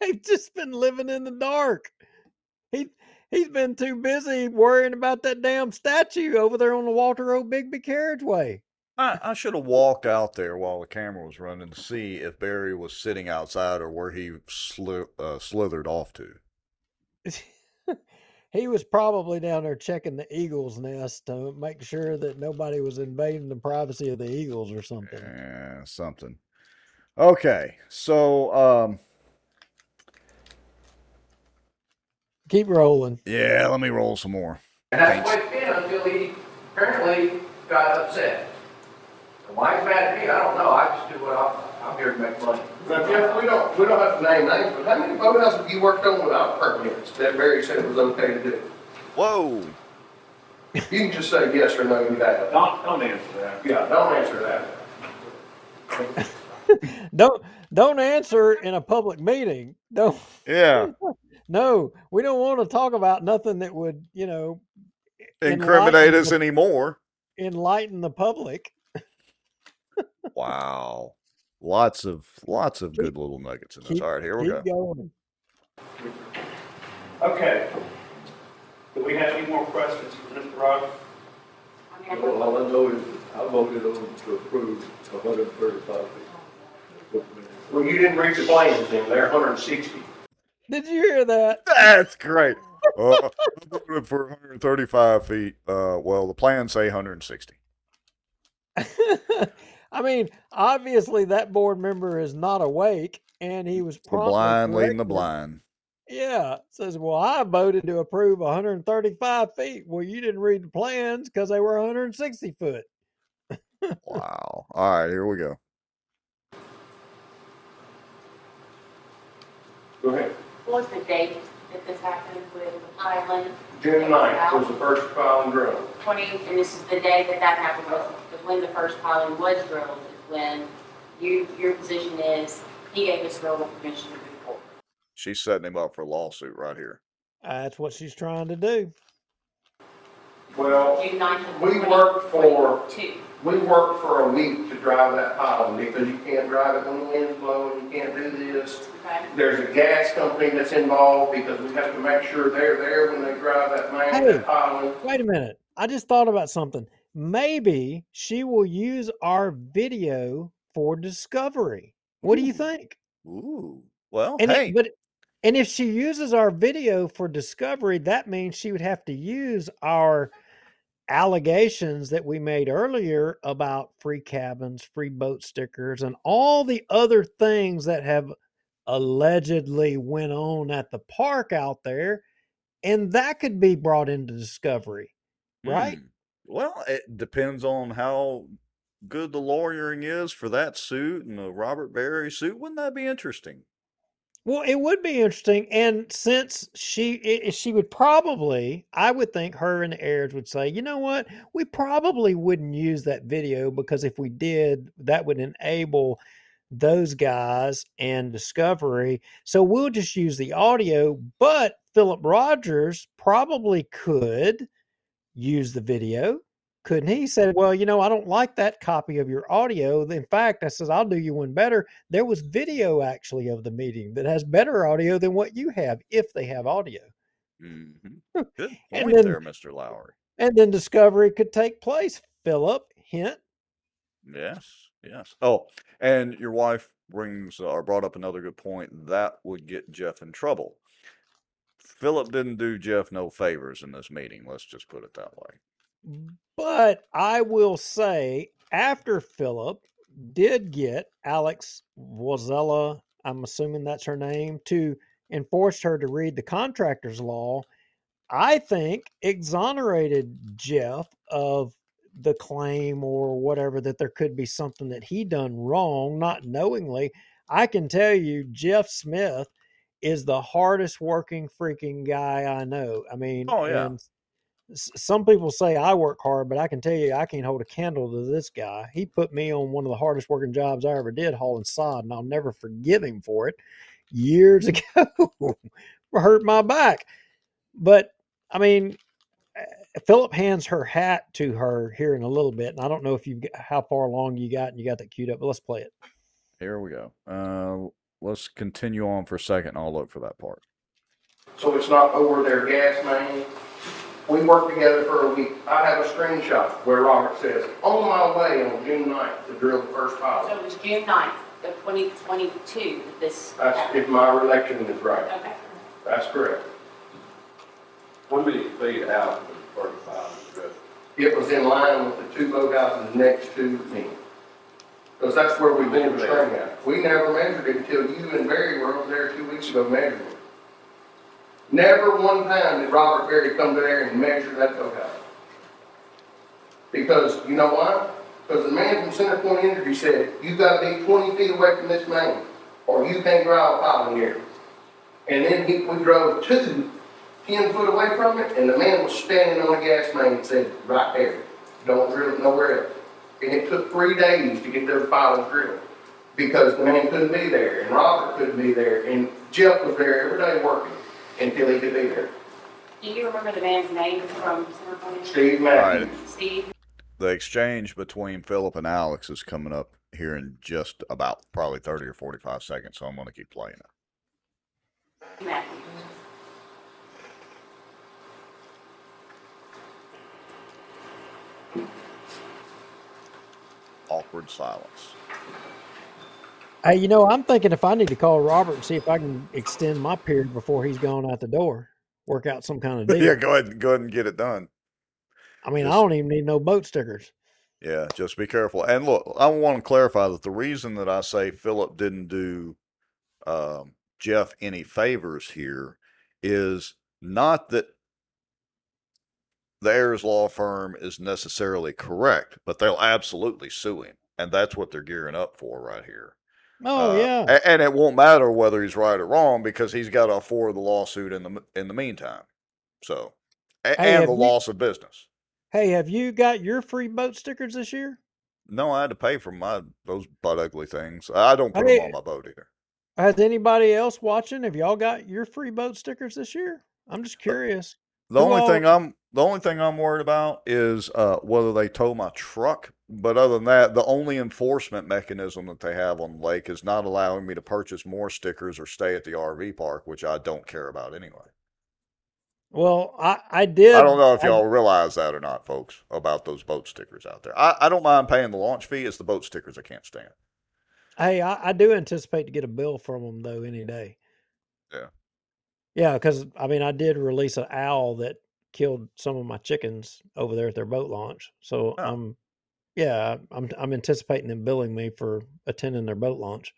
[SPEAKER 2] They've just been living in the dark. He he's been too busy worrying about that damn statue over there on the Walter O. Bigby carriageway.
[SPEAKER 1] I, I should have walked out there while the camera was running to see if Berry was sitting outside or where he sli- uh, slithered off to.
[SPEAKER 2] he was probably down there checking the eagle's nest to make sure that nobody was invading the privacy of the eagles or something.
[SPEAKER 1] Yeah, something. Okay, so um,
[SPEAKER 2] Keep rolling.
[SPEAKER 1] yeah, let me roll some more.
[SPEAKER 9] And that's the way it's been until he apparently got upset. And Why he's mad at me, I don't know, I just do what I'm, I'm here to make money. Now, Jeff, we don't, we don't have to name names, but how many boathouses have you worked on without permits that Berry said it was okay to do?
[SPEAKER 1] Whoa.
[SPEAKER 9] You can just say yes or no, you have.
[SPEAKER 6] Don't, don't answer that.
[SPEAKER 9] Yeah, don't answer that.
[SPEAKER 2] Don't don't answer in a public meeting. Don't
[SPEAKER 1] Yeah,
[SPEAKER 2] no, we don't want to talk about nothing that would, you know,
[SPEAKER 1] incriminate us
[SPEAKER 2] the-
[SPEAKER 1] anymore.
[SPEAKER 2] enlighten the public.
[SPEAKER 1] Wow, lots of lots of good little nuggets in this.
[SPEAKER 2] Keep-
[SPEAKER 1] All right, here we go.
[SPEAKER 2] going.
[SPEAKER 6] Okay. Do we have any more questions for Mr. Rogers?
[SPEAKER 10] Well, all I know is I voted on to approve hundred and thirty-five feet.
[SPEAKER 9] Well, you didn't read the plans then, they're hundred and sixty.
[SPEAKER 2] Did you hear that?
[SPEAKER 1] That's great. Uh, I voted for 135 feet. Uh, well, the plans say 160.
[SPEAKER 2] I mean, obviously that board member is not awake, and he was
[SPEAKER 1] The
[SPEAKER 2] promptly
[SPEAKER 1] blind leading the blind.
[SPEAKER 2] Yeah, says, well, I voted to approve 135 feet. Well, you didn't read the plans because they were 160 foot.
[SPEAKER 1] Wow. All right, here we go.
[SPEAKER 9] Go ahead.
[SPEAKER 11] What was the date that this happened with the island?
[SPEAKER 9] June ninth was the first filing drilled.
[SPEAKER 11] Twenty, and this is the day that that happened, was, was when the first piling was drilled, is when you, your position is, he gave us verbal permission to move forward.
[SPEAKER 1] She's setting him up for a lawsuit right here.
[SPEAKER 2] That's what she's trying to do.
[SPEAKER 9] Well,
[SPEAKER 11] June ninth of
[SPEAKER 9] we worked for,
[SPEAKER 11] Two.
[SPEAKER 9] we worked for a week to drive that pile because you can't drive it when the wind's blowing, you can't do this.
[SPEAKER 11] Okay,
[SPEAKER 9] There's a gas company that's involved because we have to make sure they're there when they drive that man
[SPEAKER 2] Hey.
[SPEAKER 9] that piling.
[SPEAKER 2] Wait a minute. I just thought about something. Maybe she will use our video for discovery. What do you
[SPEAKER 1] hmm.
[SPEAKER 2] think?
[SPEAKER 1] Ooh. Well,
[SPEAKER 2] And
[SPEAKER 1] hey.
[SPEAKER 2] it, but and if she uses our video for discovery, that means she would have to use our allegations that we made earlier about free cabins, free boat stickers, and all the other things that have allegedly went on at the park out there, and that could be brought into discovery, right?
[SPEAKER 1] Hmm. Well, it depends on how good the lawyering is for that suit and the Robert Berry suit. Wouldn't that be interesting?
[SPEAKER 2] Well, it would be interesting, and since she i- she would probably, I would think her and the Ayers would say, you know what, we probably wouldn't use that video because if we did, that would enable those guys and Discovery. So we'll just use the audio. But Philip Rogers probably could use the video, couldn't he? He said, Well, you know, I don't like that copy of your audio. In fact, I says, I'll do you one better. There was video actually of the meeting that has better audio than what you have, if they have audio.
[SPEAKER 1] hmm Good
[SPEAKER 2] And
[SPEAKER 1] point
[SPEAKER 2] then-
[SPEAKER 1] there, Mr. Lowry.
[SPEAKER 2] And then discovery could take place. Philip, hint.
[SPEAKER 1] Yes, yes. Oh, and your wife brings or brought up another good point. That would get Jeff in trouble. Philip didn't do Jeff no favors in this meeting. Let's just put it that way.
[SPEAKER 2] Mm, but I will say, after Philip did get Alex Wazella, I'm assuming that's her name, to enforce her to read the contractor's law, I think exonerated Jeff of the claim or whatever that there could be something that he done wrong, not knowingly. I can tell you, Jeff Smith is the hardest working freaking guy I know. I mean,
[SPEAKER 1] Oh, yeah.
[SPEAKER 2] some people say I work hard, but I can tell you I can't hold a candle to this guy. He put me on one of the hardest working jobs I ever did, hauling sod, and I'll never forgive him for it. Years ago, hurt my back. But I mean, Philip hands her hat to her here in a little bit, and I don't know if you've got, how far along you got and you got that queued up, but let's play it.
[SPEAKER 1] Here we go. Uh, let's continue on for a second. and I'll look for that part.
[SPEAKER 9] So it's not over their gas main. We worked together for a week. I have a screenshot where Robert says, on my way on June 9th to drill the first pile."
[SPEAKER 11] so it was June ninth of twenty twenty-two that this
[SPEAKER 9] That's
[SPEAKER 11] happened.
[SPEAKER 9] if my recollection is right.
[SPEAKER 11] Okay,
[SPEAKER 9] That's correct.
[SPEAKER 10] How many feet out was the first pile drilled?
[SPEAKER 9] It was in line with the two boathouses next to me. Because that's where we've been the string at. We never measured it until you and Berry were over there two weeks ago measuring it. Never one time did Robert Berry come there and measure that boathouse. Because, you know why? Because the man from CenterPoint Energy said, you gotta be twenty feet away from this main, or you can't drive a pile in here. And then he, we drove two, ten foot away from it, and the man was standing on the gas main and said, right there, don't drill it nowhere else. And it took three days to get those piles drilled, because the man couldn't be there, and Robert couldn't be there, and Jeff was there every day working until he could be there.
[SPEAKER 11] Do you remember the man's name from CenterPoint?
[SPEAKER 9] Steve
[SPEAKER 1] Right.
[SPEAKER 11] Steve?
[SPEAKER 1] The exchange between Philip and Alex is coming up here in just about probably 30 or 45 seconds, so I'm going to keep playing it.
[SPEAKER 11] Matthews.
[SPEAKER 1] Awkward silence.
[SPEAKER 2] Hey, you know, I'm thinking if I need to call Robert and see if I can extend my period before he's gone out the door, work out some kind of deal.
[SPEAKER 1] yeah, go ahead, go ahead and get it done.
[SPEAKER 2] I mean, I don't even need no boat stickers.
[SPEAKER 1] Yeah, just be careful. And look, I want to clarify that the reason that I say Philip didn't do um, Jeff any favors here is not that the Ayers law firm is necessarily correct, but they'll absolutely sue him, and that's what they're gearing up for right here.
[SPEAKER 2] Oh
[SPEAKER 1] Uh,
[SPEAKER 2] yeah,
[SPEAKER 1] and it won't matter whether he's right or wrong because he's got to afford the lawsuit in the in the meantime. So, a-
[SPEAKER 2] Hey,
[SPEAKER 1] and the
[SPEAKER 2] you-
[SPEAKER 1] loss of business.
[SPEAKER 2] Hey, have you got your free boat stickers this year?
[SPEAKER 1] No, I had to pay for my those butt ugly things. I don't
[SPEAKER 2] I
[SPEAKER 1] put them on my boat either.
[SPEAKER 2] Has anybody else watching? Have y'all got your free boat stickers this year? I'm just curious.
[SPEAKER 1] The only thing I'm the only thing I'm worried about is uh, whether they tow my truck. But other than that, the only enforcement mechanism that they have on the lake is not allowing me to purchase more stickers or stay at the RV park, which I don't care about anyway.
[SPEAKER 2] Well, I I did.
[SPEAKER 1] I don't know if y'all realize that or not, folks, about those boat stickers out there. I, I don't mind paying the launch fee. It's the boat stickers I can't stand.
[SPEAKER 2] Hey, I, I do anticipate to get a bill from them though any day.
[SPEAKER 1] Yeah.
[SPEAKER 2] Yeah, because I mean, I did release an owl that killed some of my chickens over there at their boat launch. So
[SPEAKER 1] Oh.
[SPEAKER 2] I'm, yeah, I'm I'm anticipating them billing me for attending their boat launch.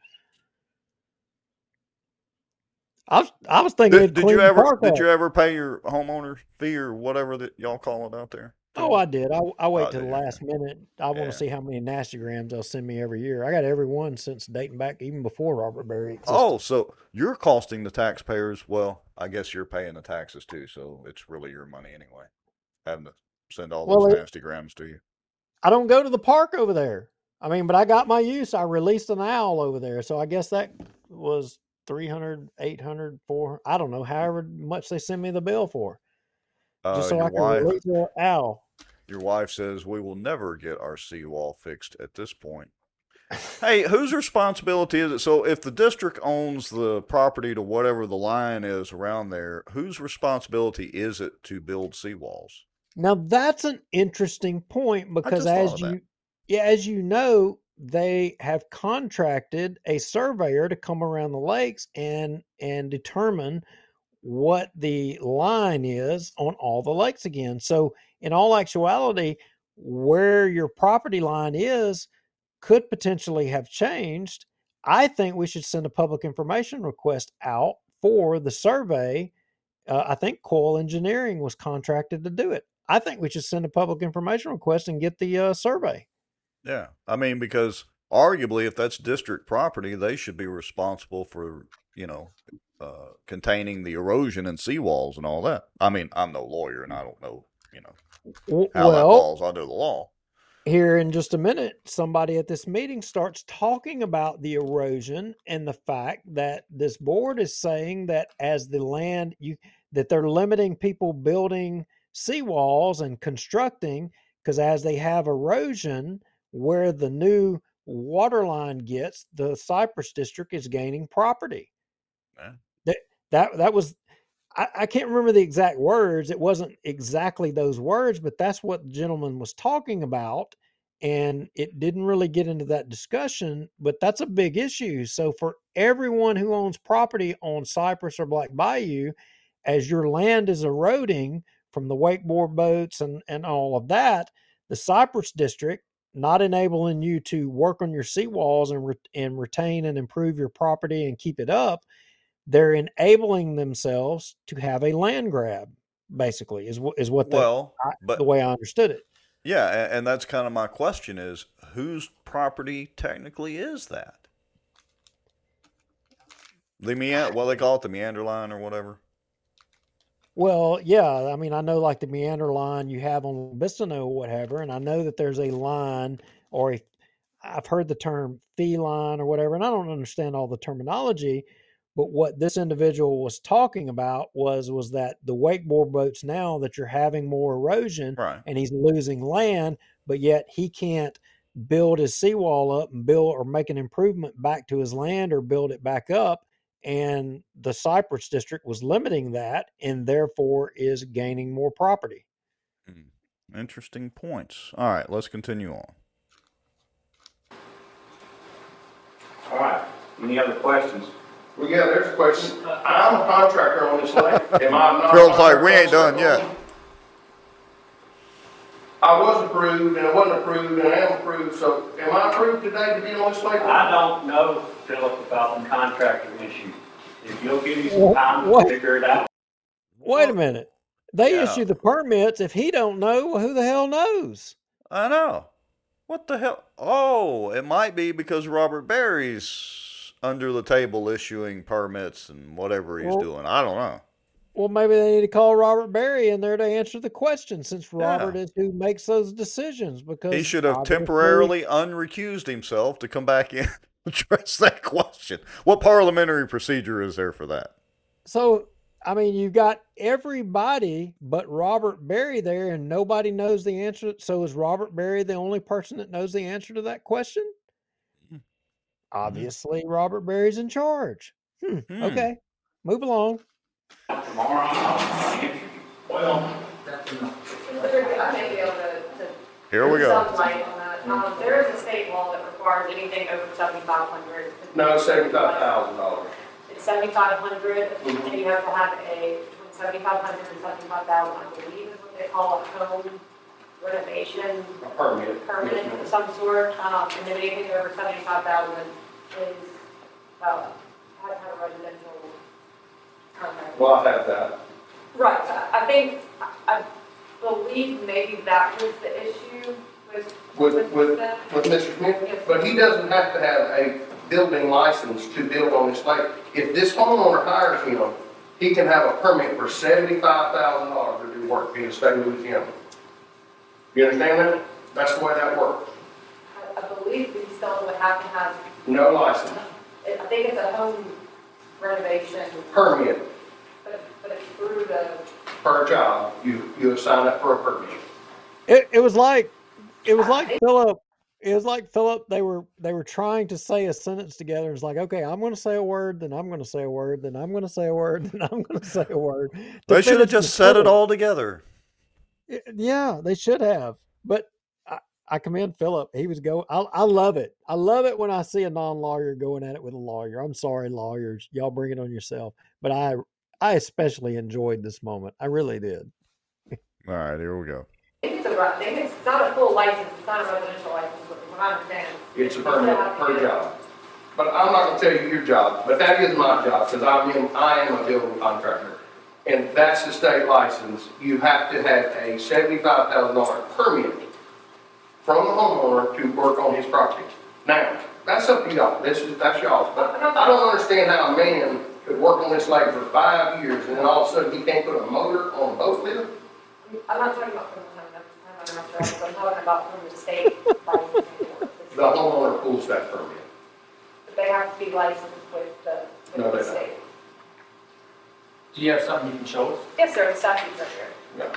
[SPEAKER 2] I was I was thinking
[SPEAKER 1] Did, did you ever did you ever pay your homeowner fee or whatever that y'all call it out there?
[SPEAKER 2] Oh, I did. I, I wait
[SPEAKER 1] Oh, did
[SPEAKER 2] the last minute. I want to see how many nastygrams they'll send me every year. I got every one since dating back even before Robert Berry oh, existed.
[SPEAKER 1] Oh, so you're costing the taxpayers. Well, I guess you're paying the taxes too, so it's really your money anyway. Having to send all
[SPEAKER 2] Well,
[SPEAKER 1] those
[SPEAKER 2] it-
[SPEAKER 1] nasty grams to you.
[SPEAKER 2] I don't go to the park over there. I mean, but I got my use. I released an owl over there. So I guess that was 300, 800, 400, I don't know, however much they send me the bill for.
[SPEAKER 1] Uh,
[SPEAKER 2] Just so
[SPEAKER 1] your
[SPEAKER 2] I can
[SPEAKER 1] wife,
[SPEAKER 2] release an owl.
[SPEAKER 1] your wife says we will never get our seawall fixed at this point. Hey, whose responsibility is it? So, if the district owns the property to whatever the line is around there, whose responsibility is it to build seawalls?
[SPEAKER 2] Now that's an interesting point because as you yeah, as you know, they have contracted a surveyor to come around the lakes and and determine what the line is on all the lakes again. So in all actuality, where your property line is could potentially have changed. I think we should send a public information request out for the survey. Uh, I think Coyle Engineering was contracted to do it. I think we should send a public information request and get the uh, survey.
[SPEAKER 1] Yeah, I mean, because arguably, if that's district property, they should be responsible for you know uh, containing the erosion and seawalls and all that. I mean, I'm no lawyer and I don't know you know how that falls under the law.
[SPEAKER 2] here in just a minute, somebody at this meeting starts talking about the erosion and the fact that this board is saying that as the land you that they're limiting people building seawalls and constructing because as they have erosion where the new water line gets, the Cypress district is gaining property.
[SPEAKER 1] Yeah.
[SPEAKER 2] That that was I, I can't remember the exact words. It wasn't exactly those words, but that's what the gentleman was talking about. And it didn't really get into that discussion, but that's a big issue. So, for everyone who owns property on Cypress or Black Bayou, as your land is eroding from the wakeboard boats and, and all of that, the Cypress District not enabling you to work on your seawalls and, re- and retain and improve your property and keep it up, they're enabling themselves to have a land grab. Basically, is what is what the,
[SPEAKER 1] Well,
[SPEAKER 2] I,
[SPEAKER 1] but
[SPEAKER 2] the way I understood it.
[SPEAKER 1] yeah, and, and that's kind of my question: is whose property technically is that? The meander, well, they call it the meander line or whatever.
[SPEAKER 2] Well, yeah, I mean, I know like the meander line you have on Bistineau or whatever, and I know that there's a line or a, I've heard the term feline or whatever, and I don't understand all the terminology, but what this individual was talking about was was that the wakeboard boats now that you're having more erosion
[SPEAKER 1] Right.
[SPEAKER 2] and he's losing land, but yet he can't build his seawall up and build or make an improvement back to his land or build it back up. And the Cypress district was limiting that and therefore is gaining more property. Hmm.
[SPEAKER 1] Interesting points. All right, let's continue on.
[SPEAKER 3] All right, any other questions?
[SPEAKER 9] Well, yeah, there's a question. I'm a contractor on this lake. Am I not? a
[SPEAKER 1] Phil's like, we ain't done yet.
[SPEAKER 9] I was approved and I wasn't approved and I am approved, so am I approved today to be on this lake?
[SPEAKER 3] I don't know, Philip, about the contractor issue. If you'll give me some time to
[SPEAKER 2] what?
[SPEAKER 3] figure it out.
[SPEAKER 2] Wait a minute. They
[SPEAKER 1] Yeah.
[SPEAKER 2] issue the permits. If he don't know, well, who the hell knows?
[SPEAKER 1] I know. What the hell? Oh, it might be because Robert Berry's under the table issuing permits and whatever he's
[SPEAKER 2] Well-
[SPEAKER 1] doing. I don't know.
[SPEAKER 2] Well, maybe they need to call Robert Berry in there to answer the question since
[SPEAKER 1] Yeah.
[SPEAKER 2] Robert is who makes those decisions because
[SPEAKER 1] He should have temporarily unrecused himself to come back in address that question. What parliamentary procedure is there for that?
[SPEAKER 2] So, I mean, you've got everybody but Robert Berry there, and nobody knows the answer. So, is Robert Berry the only person that knows the answer to that question?
[SPEAKER 1] Mm-hmm.
[SPEAKER 2] Obviously, Robert Berry's in charge. Hmm,
[SPEAKER 1] Hmm.
[SPEAKER 2] Okay, move along.
[SPEAKER 3] Tomorrow, I'll answer you.
[SPEAKER 6] Well,
[SPEAKER 12] I may be able to, to.
[SPEAKER 1] Here we go.
[SPEAKER 12] Some light on that. Um, there is a state law that requires anything over seventy-five hundred.
[SPEAKER 9] No, seventy-five thousand dollars.
[SPEAKER 12] It's seventy-five hundred,
[SPEAKER 9] Mhm.
[SPEAKER 12] and you have to have a, between seventy-five hundred and seventy-five thousand, I believe is what they call a home renovation
[SPEAKER 9] A permit.
[SPEAKER 12] permit of some sort. Um, and then anything over seventy-five thousand is, uh, has to have a residential permit.
[SPEAKER 9] Well, I have that.
[SPEAKER 12] Right, I I think, I I believe maybe that was the issue with.
[SPEAKER 9] With, with,
[SPEAKER 12] them.
[SPEAKER 9] with Mr. Smith, but he doesn't have to have a building license to build on this lake. If this homeowner hires him, he can have a permit for seventy-five thousand dollars to do work in the state of Louisiana. You understand that? That's the way that works.
[SPEAKER 12] I I believe we still would have to have,
[SPEAKER 9] No license,
[SPEAKER 12] I think it's a home renovation,
[SPEAKER 9] permit
[SPEAKER 12] but, but it's through the,
[SPEAKER 9] per job. You, you sign up for a permit.
[SPEAKER 2] It, it was like it was like Philip. It was like Philip. They were they were trying to say a sentence together. It's like, okay, I'm going to say a word, then I'm going to say a word, then I'm going to say a word, then I'm going to say a word.
[SPEAKER 1] They should have
[SPEAKER 2] finish the
[SPEAKER 1] just said it all together.
[SPEAKER 2] Y- Yeah, they should have. But I, I commend Philip. He was go. I, I love it. I love it when I see a non-lawyer going at it with a lawyer. I'm sorry, lawyers. Y'all bring it on yourself. But I I especially enjoyed this moment. I really did.
[SPEAKER 1] All right, here we go.
[SPEAKER 12] It's a, re- it's not a full license, it's not a residential license, but from what I understand.
[SPEAKER 9] It's a
[SPEAKER 12] you
[SPEAKER 9] permit per job. But I'm not gonna tell you your job, but that is my job, because I'm in, I am a building contractor. And that's the state license, you have to have a seventy-five thousand dollar permit from the homeowner to work on his property. Now, that's up to y'all, this is, that's y'all, but I don't understand how a man could work on this lake for five years, and then all of a sudden he can't put a motor on a boat lift?
[SPEAKER 12] I'm not talking about from the home, I'm talking about from the state.
[SPEAKER 9] The homeowner pulls that permit.
[SPEAKER 12] But they have to be licensed with the,
[SPEAKER 9] No,
[SPEAKER 12] with the
[SPEAKER 9] they don't.
[SPEAKER 12] state.
[SPEAKER 8] Do you have something you can show us?
[SPEAKER 12] Yes, sir, the statute's right here.
[SPEAKER 9] Yeah.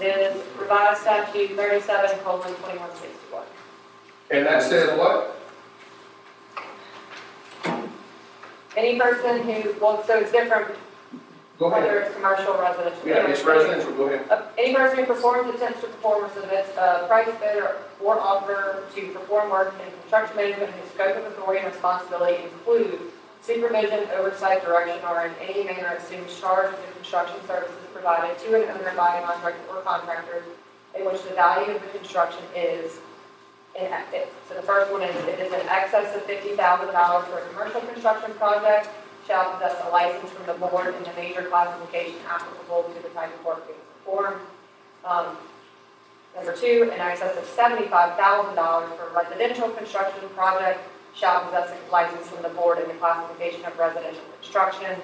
[SPEAKER 12] It is revised statute thirty-seven colon twenty-one sixty-one.
[SPEAKER 9] And that says what?
[SPEAKER 12] Any person who, well, so it's different
[SPEAKER 9] Go ahead.
[SPEAKER 12] whether it's commercial or residential.
[SPEAKER 9] Yeah, it's residential, go ahead.
[SPEAKER 12] Uh, Any person who performs, attempts to perform, or submits a price bid or, or offer to perform work in construction management whose scope of authority and responsibility include supervision, oversight, direction, or in any manner assumes charge of the construction services provided to an owner by a contractor or contractor in which the value of the construction is in, excess. so the first one is, it is in excess of fifty thousand dollars for a commercial construction project, shall possess a license from the board in the major classification applicable to the type of work being performed. Um, Number two, in excess of seventy-five thousand dollars for a residential construction project shall possess a license from the board in the classification of residential construction.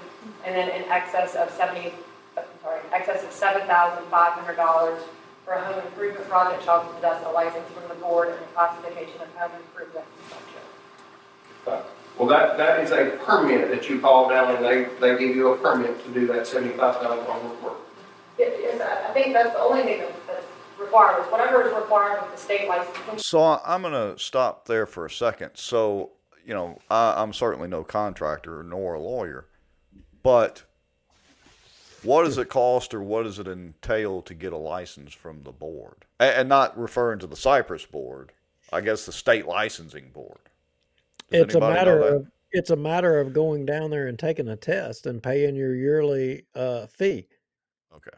[SPEAKER 12] And then in excess of seventy, uh, sorry, excess of seven thousand five hundred dollars for a home improvement project shall possess a license from the board in the classification of home improvement construction.
[SPEAKER 9] Well, that, that is a permit that you call down and they, they give you a permit to do that seventy-five thousand dollar work.
[SPEAKER 12] It is, I I think that's the only thing that- that's required, is whatever is required with the state license.
[SPEAKER 1] So I- I'm going to stop there for a second. So, you know, I, I'm certainly no contractor nor a lawyer, but what does it cost or what does it entail to get a license from the board? A- And not referring to the Cypress board, I guess the state licensing board. Does
[SPEAKER 2] It's a matter of it's a matter of going down there and taking a test and paying your yearly uh, fee.
[SPEAKER 1] Okay.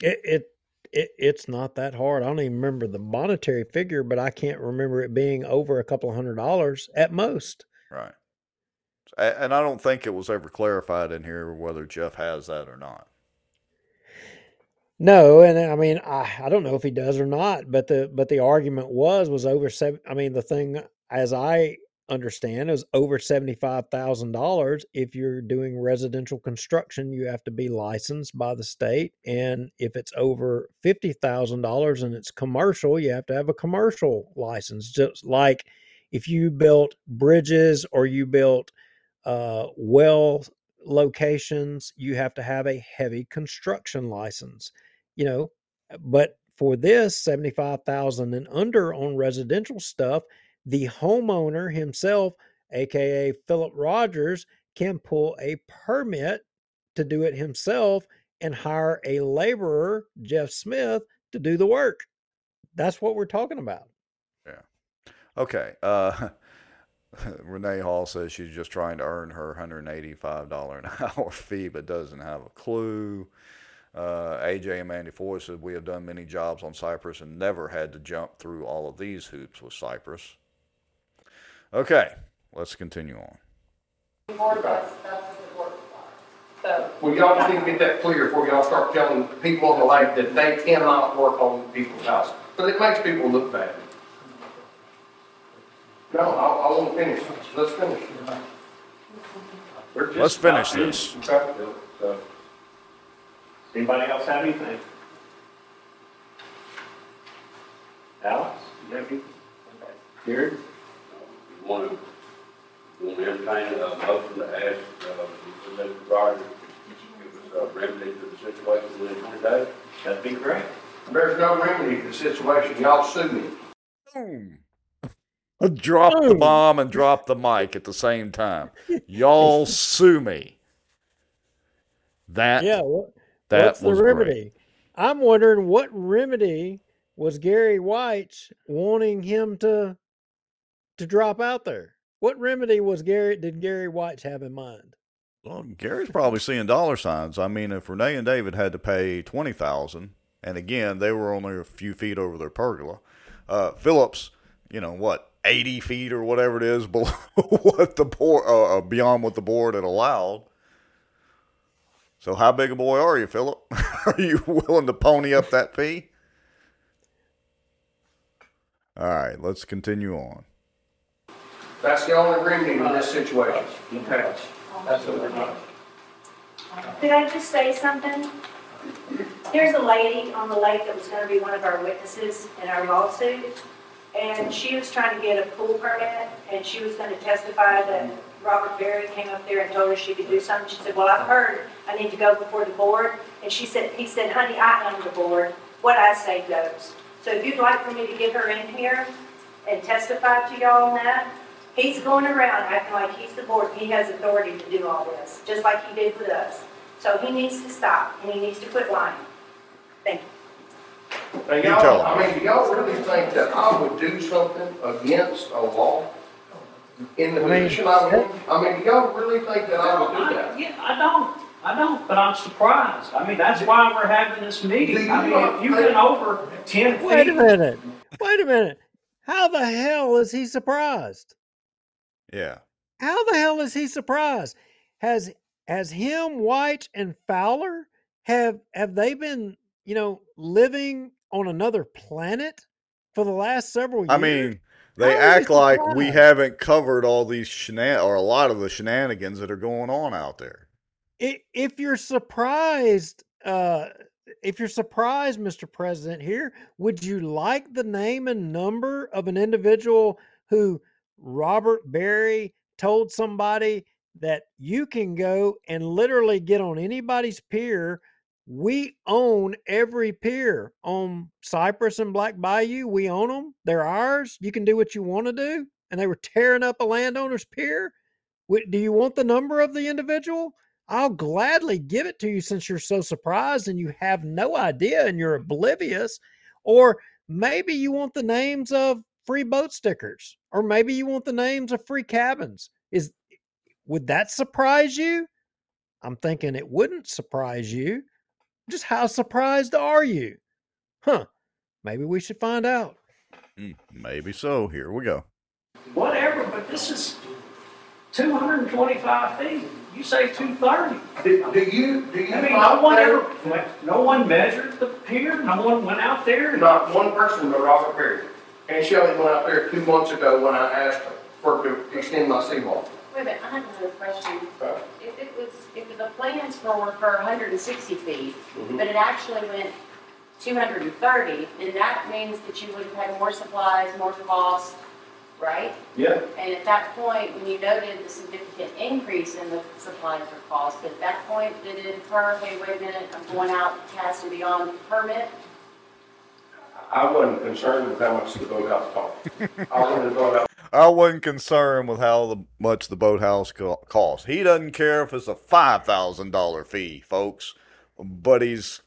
[SPEAKER 2] It, it it it's not that hard. I don't even remember the monetary figure, but I can't remember it being over a couple of hundred dollars at most.
[SPEAKER 1] Right. And I don't think it was ever clarified in here whether Jeff has that or not.
[SPEAKER 2] No, and I mean I I don't know if he does or not, but the but the argument was was over seven. I mean the thing as I understand is over seventy five thousand dollars. If you're doing residential construction, you have to be licensed by the state, and if it's over fifty thousand dollars and it's commercial, you have to have a commercial license. Just like if you built bridges or you built uh, well locations, you have to have a heavy construction license you know but for this 75,000 and under on residential stuff the homeowner himself aka Philip Rogers can pull a permit to do it himself and hire a laborer Jeff Smith to do the work that's what we're talking about Yeah.
[SPEAKER 1] Okay. Uh, Renee Hall says she's just trying to earn her $185 an hour fee, but doesn't have a clue. Uh, AJ and Mandy Ford said we have done many jobs on Cypress and never had to jump through all of these hoops with Cypress. Okay, let's continue on.
[SPEAKER 12] The board does, that's what the board requires. So,
[SPEAKER 9] Well, y'all just need to get that clear before y'all start telling people on the lake that they cannot work on people's houses. But it makes people look bad. No, I, I wanna finish. Let's finish.
[SPEAKER 6] We're just
[SPEAKER 1] Let's finish
[SPEAKER 6] about
[SPEAKER 1] this.
[SPEAKER 6] finished. So, Anybody else have anything? Alex, you have anything? Gary?
[SPEAKER 10] Want to, want to entertain a motion to ask, uh, Mr. Rogers to give us a remedy to the situation within twenty days?
[SPEAKER 6] That'd be great.
[SPEAKER 9] There's no remedy to the situation. Y'all sue me.
[SPEAKER 1] Boom. Drop the bomb and drop the mic at the same time. Y'all sue me. That
[SPEAKER 2] yeah what,
[SPEAKER 1] that
[SPEAKER 2] what's the
[SPEAKER 1] was great.
[SPEAKER 2] remedy i'm wondering what remedy was gary white's wanting him to to drop out there what remedy was gary did gary white's have in mind
[SPEAKER 1] Well, Gary's probably seeing dollar signs. I mean, if Renee and David had to pay twenty thousand, and again they were only a few feet over their pergola, uh, Phillips, you know what, eighty feet or whatever it is below what the board, uh, uh, beyond what the board had allowed. So, how big a boy are you, Philip? are you willing to pony up that fee? All right, let's continue on.
[SPEAKER 9] That's the only remedy in this situation.
[SPEAKER 6] Okay. That's what we're doing.
[SPEAKER 7] Could I just say something? There's a lady on the lake that was gonna be one of our witnesses in our lawsuit. And she was trying to get a pool permit and she was gonna testify that Robert Berry came up there and told her she could do something. She said, well, I've heard I need to go before the board. And she said, he said, honey, I own the board. What I say goes. So if you'd like for me to get her in here and testify to y'all on that, he's going around acting like he's the board. He has authority to do all this, just like he did with us. So he needs to stop and he needs to quit lying. Thank you.
[SPEAKER 9] Now,
[SPEAKER 1] You tell
[SPEAKER 9] y'all, I mean, do y'all really think that I would do something against a law? in the
[SPEAKER 2] I mean,
[SPEAKER 9] position I'm in? I mean, do y'all really think that I would do that?
[SPEAKER 3] Yeah, I don't, I don't, but I'm surprised. I mean, that's why we're having this meeting. I mean, if you went over ten
[SPEAKER 2] Wait a minute. Wait a minute. How the hell is he surprised?
[SPEAKER 1] Yeah.
[SPEAKER 2] How the hell is he surprised? Has has him, White, and Fowler have have they been, you know, living on another planet for the last several years?
[SPEAKER 1] I mean, they
[SPEAKER 2] How
[SPEAKER 1] act like we haven't covered all these shenan or a lot of the shenanigans that are going on out there.
[SPEAKER 2] If you're surprised, uh, if you're surprised, Mr. President, here, would you like the name and number of an individual who Robert Berry told somebody that you can go and literally get on anybody's pier? We own every pier on Cypress and Black Bayou. We own them. They're ours. You can do what you want to do. And they were tearing up a landowner's pier. Do you want the number of the individual? I'll gladly give it to you since you're so surprised and you have no idea and you're oblivious. Or maybe you want the names of free boat stickers, or maybe you want the names of free cabins. Is would that surprise you? I'm thinking it wouldn't surprise you. Just how surprised are you? Huh. Maybe we should find out.
[SPEAKER 1] Mm, Maybe so. Here we go.
[SPEAKER 3] whatever, but this is two hundred and twenty-five feet. You say two thirty.
[SPEAKER 9] Do, do you, do you?
[SPEAKER 3] I mean, no one
[SPEAKER 9] think-
[SPEAKER 3] ever, went- no one measured the pier, no one went out there.
[SPEAKER 9] Not one person but Robert Berry. And Shelley went out there two months ago when I asked her for to extend my seawall.
[SPEAKER 11] Wait a minute, I have another question.
[SPEAKER 9] Uh,
[SPEAKER 11] If it was, if the plans were for hundred and sixty feet,
[SPEAKER 9] Mhm.
[SPEAKER 11] but it actually went two hundred and thirty, then that means that you would have had more supplies, more cost, right?
[SPEAKER 9] Yeah.
[SPEAKER 11] And at that point, when you noted the significant increase in the supplies or cost, at that point, did it infer, hey, wait a minute, I'm going out past and beyond the permit?
[SPEAKER 9] I wasn't concerned with how much the boathouse cost. I wanted to go.
[SPEAKER 1] I wasn't concerned with how the, much the boathouse co- costs. He doesn't care if it's a five thousand dollar fee, folks. But he's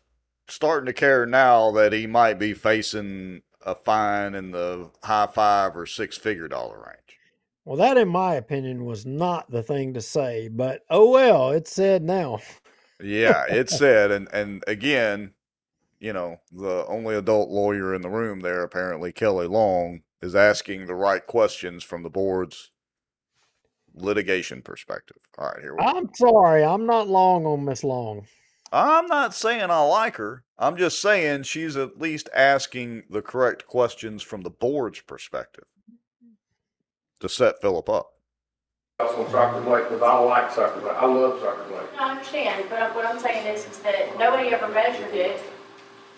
[SPEAKER 1] starting to care now that he might be facing a fine in the high five or six figure dollar range.
[SPEAKER 2] Well, that, in my opinion, was not the thing to say, but oh well, it's said now.
[SPEAKER 1] Yeah, it said, and and again, you know, the only adult lawyer in the room there, apparently Kelly Long, is asking the right questions from the board's litigation perspective. All right, here we go.
[SPEAKER 2] I'm sorry, I'm not long on Miss Long.
[SPEAKER 1] I'm not saying I like her. I'm just saying she's at least asking the correct questions from the board's perspective to set Philip up.
[SPEAKER 9] House on Soccer Lake, because I like Soccer Lake. I love Soccer Lake.
[SPEAKER 11] No, I understand, but what I'm saying is, is that nobody ever measured it,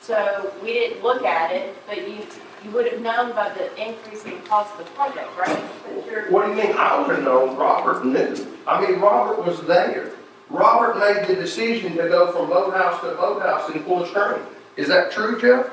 [SPEAKER 11] so we didn't look at it, but you, you would have known by the increase in cost of the project, right? But you're-
[SPEAKER 9] What do you mean? I would have known Robert knew. I mean, Robert was there. Robert made the decision to go from boathouse to boathouse in full string. Is that true, Jeff?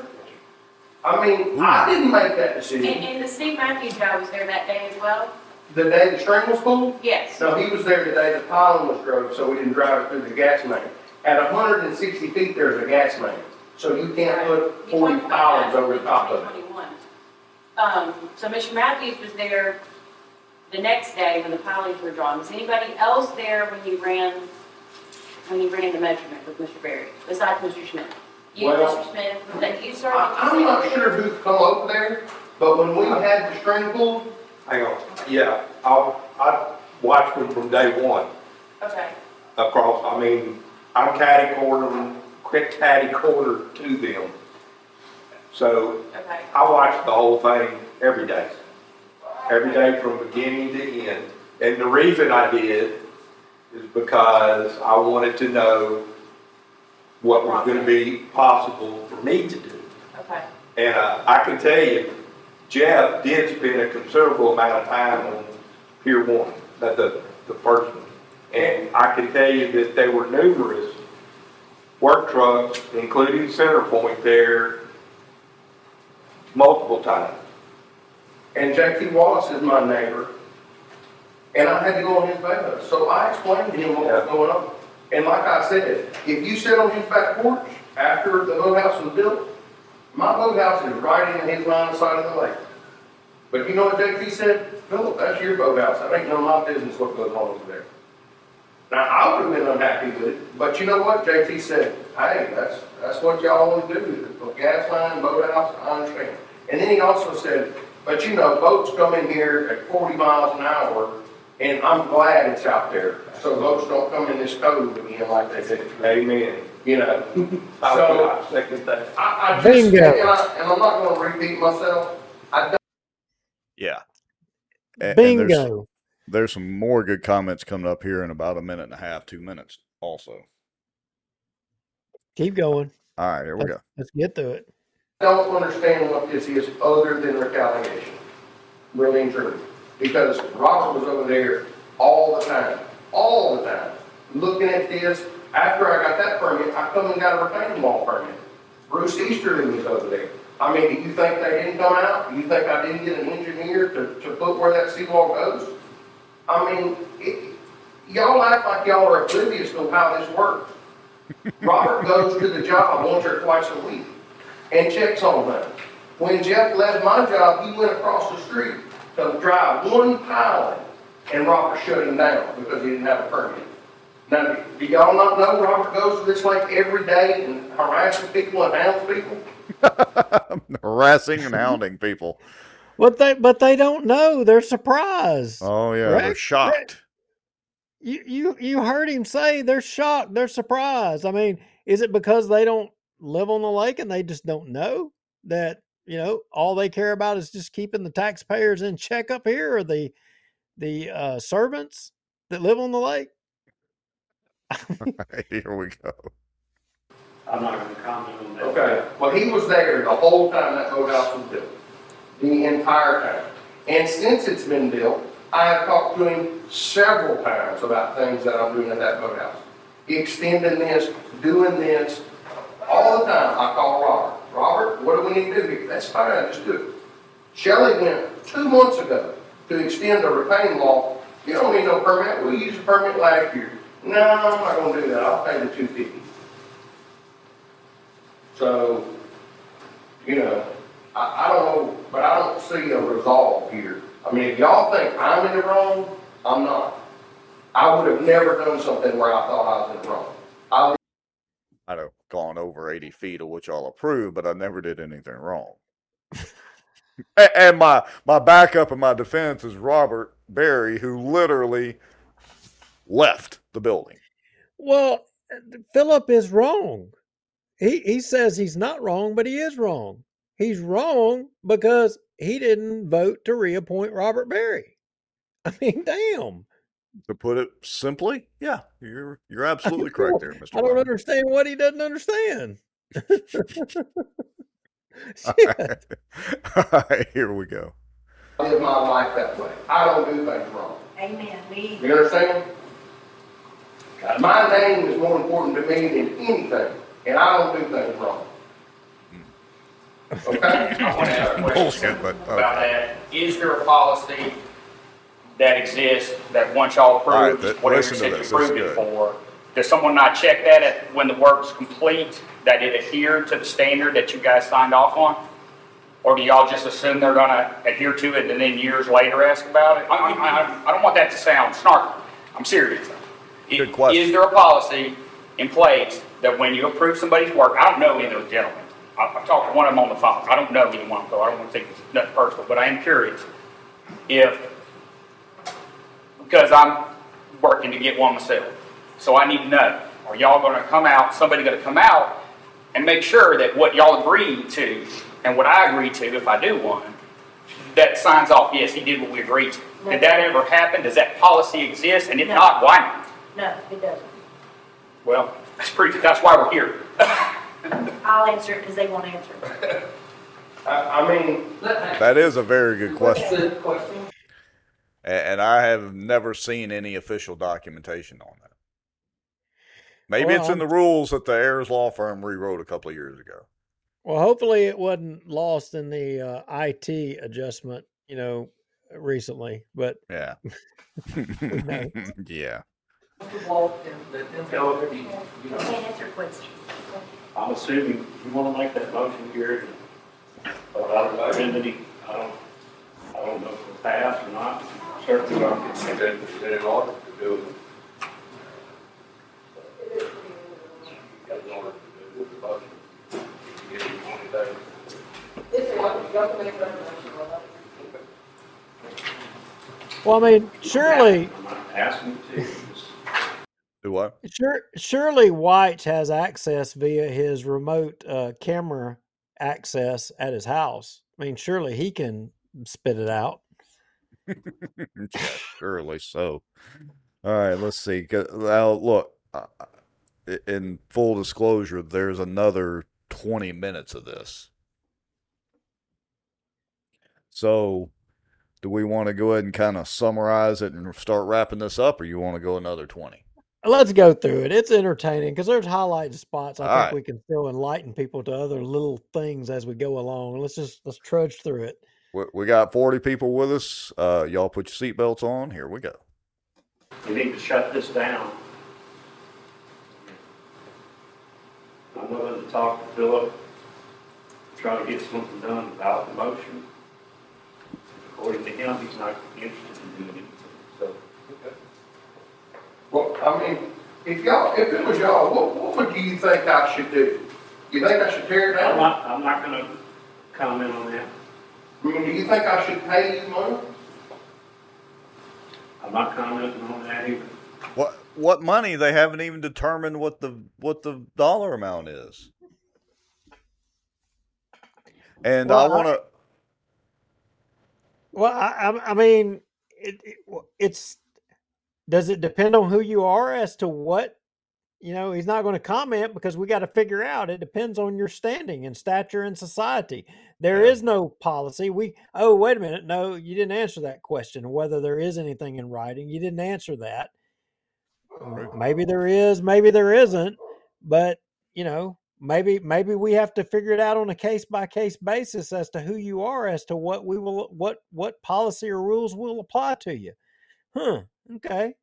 [SPEAKER 9] I mean, I didn't make that decision.
[SPEAKER 11] and the Steve Matthews guy was there that day as well?
[SPEAKER 9] The day the string was pulled?
[SPEAKER 11] Yes.
[SPEAKER 9] No, he was there the day the piling was drove, so we didn't drive it through the gas main. At hundred and sixty feet, there's a gas main, so you can't put
[SPEAKER 11] You
[SPEAKER 9] forty
[SPEAKER 11] talked about
[SPEAKER 9] pilings
[SPEAKER 11] that
[SPEAKER 9] over the top of it.
[SPEAKER 11] 2021. Um, so Mr. Matthews was there the next day when the pilings were drawn. Was anybody else there when you ran, when you ran the measurement with Mr. Berry, besides Mr. Smith? You,
[SPEAKER 9] Well,
[SPEAKER 11] Mr. Smith, was that you, sir?
[SPEAKER 9] I, I'm not sure who's come over there, but when we had the string pulled,
[SPEAKER 13] Hang on, yeah, I, I watched them from day one
[SPEAKER 11] Okay,
[SPEAKER 13] across, I mean, I'm catty corner, catty corner to them. So
[SPEAKER 11] okay.
[SPEAKER 13] I watched the whole thing every day, every day from beginning to end. And the reason I did is because I wanted to know what was gonna be possible for me to do.
[SPEAKER 11] Okay.
[SPEAKER 13] And uh, I can tell you, Jeff did spend a considerable amount of time on Pier One, that the, the first one. And I can tell you that there were numerous work trucks, including Centerpoint there, multiple times.
[SPEAKER 9] and J.T. Wallace is my neighbor, and I had to go on his back, so I explained to him what was going on. And like I said, if you sit on his back porch after the boathouse was built, my boathouse is right in his line of sight of the lake. But you know what JT said? Philip, that's your boathouse. That ain't none of my business what goes on over there. Now, I would have been unhappy with it, but you know what? JT said, hey, that's, that's what y'all want to do. Put gas line, boathouse, I understand. And then he also said, but you know, boats come in here at forty miles an hour, and I'm glad it's out there. So boats don't come in this cove again like they did.
[SPEAKER 13] Amen.
[SPEAKER 9] You know,
[SPEAKER 13] I
[SPEAKER 9] so
[SPEAKER 13] I second that.
[SPEAKER 9] I, I just, and,
[SPEAKER 2] Bingo.
[SPEAKER 9] I, and I'm not gonna repeat myself. I don't
[SPEAKER 1] Yeah. And there's-
[SPEAKER 2] Bingo.
[SPEAKER 1] There's some more good comments coming up here in about a minute and a half, two minutes also.
[SPEAKER 2] Keep going.
[SPEAKER 1] All right, here we go.
[SPEAKER 2] Let's get to it.
[SPEAKER 9] I don't understand what this is other than retaliation, really and truly. Because Robert was over there all the time, all the time, looking at this. After I got that permit, I come and got a retaining wall permit. Bruce Easterly was over there. I mean, do you think they didn't come out? Do you think I didn't get an engineer to, to put where that seawall goes? I mean, y'all act like y'all are oblivious to how this works. Robert goes to the job once or twice a week and checks on them. When Jeff left my job, he went across the street to drive one piling, and Robert shut him down because he didn't have a permit. Now, do y'all not know Robert goes to this lake every day and harasses people and hounds people?
[SPEAKER 1] Harassing and hounding people.
[SPEAKER 2] But they but they don't know. They're surprised.
[SPEAKER 1] Oh yeah, they're
[SPEAKER 2] Rex,
[SPEAKER 1] shocked.
[SPEAKER 2] You you you heard him say they're shocked. They're surprised. I mean, is it because they don't live on the lake and they just don't know that you know all they care about is just keeping the taxpayers in check up here, or the the uh, servants that live on the lake?
[SPEAKER 1] Here we go.
[SPEAKER 3] I'm not gonna comment on that.
[SPEAKER 9] Okay, well, he was there the whole time that boathouse was built, the entire time. And since it's been built, I have talked to him several times about things that I'm doing at that boathouse. Extending this, doing this, all the time, I call Robert. Robert, what do we need to do here? That's fine, just do it. Shelley went two months ago to extend the retaining wall. You don't need no permit, we used a permit last year. No, I'm not gonna do that, I'll pay the two fifty. So, you know, I, I don't know, but I don't see a resolve here. I mean, if y'all think I'm in the wrong, I'm not. I would have never done something where I thought I was in the wrong. I
[SPEAKER 1] I'd have gone over 80 feet of which I'll approve, but I never did anything wrong. And my my backup and my defense is Robert Berry, who literally left the building.
[SPEAKER 2] Well, uh, Philip is wrong. He he says he's not wrong, but he is wrong. He's wrong because he didn't vote to reappoint Robert Berry. I mean, damn.
[SPEAKER 1] To put it simply, yeah, you're you're absolutely correct there, Mr.
[SPEAKER 2] I don't
[SPEAKER 1] Brown.
[SPEAKER 2] understand what he doesn't understand.
[SPEAKER 1] All right. All right, here we go.
[SPEAKER 9] live my life that way. I don't do things wrong.
[SPEAKER 7] Amen, me
[SPEAKER 9] You understand? My name is more important to me than anything, and I don't do things wrong. Okay?
[SPEAKER 4] I want to ask a question
[SPEAKER 1] Bullshit, but
[SPEAKER 4] uh,
[SPEAKER 1] about
[SPEAKER 4] that. Is there a policy that exists that once y'all
[SPEAKER 1] All right,
[SPEAKER 4] approve,
[SPEAKER 1] th-
[SPEAKER 4] whatever
[SPEAKER 1] listen
[SPEAKER 4] you
[SPEAKER 1] to
[SPEAKER 4] said you
[SPEAKER 1] this, this is
[SPEAKER 4] approved it
[SPEAKER 1] good.
[SPEAKER 4] for, does someone not check that at, when the work's complete, that it adhered to the standard that you guys signed off on? Or do y'all just assume they're gonna adhere to it and then years later ask about it? I, I, I- I don't want that to sound snarky. I'm serious.
[SPEAKER 1] Good question.
[SPEAKER 4] Is there a policy in place that when you approve somebody's work, I don't know any of those gentlemen. I- I've talked to one of them on the phone. I don't know anyone, so I don't want to think it's nothing personal, but I am curious if, because I'm working to get one myself. So I need to know, are y'all gonna come out, somebody gonna come out and make sure that what y'all agreed to and what I agree to, if I do one, that signs off, yes, he did what we agreed to. Did that ever happen? Does that policy exist? And if
[SPEAKER 7] No.
[SPEAKER 4] not, why not?
[SPEAKER 7] No, it doesn't.
[SPEAKER 4] Well, that's pretty, that's why we're here.
[SPEAKER 7] I'll answer it because they won't answer it.
[SPEAKER 9] I, I mean,
[SPEAKER 1] That is a very good question.
[SPEAKER 9] Good question.
[SPEAKER 1] And I have never seen any official documentation on that. Maybe it's in the rules that the Ayers Law Firm rewrote a couple of years ago.
[SPEAKER 2] Well, hopefully it wasn't lost in the uh, IT adjustment, you know, recently. But
[SPEAKER 1] Yeah.
[SPEAKER 2] knows?
[SPEAKER 1] yeah.
[SPEAKER 7] You can't answer questions.
[SPEAKER 3] I'm assuming you wanna make that motion here. But I don't, I don't, I don't I don't know if it'll pass or not, certainly not.
[SPEAKER 10] Is that, is that in order to do it? Got an order to do it, the motion. Give you twenty days.
[SPEAKER 12] It's a, you have to make a recommendation on that.
[SPEAKER 2] Well, I mean, surely,
[SPEAKER 3] I'm not asking you to, just
[SPEAKER 1] Do what?
[SPEAKER 2] sure, surely White has access via his remote uh, camera access at his house. I mean, surely he can spit it out.
[SPEAKER 1] yeah, surely so. All right, let's see. Now, look, uh, in full disclosure, there's another 20 minutes of this. So, do we want to go ahead and kind of summarize it and start wrapping this up, or you want to go another 20?
[SPEAKER 2] Let's go through it. It's entertaining because there's highlight spots. I
[SPEAKER 1] All
[SPEAKER 2] think
[SPEAKER 1] right.
[SPEAKER 2] we can still enlighten people to other little things as we go along. Let's just let's trudge through it.
[SPEAKER 1] We, we got 40 people with us. Uh, y'all put your seatbelts on. Here we go.
[SPEAKER 3] You need to shut this down. I'm willing to talk to Philip, try to get something done about the motion. According to him, he's not interested in doing it, so.
[SPEAKER 9] Well, I mean, if y'all, if it was y'all, what, what would you think I should do? You think I should tear it
[SPEAKER 3] I'm
[SPEAKER 9] down?
[SPEAKER 3] not, I'm not gonna comment on that.
[SPEAKER 9] I mean, do you think I should pay you money?
[SPEAKER 3] I'm not commenting on that either.
[SPEAKER 1] What what money? They haven't even determined what the what the dollar amount is. And I
[SPEAKER 2] Well, I-
[SPEAKER 1] want to
[SPEAKER 2] Well, I, I, I mean, it, it, w- it's does it depend on who you are as to what you know? He's not going to comment because we got to figure out. It depends on your standing and stature in society. There
[SPEAKER 1] Yeah.
[SPEAKER 2] is no policy. We oh wait a minute, no, you didn't answer that question. Whether there is anything in writing, you didn't answer that. Uh, M- Maybe there is, maybe there isn't, but you know, maybe maybe we have to figure it out on a case by case basis as to who you are, as to what we will, what what policy or rules will apply to you. Huh? Okay.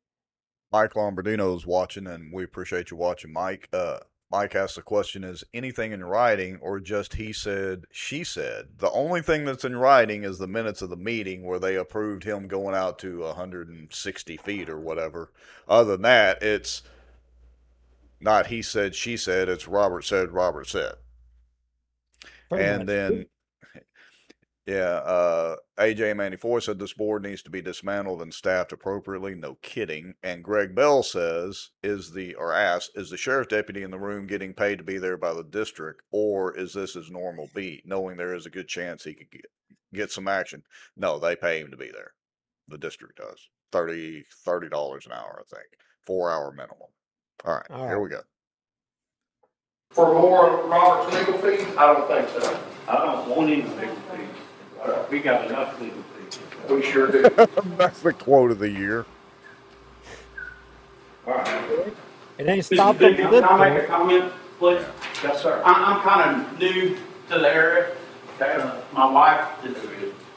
[SPEAKER 1] Mike Lombardino is watching, and we appreciate you watching, Mike. Uh, Mike asked the question: Is anything in writing, or just he said, she said? The only thing that's in writing is the minutes of the meeting where they approved him going out to 160 feet or whatever. Other than that, it's not he said, she said. It's Robert said, Robert said.
[SPEAKER 2] Pretty
[SPEAKER 1] and
[SPEAKER 2] much.
[SPEAKER 1] then yeah uh aj 94 said this board needs to be dismantled and staffed appropriately no kidding and greg bell says is the or asked is the sheriff deputy in the room getting paid to be there by the district or is this his normal beat knowing there is a good chance he could get get some action? No they pay him to be there. The district does. 30 30 dollars an hour i think. Four hour minimum. All right
[SPEAKER 2] All
[SPEAKER 1] here we go.
[SPEAKER 9] For more Robert's legal fees? I don't think so.
[SPEAKER 3] I don't want any legal fees. We got enough legal fees.
[SPEAKER 9] We sure do.
[SPEAKER 1] that's the quote of the year
[SPEAKER 3] All right.
[SPEAKER 2] It ain't
[SPEAKER 14] Mr.
[SPEAKER 2] stopped up
[SPEAKER 14] Big,
[SPEAKER 2] to
[SPEAKER 14] can I make a comment, please?
[SPEAKER 3] Yes, sir.
[SPEAKER 14] I, I'm kind of new to the area. Uh, My wife is,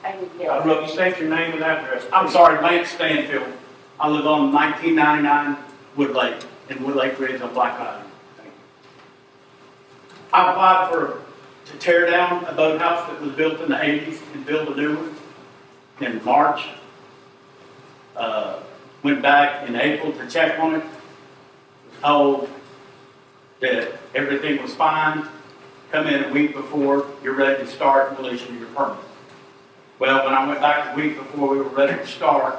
[SPEAKER 11] I
[SPEAKER 3] I don't know if you state your name and address.
[SPEAKER 14] I'm sorry, Lance Stanfield. I live on 1999 Wood Lake, in Wood Lake Ridge on Black Island. I applied for, to tear down a boathouse that was built in the 80s and build a new one in March. Uh, Went back in April to check on it. Was told that everything was fine. Come in a week before you're ready to start and we'll issue your permit. Well, when I went back a week before we were ready to start,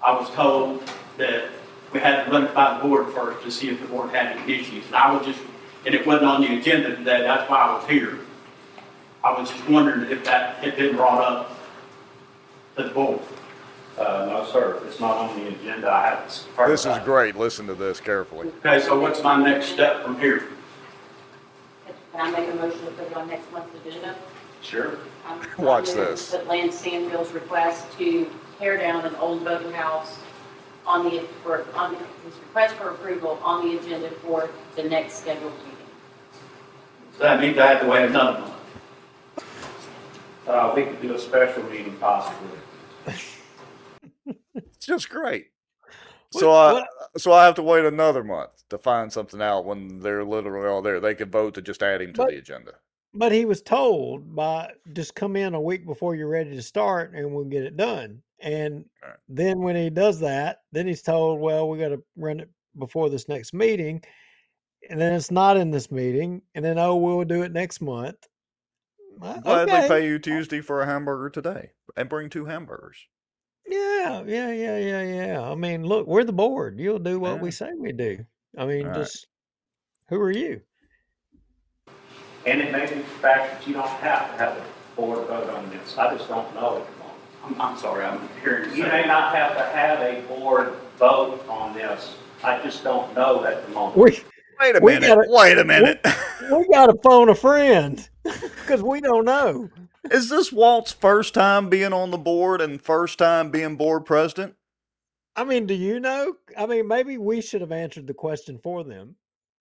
[SPEAKER 14] I was told that we had to run it by the board first to see if the board had any issues. And I was just, and it wasn't on the agenda today, that's why I was here. I was just wondering if that had been brought up to the board.
[SPEAKER 3] Uh, no, sir, it's not on the agenda. I have to.
[SPEAKER 1] this is great listen to this carefully
[SPEAKER 14] Okay, so what's my next step from here?
[SPEAKER 11] Can I make a motion to put it on next month's agenda?
[SPEAKER 14] Sure.
[SPEAKER 11] Um,
[SPEAKER 1] Watch
[SPEAKER 11] I move
[SPEAKER 1] this.
[SPEAKER 11] That Lance Stanfield's request to tear down an old boathouse on the, for, on, his request for approval on the agenda for the next scheduled meeting.
[SPEAKER 14] So that means I have to wait another month.
[SPEAKER 3] Uh, we could do a special meeting possibly.
[SPEAKER 1] It's just great. So I
[SPEAKER 2] what-
[SPEAKER 1] so I have to wait another month to find something out when they're literally all there. They could vote to just add him to
[SPEAKER 2] But-
[SPEAKER 1] the agenda.
[SPEAKER 2] but he was told by just come in a week before you're ready to start and we'll get it done. And
[SPEAKER 1] Right.
[SPEAKER 2] then when he does that, then he's told, well, we got to run it before this next meeting. And then it's not in this meeting. And then, oh, we'll do it next month. Uh,
[SPEAKER 1] Gladly
[SPEAKER 2] okay.
[SPEAKER 1] pay you Tuesday for a hamburger today and bring two hamburgers.
[SPEAKER 2] Yeah, yeah, yeah, yeah, yeah. I mean, look, we're the board. You'll do what we say we do. I mean,
[SPEAKER 1] All right.
[SPEAKER 2] just who are you?
[SPEAKER 3] And it may be the fact that you don't have to have a board vote on this. I just don't know at the moment.
[SPEAKER 14] I'm, I'm sorry, I'm hearing you
[SPEAKER 3] You may not have to have a board vote on this. I just don't know at the moment.
[SPEAKER 2] We
[SPEAKER 1] Wait a
[SPEAKER 2] We
[SPEAKER 1] minute.
[SPEAKER 2] gotta-
[SPEAKER 1] Wait a minute.
[SPEAKER 2] we got to phone a friend because we don't know.
[SPEAKER 1] Is this Walt's first time being on the board and first time being board president?
[SPEAKER 2] I mean, do you know? I mean, maybe we should have answered the question for them.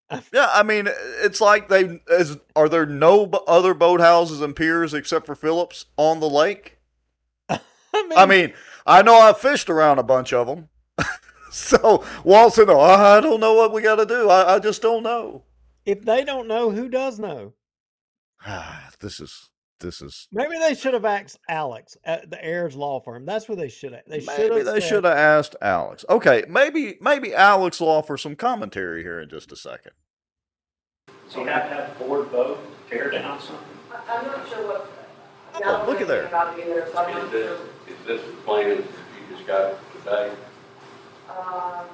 [SPEAKER 1] Yeah, I mean, it's like they is. Are there no other boathouses and piers except for Phillips on the lake?
[SPEAKER 2] I mean,
[SPEAKER 1] I mean, I know I fished around a bunch of them. so Walt's in there. I don't know what we got to do. I, I just don't know.
[SPEAKER 2] if they don't know, who does know?
[SPEAKER 1] Ah, this is this is.
[SPEAKER 2] Maybe they should have asked Alex at the Ayers law firm. That's where they should have. They should
[SPEAKER 1] Maybe
[SPEAKER 2] have.
[SPEAKER 1] they
[SPEAKER 2] said-
[SPEAKER 1] should have asked Alex. Okay, maybe maybe Alex will offer some commentary here in just a second.
[SPEAKER 3] So you have to have a board vote to tear down something?
[SPEAKER 12] I- I'm not sure what.
[SPEAKER 1] Oh, look at there.
[SPEAKER 12] About it either, so I'm not
[SPEAKER 10] this,
[SPEAKER 12] sure.
[SPEAKER 10] is this the plan that you just got today?
[SPEAKER 12] Um,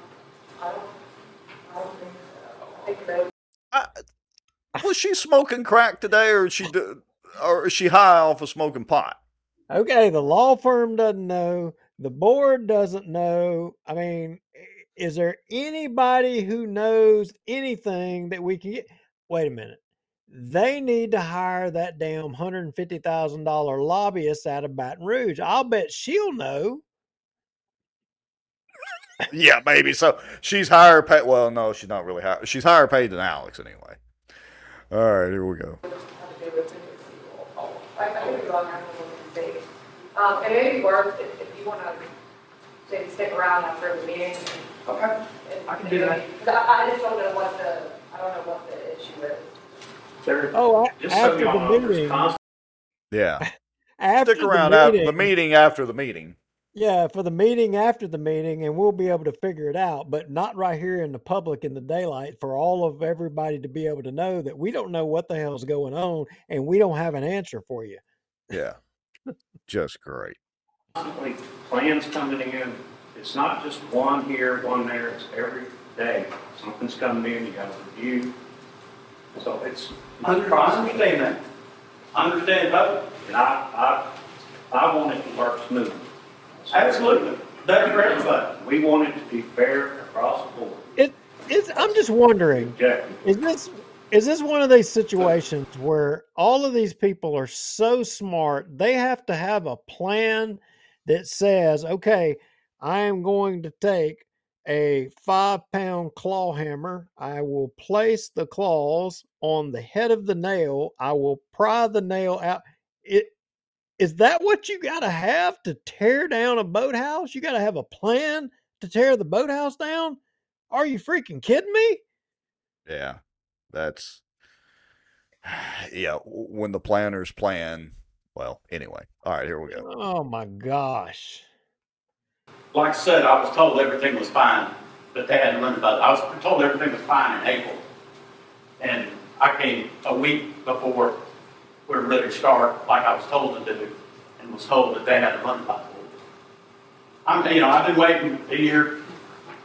[SPEAKER 12] I
[SPEAKER 1] was she smoking crack today, or is she do, or is she high off of smoking pot?
[SPEAKER 2] Okay, the law firm doesn't know. The board doesn't know. I mean, is there anybody who knows anything that we can get? Wait a minute. They need to hire that damn hundred and fifty thousand dollar lobbyist out of Baton Rouge. I'll bet she'll know.
[SPEAKER 1] Yeah, maybe so. She's higher paid. Well, no, she's not really higher. She's higher paid than Alex anyway. All right, here we go.
[SPEAKER 12] have to it. I, I think we go on that one and. Um, and maybe worth, if, if you wanna, stick around after the meeting.
[SPEAKER 14] Okay.
[SPEAKER 12] and-
[SPEAKER 14] I can do that.
[SPEAKER 12] I, I just don't know what the, I don't know what the issue is.
[SPEAKER 3] There,
[SPEAKER 2] Oh, a-
[SPEAKER 3] just so
[SPEAKER 2] after
[SPEAKER 3] y'all
[SPEAKER 2] the meeting,
[SPEAKER 3] constant
[SPEAKER 1] Yeah,
[SPEAKER 2] after
[SPEAKER 1] stick around after the meeting. After the meeting.
[SPEAKER 2] Yeah, for the meeting after the meeting, and we'll be able to figure it out, but not right here in the public in the daylight for all of everybody to be able to know that we don't know what the hell's going on and we don't have an answer for you.
[SPEAKER 1] Yeah, just great.
[SPEAKER 3] constantly plans coming in. It's not just one here, one there, it's every day. Something's coming in, you gotta review. So it's.
[SPEAKER 14] I understand that. I understand that.
[SPEAKER 3] And I, I, I want it to work smoothly.
[SPEAKER 14] Absolutely. Better for everybody.
[SPEAKER 3] We want it to be fair across the board.
[SPEAKER 2] It it's I'm just wondering,
[SPEAKER 3] Objective.
[SPEAKER 2] is this is this one of these situations where all of these people are so smart they have to have a plan that says, okay, I am going to take a five pound claw hammer. I will place the claws on the head of the nail. I will pry the nail out. It is that what you got to have to tear down a boathouse? You got to have a plan to tear the boathouse down? Are you freaking kidding me?
[SPEAKER 1] Yeah, that's yeah. When the planners plan, well, anyway. All right, here we go.
[SPEAKER 2] Oh my gosh.
[SPEAKER 14] Like I said, I was told everything was fine, but they hadn't learned about it. I was told everything was fine in April. And I came a week before we were ready to start, like I was told to do, and was told that they had to run about it. I'm, you know, I've been waiting a year.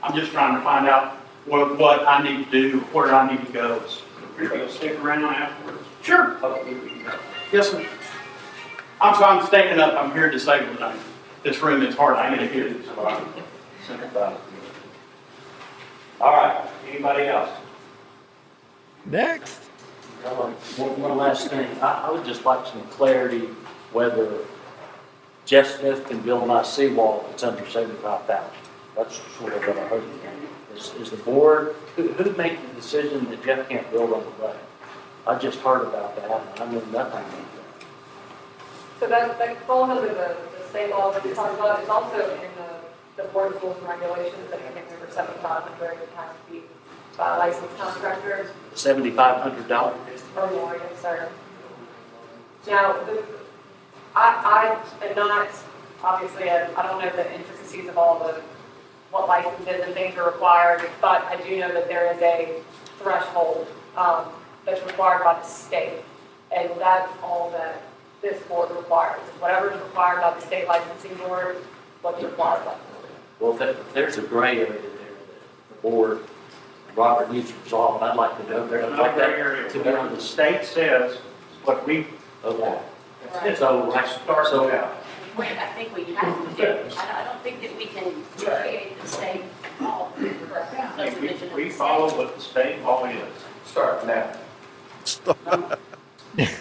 [SPEAKER 14] I'm just trying to find out what, what I need to do, where I need to go.
[SPEAKER 3] You're gonna stick around afterwards.
[SPEAKER 14] Sure.
[SPEAKER 3] Hopefully we can go.
[SPEAKER 14] Yes, sir. I'm, so I'm standing up, I'm here disabled tonight. This room is hard, I get here.
[SPEAKER 3] So I sympathize with you. All right, anybody else?
[SPEAKER 2] Next.
[SPEAKER 8] One, one last thing, I, I would just like some clarity whether Jeff Smith can build my seawall it's under seventy-five thousand. That's sort of what I heard. Is, is the board, who, who made the decision that Jeff can't build on the lake? I just heard about that, and I knew nothing about that.
[SPEAKER 12] So that, that falls under the, the state law that we talked about, it's also in the, the board rules and regulations that I can't remember seventy-five hundred, it has to be by licensed contractors
[SPEAKER 8] Seventy-five hundred dollars?
[SPEAKER 12] or more, yes, sir. Now, the, I, I am not, obviously, I I don't know the intricacies of all the, what licenses and things are required, but I do know that there is a threshold, um, that's required by the state. And that's all that this board requires, whatever is required by the state licensing board, what's required by the board.
[SPEAKER 8] Well, if if there's a gray area there that the board, Robert needs to resolve, I'd like to know there. I'd
[SPEAKER 3] No
[SPEAKER 8] like
[SPEAKER 3] gray
[SPEAKER 8] that
[SPEAKER 3] area.
[SPEAKER 8] To be on
[SPEAKER 3] The
[SPEAKER 8] the,
[SPEAKER 3] state says what we,
[SPEAKER 8] okay.
[SPEAKER 11] Right.
[SPEAKER 8] So,
[SPEAKER 3] I start
[SPEAKER 8] so,
[SPEAKER 3] out.
[SPEAKER 11] Wait, I think we have to do, I, I don't think that we can create the state law.
[SPEAKER 3] We, we follow what the state law is.
[SPEAKER 9] Start now.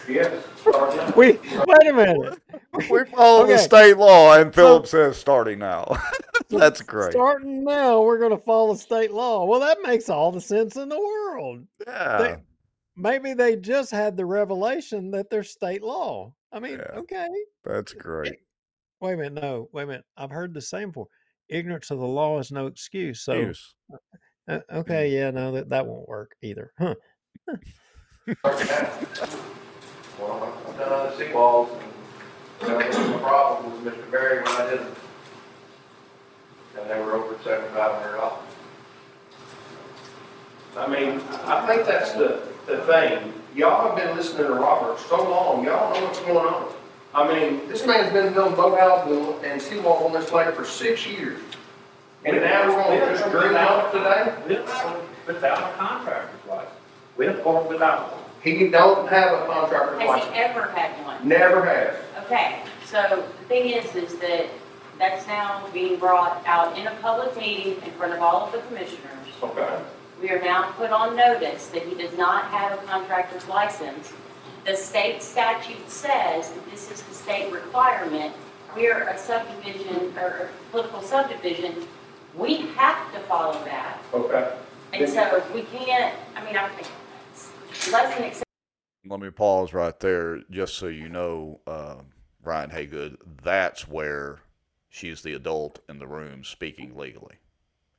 [SPEAKER 9] Yes, start now.
[SPEAKER 2] We wait a minute.
[SPEAKER 1] We follow the state law, and Philip says starting now. That's great.
[SPEAKER 2] Starting now, we're going to follow state law. Well, that makes all the sense in the world.
[SPEAKER 1] Yeah.
[SPEAKER 2] Maybe they just had the revelation that there's state law. I mean,
[SPEAKER 1] Yeah.
[SPEAKER 2] okay.
[SPEAKER 1] That's great.
[SPEAKER 2] Wait a minute. No, wait a minute. I've heard the same before. Ignorance of the law is no excuse. So,
[SPEAKER 1] Use.
[SPEAKER 2] Uh, uh, okay, mm. yeah, no, that, that won't work either. Huh.
[SPEAKER 9] Start. Well, I've done other seawalls, and, you know, there was a problem with Mr. Berry when I did them. And they were over seven seventy-five hundred dollars. I mean, I think that's the, the thing. Y'all have been listening to Robert so long, y'all know what's going on. I mean, this man's been doing building boathouse and seawalls on this lake for six years. And now we're gonna just dream off today?
[SPEAKER 3] Without a contractor's license.
[SPEAKER 14] With or without one.
[SPEAKER 9] He don't have a contractor's
[SPEAKER 11] Has
[SPEAKER 9] license.
[SPEAKER 11] he ever had one?
[SPEAKER 9] Never has.
[SPEAKER 11] Okay, so the thing is, is that that's now being brought out in a public meeting in front of all of the commissioners.
[SPEAKER 9] Okay.
[SPEAKER 11] We are now put on notice that he does not have a contractor's license. The state statute says that this is the state requirement. We are a subdivision, or a political subdivision. We have to follow that.
[SPEAKER 9] Okay.
[SPEAKER 11] And so we can't, I mean, I think it's less than acceptable
[SPEAKER 1] Let me pause right there, just so you know, uh, Ryan Haygood. That's where she's the adult in the room speaking legally,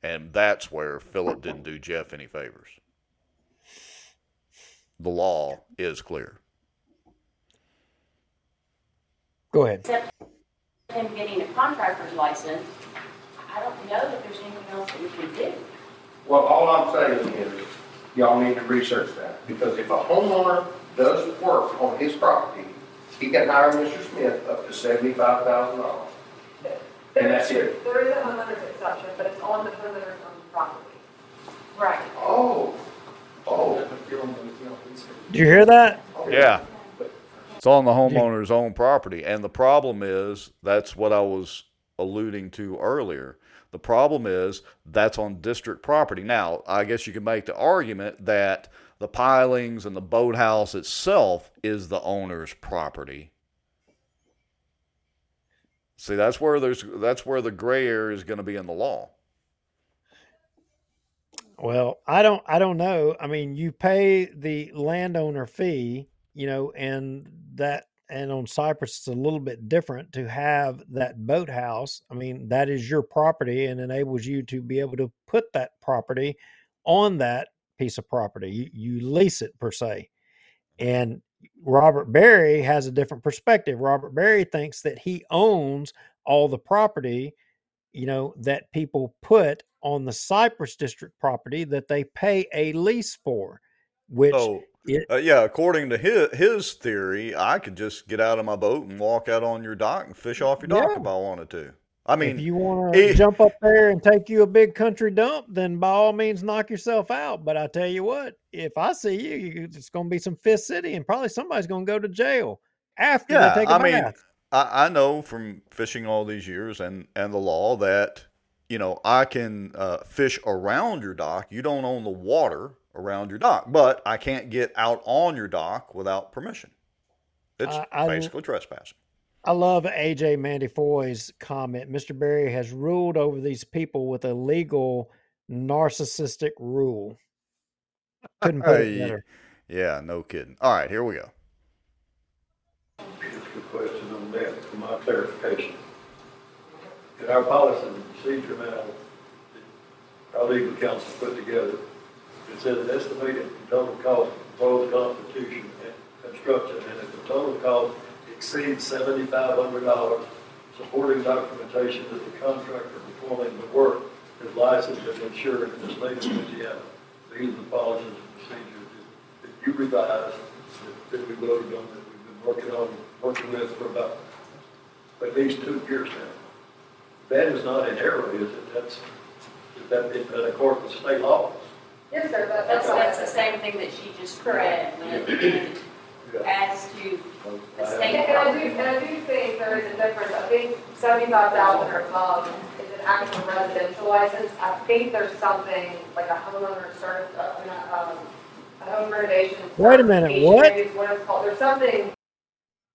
[SPEAKER 1] and that's where Philip didn't do Jeff any favors. The law is clear.
[SPEAKER 2] Go ahead.
[SPEAKER 11] except him getting a contractor's license, I don't know that there's anything else that we can do.
[SPEAKER 9] Well, all I'm saying is, y'all need to research that, because if a homeowner does work on his property, he can hire Mr. Smith up to seventy-five thousand dollars. And that's it.
[SPEAKER 12] There is a homeowner's exception, but it's on the homeowner's own property.
[SPEAKER 11] Right.
[SPEAKER 9] Oh, oh,
[SPEAKER 2] Did you hear that?
[SPEAKER 1] Yeah. It's on the homeowner's own property. And the problem is, that's what I was alluding to earlier. The problem is, that's on district property. Now, I guess you could make the argument that the pilings and the boathouse itself is the owner's property. See, that's where there's that's where the gray area is going to be in the law.
[SPEAKER 2] Well, I don't I don't know. I mean, you pay the landowner fee, you know, and that and on Cypress it's a little bit different to have that boathouse. I mean, that is your property and enables you to be able to put that property on that piece of property. You, you lease it per se. And Robert Berry has a different perspective. Robert Berry thinks that he owns all the property, you know, that people put on the Cypress District property that they pay a lease for, which
[SPEAKER 1] So,
[SPEAKER 2] it,
[SPEAKER 1] uh, yeah, according to his his theory, I could just get out of my boat and walk out on your dock and fish off your dock
[SPEAKER 2] Yeah.
[SPEAKER 1] if I wanted to. I mean,
[SPEAKER 2] if you want to jump up there and take you a big country dump, then by all means knock yourself out. But I tell you what, if I see you, you it's going to be some Fifth City, and probably somebody's going to go to jail after
[SPEAKER 1] yeah,
[SPEAKER 2] they take a
[SPEAKER 1] I mean,
[SPEAKER 2] bath.
[SPEAKER 1] I, I know from fishing all these years and and the law that you know I can uh, fish around your dock. You don't own the water around your dock, but I can't get out on your dock without permission. It's
[SPEAKER 2] I- I-
[SPEAKER 1] basically trespassing.
[SPEAKER 2] I love AJ Mandifoy's comment. Mr. Berry has ruled over these people with a legal narcissistic rule. Couldn't put it better.
[SPEAKER 1] Yeah, no kidding. All right, here we go.
[SPEAKER 15] Just a question on that, for my clarification. In our policy and procedure now, that our legal counsel put together, it says estimated total cost of proposed constitution and construction, and if the total cost exceeds seventy-five hundred dollars, supporting documentation that the contractor performing the work is licensed and insured in the state of Louisiana. These are the policies and procedures that that you revised, that- that we voted on, that we've been working on, working with for about at least two years now. That is not an error, is it? That's, is that, is that according to state law?
[SPEAKER 12] Yes, sir, that-
[SPEAKER 11] That's,
[SPEAKER 12] that's
[SPEAKER 11] that's the same thing that she just read, when it, when it adds to the
[SPEAKER 12] And
[SPEAKER 11] state.
[SPEAKER 12] and I do, and I do think there is a difference, I think seventy-five thousand or above is an actual residential license. I think there's something like a homeowner cert, uh, um, a home renovation.
[SPEAKER 2] Wait a minute,
[SPEAKER 12] certification,
[SPEAKER 2] what?
[SPEAKER 12] what it's called, there's something,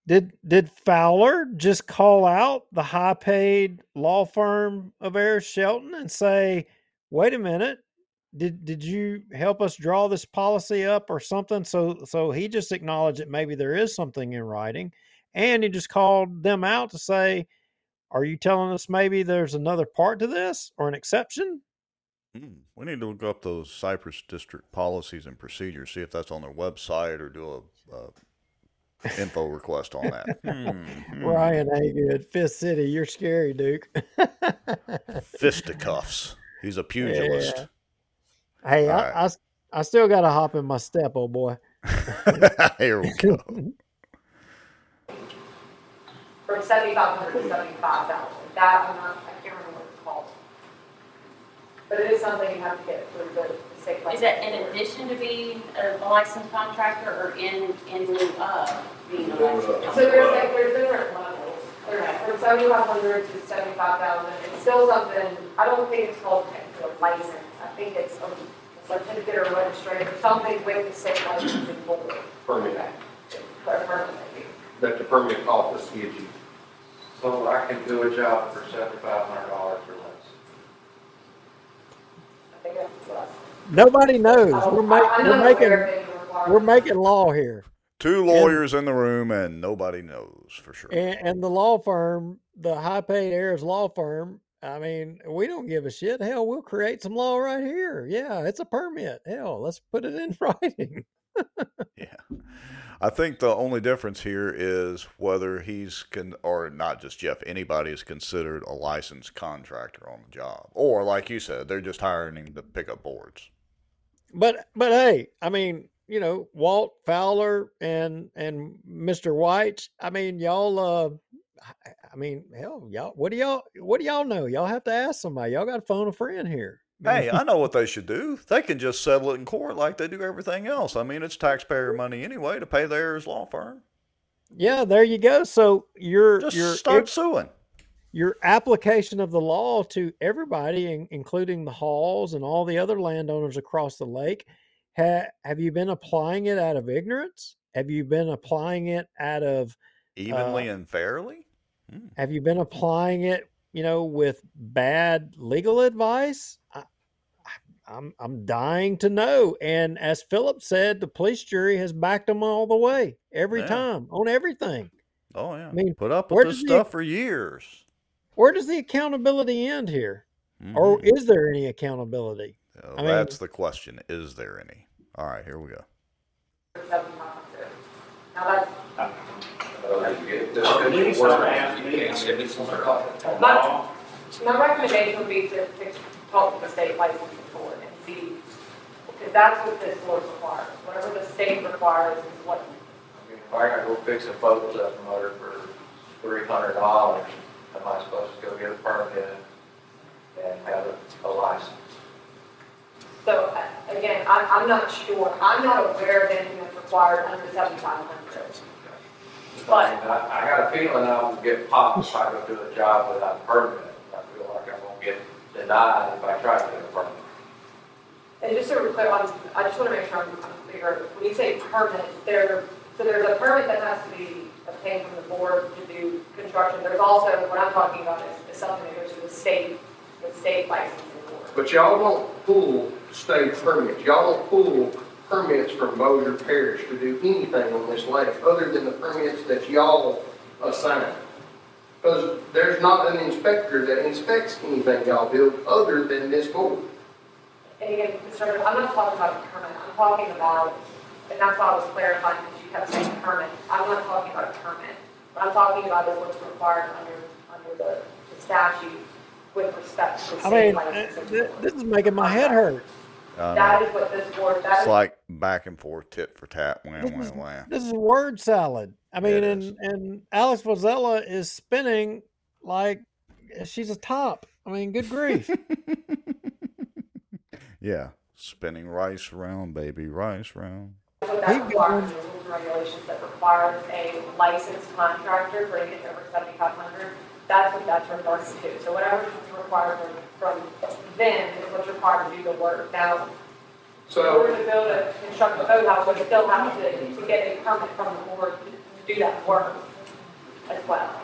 [SPEAKER 2] Did did Fowler just call out the high paid law firm of Ayers Shelton and say, "Wait a minute, did did you help us draw this policy up or something?" So so he just acknowledged that maybe there is something in writing, and he just called them out to say, "Are you telling us maybe there's another part to this or an exception?"
[SPEAKER 1] Hmm, We need to look up those Cypress District policies and procedures, see if that's on their website or do a, a info request on that. Hmm, hmm.
[SPEAKER 2] Ryan Haygood, Fifth City, you're scary, Duke.
[SPEAKER 1] Fisticuffs. He's a pugilist.
[SPEAKER 2] Yeah. Hey,
[SPEAKER 1] All
[SPEAKER 2] I,
[SPEAKER 1] right.
[SPEAKER 2] I s- I still got to hop in my step, old boy.
[SPEAKER 1] Here we go.
[SPEAKER 12] from seventy-five hundred to seventy-five thousand. That, I'm not, I can't remember what it's called. But it is something you have to get through the the state.
[SPEAKER 11] Is that in addition to being a licensed contractor or in, in lieu of being a licensed?
[SPEAKER 12] So there's like, there's different levels. There's from seventy-five hundred to seventy-five thousand. It's still something, I don't think it's called technically a license. I think it's a certificate or registration, something with the state licensing board.
[SPEAKER 9] Permit,
[SPEAKER 12] Or permit.
[SPEAKER 9] that the permit office gives you.
[SPEAKER 5] So I can do a job for seventy-five hundred dollars or less.
[SPEAKER 12] I think that's what I-
[SPEAKER 2] Nobody knows.
[SPEAKER 12] I
[SPEAKER 2] We're, ma-
[SPEAKER 12] I- I'm
[SPEAKER 2] we're
[SPEAKER 12] not
[SPEAKER 2] making
[SPEAKER 12] of any
[SPEAKER 2] we're making law here,
[SPEAKER 1] Two lawyers in the room and nobody knows for sure.
[SPEAKER 2] and, and the law firm, the high paid Ayers law firm. I mean, we don't give a shit. Hell, we'll create some law right here. Yeah, it's a permit. Hell, let's put it in writing.
[SPEAKER 1] Yeah. I think the only difference here is whether he's can or not just Jeff, anybody is considered a licensed contractor on the job. Or like you said, they're just hiring him to pick up boards.
[SPEAKER 2] But but hey, I mean, you know, Walt Fowler and and Mr. White. I mean, y'all. uh I- mean, hell, y'all. What do y'all? What do y'all know? Y'all have to ask somebody. Y'all got to phone a friend here.
[SPEAKER 1] Hey, I know what they should do. They can just settle it in court like they do everything else. I mean, it's taxpayer money anyway to pay theirs law firm.
[SPEAKER 2] Yeah, there you go. So you're
[SPEAKER 1] Just
[SPEAKER 2] your
[SPEAKER 1] start suing.
[SPEAKER 2] your application of the law to everybody, in, including the Halls and all the other landowners across the lake, ha, have you been applying it out of ignorance? Have you been applying it out of
[SPEAKER 1] Evenly
[SPEAKER 2] uh,
[SPEAKER 1] and fairly?
[SPEAKER 2] Have you been applying it, you know, with bad legal advice? I, I'm I'm dying to know. And as Philip said, the police jury has backed them all the way every
[SPEAKER 1] Yeah.
[SPEAKER 2] time on everything.
[SPEAKER 1] Oh yeah.
[SPEAKER 2] I mean,
[SPEAKER 1] Put up with this
[SPEAKER 2] does the-
[SPEAKER 1] stuff for years.
[SPEAKER 2] Where does the accountability end here, or is there any accountability?
[SPEAKER 1] Uh,
[SPEAKER 2] I mean,
[SPEAKER 1] that's the question. Is there any? All right, here we go.
[SPEAKER 12] Now that's,
[SPEAKER 14] Denise never asked me.
[SPEAKER 12] my, my recommendation would be to, to talk to the state licensing board and see, because that's what this board requires. Whatever the state requires is what,
[SPEAKER 5] I mean, if I gotta go fix a boat lift motor for three hundred dollars, am I supposed to go get a permit and have a- a license?
[SPEAKER 12] So, uh, again, I'm, I'm not sure, I'm not aware of anything that's required under seventy-five hundred.
[SPEAKER 5] I
[SPEAKER 12] But,
[SPEAKER 5] I, I got a feeling I will get popped if I go do a job without a permit. I feel like I'm gonna get denied if I try to get a permit.
[SPEAKER 12] and just so we're clear on, I just want to make sure I'm, I'm clear, when you say permit, there, so there's a permit that has to be obtained from the board to do construction. There's also, what I'm talking about is, is something that goes to the state, the state board.
[SPEAKER 9] But y'all don't pull state permits, y'all don't pull permits from Bossier Parish to do anything on this lake, other than the permits that y'all assign. Because there's not an inspector that inspects anything y'all build other than this board.
[SPEAKER 12] And again. Chairman, I'm not talking about a permit, I'm talking about, and that's why I was clarifying, because you kept saying permit. I'm not talking about a permit. What I'm talking about is what's required under, under the the statute with respect to
[SPEAKER 2] I mean, th- this is making my head hurt.
[SPEAKER 1] I
[SPEAKER 12] That
[SPEAKER 1] know.
[SPEAKER 12] is what this board, that
[SPEAKER 1] It's
[SPEAKER 12] is,
[SPEAKER 1] like back and forth, tit for tat, wham,
[SPEAKER 2] This is,
[SPEAKER 1] wham, wham.
[SPEAKER 2] this is word salad. I mean, and and Alex Vozella is spinning like she's a top. I mean, good grief.
[SPEAKER 1] Yeah, spinning rice round, baby, rice round.
[SPEAKER 12] what that requires, the rules and regulations that requires a licensed contractor for anything over seventy-five hundred. That's what that's referring to. So whatever is required from, from them is what's required to do the work. Now, in order to build a, construct a boathouse, we still have to, to get a permit from the board to do that work as well.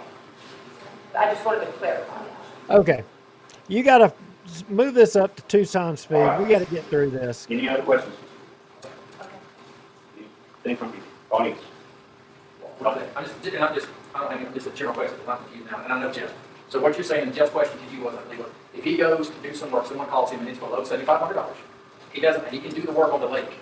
[SPEAKER 12] I just wanted to clarify that.
[SPEAKER 2] Okay, you got to move this up to two times speed. We got to get through this.
[SPEAKER 6] Any other questions? Anything from the audience?
[SPEAKER 16] Okay, I just, and I'm just, I don't think, just a general question, not you now, and I know Jeff. So what you're saying, Jeff's question to you was, I believe, was, if he goes to do some work, someone calls him and it's below seventy-five hundred dollars, he doesn't, he can do the work on the lake,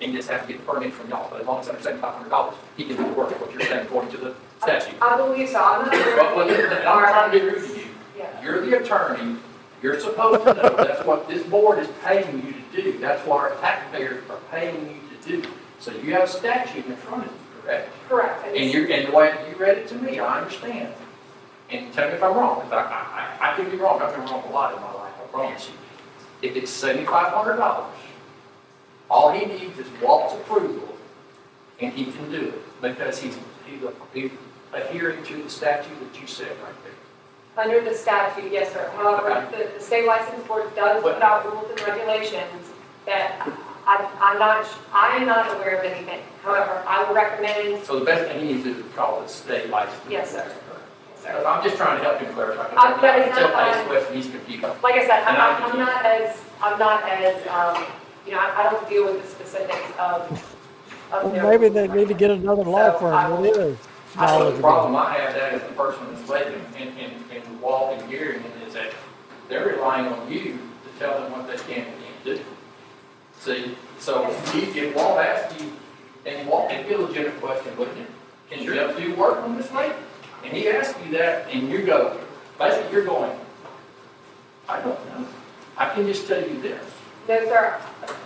[SPEAKER 16] and just have to get the permit from y'all, but as long as it's under seventy-five hundred dollars, he can do the work, what you're saying, according to the statute.
[SPEAKER 12] I believe so. I'm not.
[SPEAKER 16] But, but, and I'm trying to be rude to you.
[SPEAKER 12] Yeah.
[SPEAKER 16] You're the attorney, you're supposed to know, that's what this board is paying you to do, that's what our taxpayers are paying you to do. So you have a statute in front of you, correct?
[SPEAKER 12] Correct.
[SPEAKER 16] And you, and the way you read it to me, I understand. And tell me if I'm wrong, because I, I, I could be wrong, I've been wrong a lot in my life, I promise you. If it's seventy-five hundred dollars, all he needs is Walt's approval, and he can do it, because he's, he's he's adhering to the statute that you said right there.
[SPEAKER 12] Under the statute, yes, sir. However, the, the state license board does put out rules and regulations that I, I'm not, I am not aware of anything. However, I would recommend,
[SPEAKER 16] So the best thing he needs to do is call the state license.
[SPEAKER 12] yes, sir.
[SPEAKER 16] So I'm just trying to help him clarify.
[SPEAKER 12] Uh, that is
[SPEAKER 16] Until
[SPEAKER 12] not
[SPEAKER 16] I ask
[SPEAKER 12] fine.
[SPEAKER 16] a question, he's confused.
[SPEAKER 12] Like I said, I'm not,
[SPEAKER 16] I'm
[SPEAKER 12] I'm not as, I'm not as, um, you know, I, I don't deal with the specifics of, of their.
[SPEAKER 2] maybe they need to get another law
[SPEAKER 12] So I
[SPEAKER 2] firm
[SPEAKER 12] will-
[SPEAKER 2] that is
[SPEAKER 16] I know the
[SPEAKER 2] knowledgeable.
[SPEAKER 16] problem I have that is the person that's letting and, and, and Walt and Gary is that they're relying on you to tell them what they can and can't do. See, so if if Walt asks you, and Walt, and be a legitimate question, but can, you, can Jeff do work on this lake? And he asks you that, and you go, basically you're going, I don't know. I can just tell you this,
[SPEAKER 12] No, sir,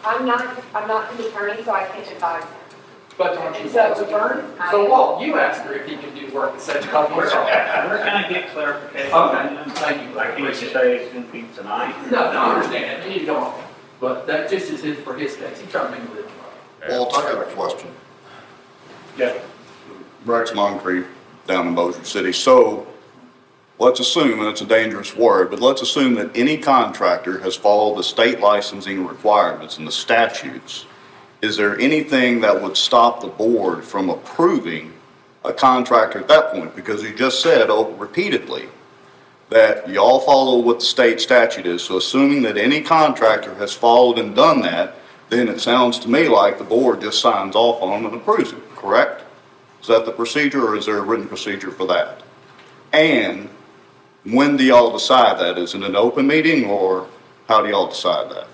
[SPEAKER 12] I'm not, I'm not an attorney, so I can't advise.
[SPEAKER 16] but aren't you
[SPEAKER 12] So,
[SPEAKER 16] Walt's attorney?
[SPEAKER 12] I-
[SPEAKER 16] So Walt, you asked her if he can do work at such a company.
[SPEAKER 3] We're gonna get clarification.
[SPEAKER 16] Okay, thank you.
[SPEAKER 3] I can't say it's gonna be tonight.
[SPEAKER 16] No, no, I understand that, you need to go on. But that just is his, for his case, he trying to make a living.
[SPEAKER 17] Walt, I got a question.
[SPEAKER 3] Yeah.
[SPEAKER 17] Rex Moncrief down in Bossier City. So let's assume, and it's a dangerous word, but let's assume that any contractor has followed the state licensing requirements and the statutes. Is there anything that would stop the board from approving a contractor at that point? Because you just said oh, repeatedly that y'all follow what the state statute is. So assuming that any contractor has followed and done that, then it sounds to me like the board just signs off on them and approves it, correct? Is that the procedure or is there a written procedure for that? And when do y'all decide that? Is it an open meeting or how do y'all decide that?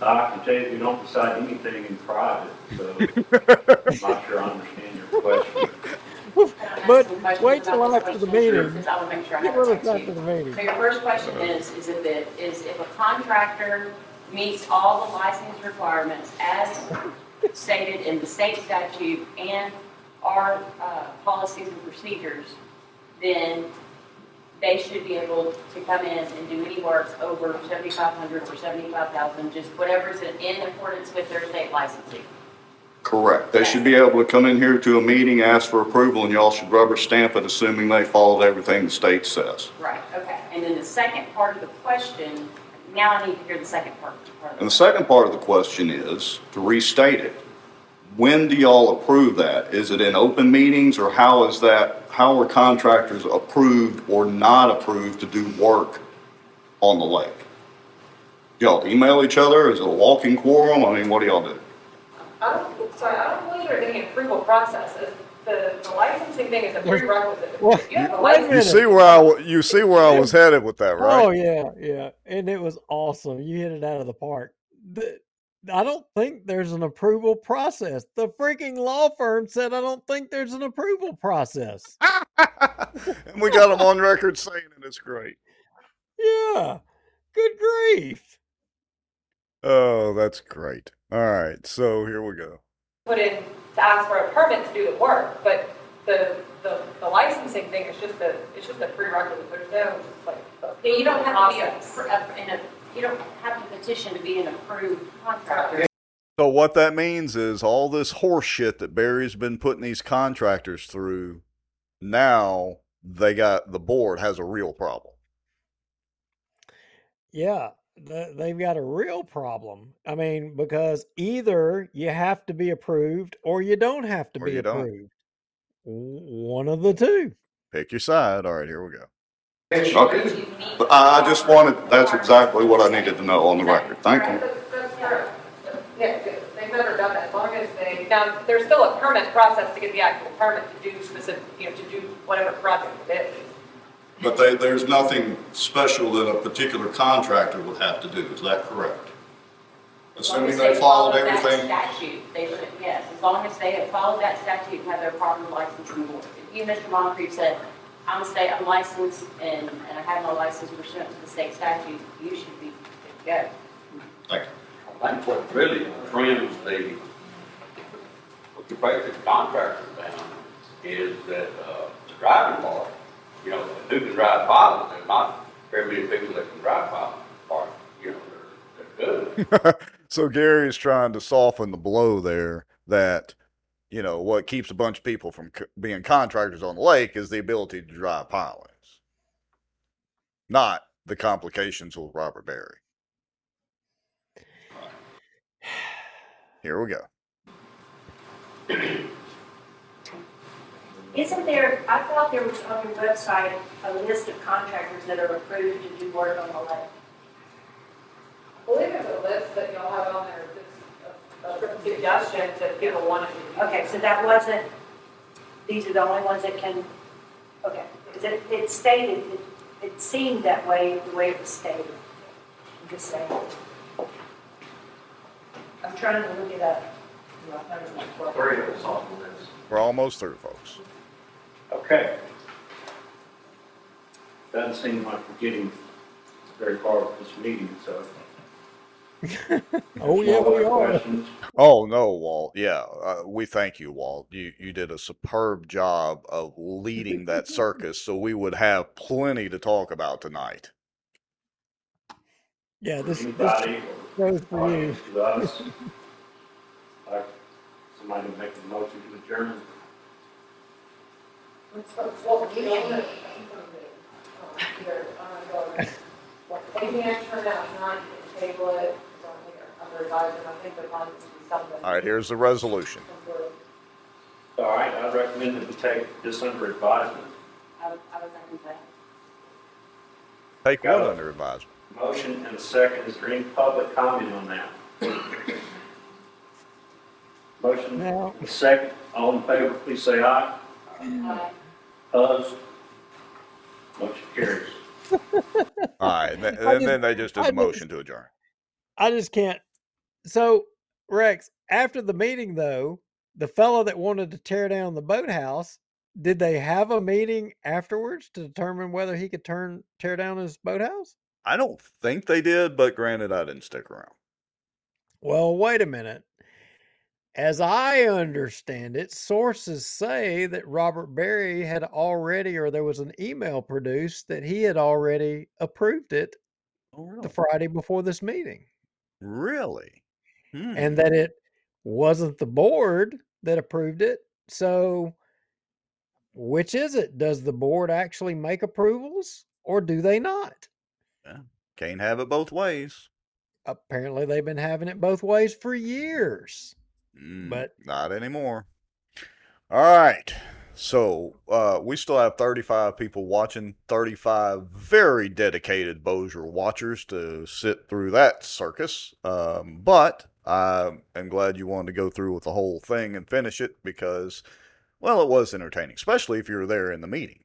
[SPEAKER 3] I can tell you, we don't decide anything in private, so I'm not sure I understand your question.
[SPEAKER 2] But wait till after the meeting.
[SPEAKER 11] I make sure I
[SPEAKER 2] Get
[SPEAKER 11] have it
[SPEAKER 2] us
[SPEAKER 11] to
[SPEAKER 2] after the meeting.
[SPEAKER 11] So your first question is, is if it, is if a contractor meets all the license requirements as stated in the state statute and our, uh, policies and procedures, then they should be able to come in and do any work over seventy-five hundred or seventy-five thousand, just whatever's in accordance with their state licensing.
[SPEAKER 17] Correct. They should be able to come in here to a meeting, ask for approval, and y'all should rubber stamp it, assuming they followed everything the state says.
[SPEAKER 11] Right, okay. And then the second part of the question, now I need to hear the second part. part of
[SPEAKER 17] And the second part of the question is, to restate it, when do y'all approve that? Is it in open meetings or how is that, how are contractors approved or not approved to do work on the lake? Y'all email each other? Is it a walking quorum? I mean, what do y'all do?
[SPEAKER 12] I don't, sorry, I don't believe there's any approval process. The, the licensing thing is a
[SPEAKER 2] There's-
[SPEAKER 12] prerequisite.
[SPEAKER 2] Well,
[SPEAKER 12] You have a license.
[SPEAKER 1] You see where I w- you see where I was headed with that, right?
[SPEAKER 2] Oh yeah, yeah, and it was awesome. You hit it out of the park. The I don't think there's an approval process. The freaking law firm said I don't think there's an approval process.
[SPEAKER 1] and we got them on record saying it. It's great.
[SPEAKER 2] Yeah. Good grief.
[SPEAKER 1] Oh, that's great. All right, so here we go.
[SPEAKER 12] Put in to ask for a permit to do the work, but the, the, the licensing thing is just a, it's just a prerequisite. There's no, like,
[SPEAKER 11] Yeah, you don't have to be a, a- in a, you don't have to petition to be an approved contractor.
[SPEAKER 1] So what that means is all this horse shit that Berry's been putting these contractors through, now they got the board has a real problem.
[SPEAKER 2] Yeah, th- they've got a real problem. I mean, because either you have to be approved or you don't have to
[SPEAKER 1] Or
[SPEAKER 2] be
[SPEAKER 1] you don't.
[SPEAKER 2] approved. One of the two.
[SPEAKER 1] Pick your side. All right, here we go.
[SPEAKER 17] Okay. I I just wanted, that's exactly what I needed to know on the record. Thank you.
[SPEAKER 12] That's, that's correct. Yeah, they've never done that, as long as they, now, there's still a permit process to get the actual permit to do specific, you know, to do whatever project it is.
[SPEAKER 17] But they, there's nothing special that a particular contractor would have to do, is that correct?
[SPEAKER 11] As long
[SPEAKER 17] Assuming
[SPEAKER 11] as
[SPEAKER 17] they followed
[SPEAKER 11] that
[SPEAKER 17] everything,
[SPEAKER 11] Statute, they should, yes, as long as they have followed that statute and have their proper license in the board. If you, Mr. Moncrief, said, I'm a state, I'm licensed and, and I have my license pursuant to the state statute, you should be good to go.
[SPEAKER 17] thank you.
[SPEAKER 10] I think what really trims the, what the basic contractor down is that, uh, the driving part, you know, who can drive pilot, there's not very many people that can drive pilot, or, you know, they're, they're good.
[SPEAKER 1] so Gary is trying to soften the blow there that you know what keeps a bunch of people from c- being contractors on the lake is the ability to drive pilots, not the complications with Robert Berry. Here we go.
[SPEAKER 7] Isn't there, I thought there was on your website a list of contractors that are approved to do work on the lake.
[SPEAKER 12] I believe there's a list that y'all have on there, just of of suggestions that people want to do.
[SPEAKER 7] Okay, so that wasn't, these are the only ones that can, okay, because it, it stated, it, it seemed that way, the way it was stated. I'm just saying. I'm trying to look it up. No, I thought it was like twelve.
[SPEAKER 6] Three of us on the list.
[SPEAKER 1] We're almost through, folks.
[SPEAKER 6] Okay. Doesn't seem like we're getting very far with this meeting, so.
[SPEAKER 2] Oh, yeah,
[SPEAKER 6] No
[SPEAKER 2] we are.
[SPEAKER 6] questions?
[SPEAKER 1] Oh no, Walt. Yeah, uh, we thank you, Walt. You you did a superb job of leading that circus, so we would have plenty to talk about tonight.
[SPEAKER 2] Yeah, this, this
[SPEAKER 6] Anybody
[SPEAKER 2] goes for you.
[SPEAKER 6] to us? Like, somebody make a motion to adjourn?
[SPEAKER 1] All right, here's the resolution.
[SPEAKER 6] All right, I recommend that we take this under advisement.
[SPEAKER 11] I would, I would.
[SPEAKER 1] Take
[SPEAKER 6] Got
[SPEAKER 1] what under advisement?
[SPEAKER 6] Motion and a second, is there any public comment on that? Motion,
[SPEAKER 2] Now,
[SPEAKER 6] and a second, all in favor, please say aye.
[SPEAKER 11] Aye.
[SPEAKER 6] Opposed? Motion carries.
[SPEAKER 1] All right, and, then-
[SPEAKER 2] I
[SPEAKER 1] and then they just did
[SPEAKER 2] I
[SPEAKER 1] the
[SPEAKER 2] just-
[SPEAKER 1] motion to adjourn.
[SPEAKER 2] I just can't. So, Rex, after the meeting, though, the fellow that wanted to tear down the boathouse, did they have a meeting afterwards to determine whether he could turn tear down his boathouse?
[SPEAKER 1] I don't think they did, but granted, I didn't stick around.
[SPEAKER 2] Well, wait a minute. As I understand it, sources say that Robert Berry had already, or there was an email produced that he had already approved it
[SPEAKER 1] Oh, really?
[SPEAKER 2] the Friday before this meeting,
[SPEAKER 1] Really? Hmm.
[SPEAKER 2] and that it wasn't the board that approved it. So, which is it? Does the board actually make approvals or do they not?
[SPEAKER 1] Can't have it both ways.
[SPEAKER 2] Apparently, they've been having it both ways for years.
[SPEAKER 1] Mm,
[SPEAKER 2] But-
[SPEAKER 1] not anymore. All right. So uh, we still have 35 people watching, 35 very dedicated Bossier watchers to sit through that circus. Um, but I am glad you wanted to go through with the whole thing and finish it because, well, it was entertaining, especially if you were there in the meeting.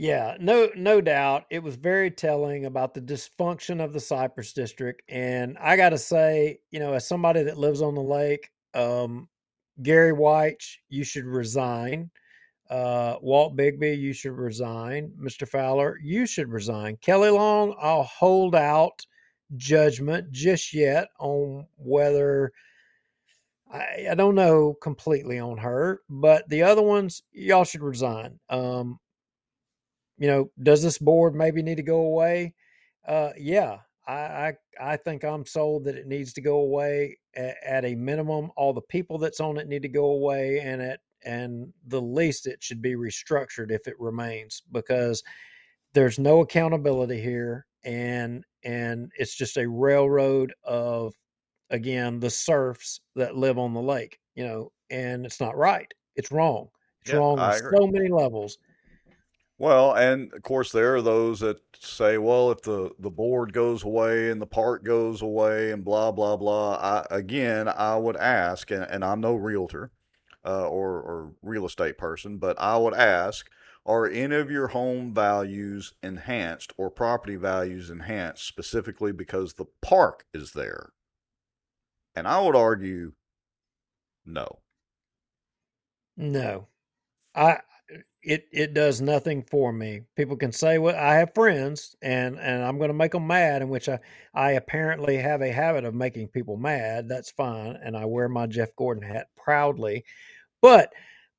[SPEAKER 2] Yeah, no, no doubt. It was very telling about the dysfunction of the Cypress District, and I got to say, you know, as somebody that lives on the lake, um, Gary White, you should resign. Uh, Walt Bigby, you should resign. Mr. Fowler, you should resign. Kelly Long, I'll hold out judgment just yet on whether I, I don't know completely on her, but the other ones, y'all should resign. Um, you know, does this board maybe need to go away? Uh, yeah, I, I, I think I'm sold that it needs to go away at, at, a minimum. All the people that's on it need to go away, and at and the least it should be restructured if it remains because there's no accountability here, and and it's just a railroad of again the serfs that live on the lake. You know, and it's not right. It's wrong. It's yeah, wrong on so many levels
[SPEAKER 1] well, and of course, there are those that say, well, if the, the board goes away and the park goes away and blah, blah, blah. I, again, I would ask, and, and I'm no realtor uh, or, or real estate person, but I would ask, are any of your home values enhanced or property values enhanced specifically because the park is there? And I would argue no.
[SPEAKER 2] No. I it it does nothing for me. People can say what well, I have friends and and I'm going to make them mad in which I I apparently have a habit of making people mad. That's fine and I wear my Jeff Gordon hat proudly. But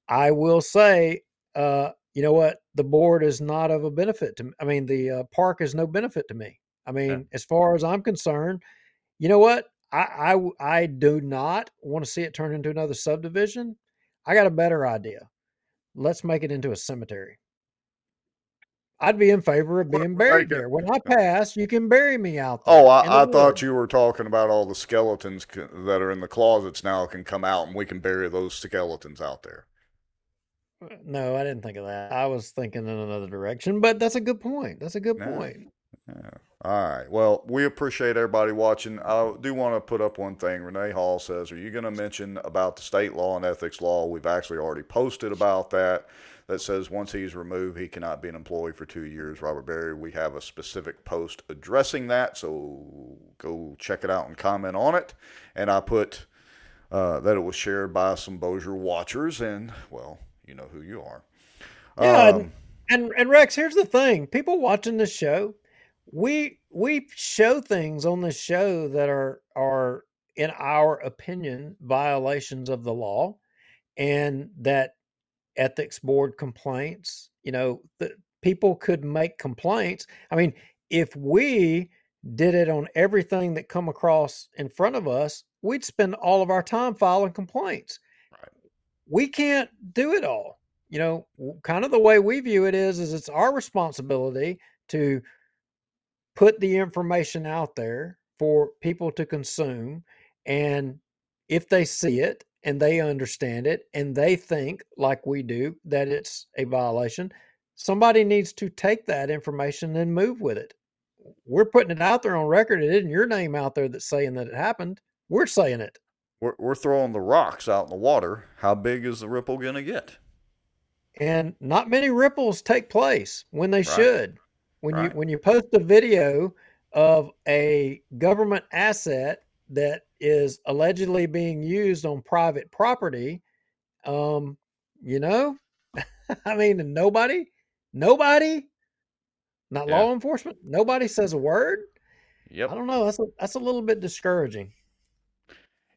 [SPEAKER 2] I will say uh you know what the board is not of a benefit to me. I mean the uh, park is no benefit to me. I mean yeah. as far as I'm concerned, you know what? I I I do not want to see it turn into another subdivision. I got a better idea let's make it into a cemetery. I'd be in favor of being buried there. When I pass, you can bury me out there.
[SPEAKER 1] Oh, I, I thought you were talking about all the skeletons that are in the closets now can come out and we can bury those skeletons out there.
[SPEAKER 2] Uh, no, I didn't think of that. I was thinking in another direction, but that's a good point. That's a good point.
[SPEAKER 1] Yeah. All right. Well, we appreciate everybody watching. I do want to put up one thing. Renee Hall says, Are you going to mention about the state law and ethics law? We've actually already posted about that. That says once he's removed, he cannot be an employee for two years. Robert Berry, we have a specific post addressing that. So go check it out and comment on it. And I put uh, that it was shared by some Bossier watchers. And, well, you know who you are.
[SPEAKER 2] Yeah. Um, and, and Rex, here's the thing people watching this show, we we show things on this show that are are in our opinion violations of the law and that ethics board complaints you know the people could make complaints. I mean if we did it on everything that come across in front of us we'd spend all of our time filing complaints. Right. we can't do it all. You know kind of the way we view it is is it's our responsibility to put the information out there for people to consume. And if they see it and they understand it and they think, like we do, that it's a violation, somebody needs to take that information and move with it. We're putting it out there on record. It isn't your name out there that's saying that it happened. We're saying it.
[SPEAKER 1] We're, we're throwing the rocks out in the water. How big is the ripple going to get?
[SPEAKER 2] And not many ripples take place when they right. should. When right. you when you post a video of a government asset that is allegedly being used on private property, um, you know, I mean, nobody, nobody, not yeah. law enforcement, nobody says a word.
[SPEAKER 1] Yep.
[SPEAKER 2] I don't know. That's a, that's a little bit discouraging.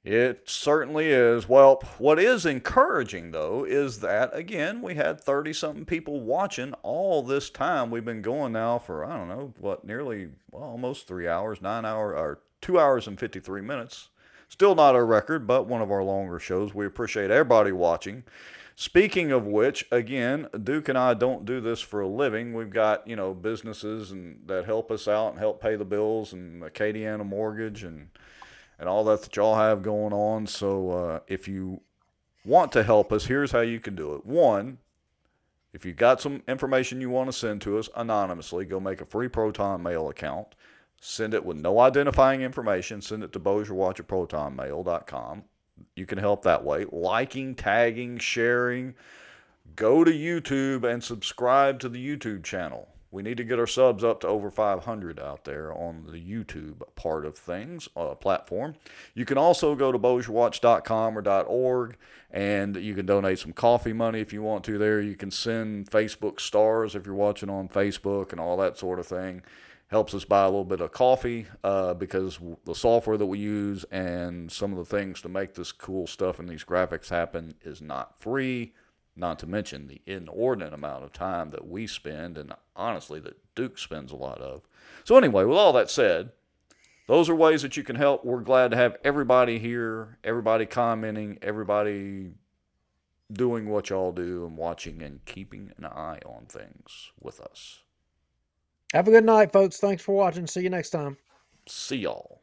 [SPEAKER 1] It certainly is. Well, what is encouraging though is that again we had 30 something people watching all this time. We've been going now for I don't know what nearly well almost 3 hours, 9 hour or 2 hours and 53 minutes. Still not a record, but one of our longer shows. We appreciate everybody watching. Speaking of which, again, Duke and I don't do this for a living. We've got, you know, businesses and that help us out and help pay the bills and Acadiana Mortgage and and all that that y'all have going on. So uh, if you want to help us, here's how you can do it. One, if you've got some information you want to send to us anonymously, go make a free Proton Mail account. Send it with no identifying information. Send it to BossierWatch at ProtonMail.com. You can help that way. Liking, tagging, sharing, go to YouTube and subscribe to the YouTube channel. We need to get our subs up to over 500 out there on the YouTube part of things, uh, platform. You can also go to BossierWatch.com or .org and you can donate some coffee money if you want to there. You can send Facebook stars if you're watching on Facebook and all that sort of thing. Helps us buy a little bit of coffee uh, because the software that we use and some of the things to make this cool stuff and these graphics happen is not free not to mention the inordinate amount of time that we spend and honestly that Duke spends a lot of. So, anyway, with all that said, those are ways that you can help. We're glad to have everybody here, everybody commenting, everybody doing what y'all do and watching and keeping an eye on things with us.
[SPEAKER 2] Have a good night, folks. Thanks for watching. See you next time.
[SPEAKER 1] See y'all.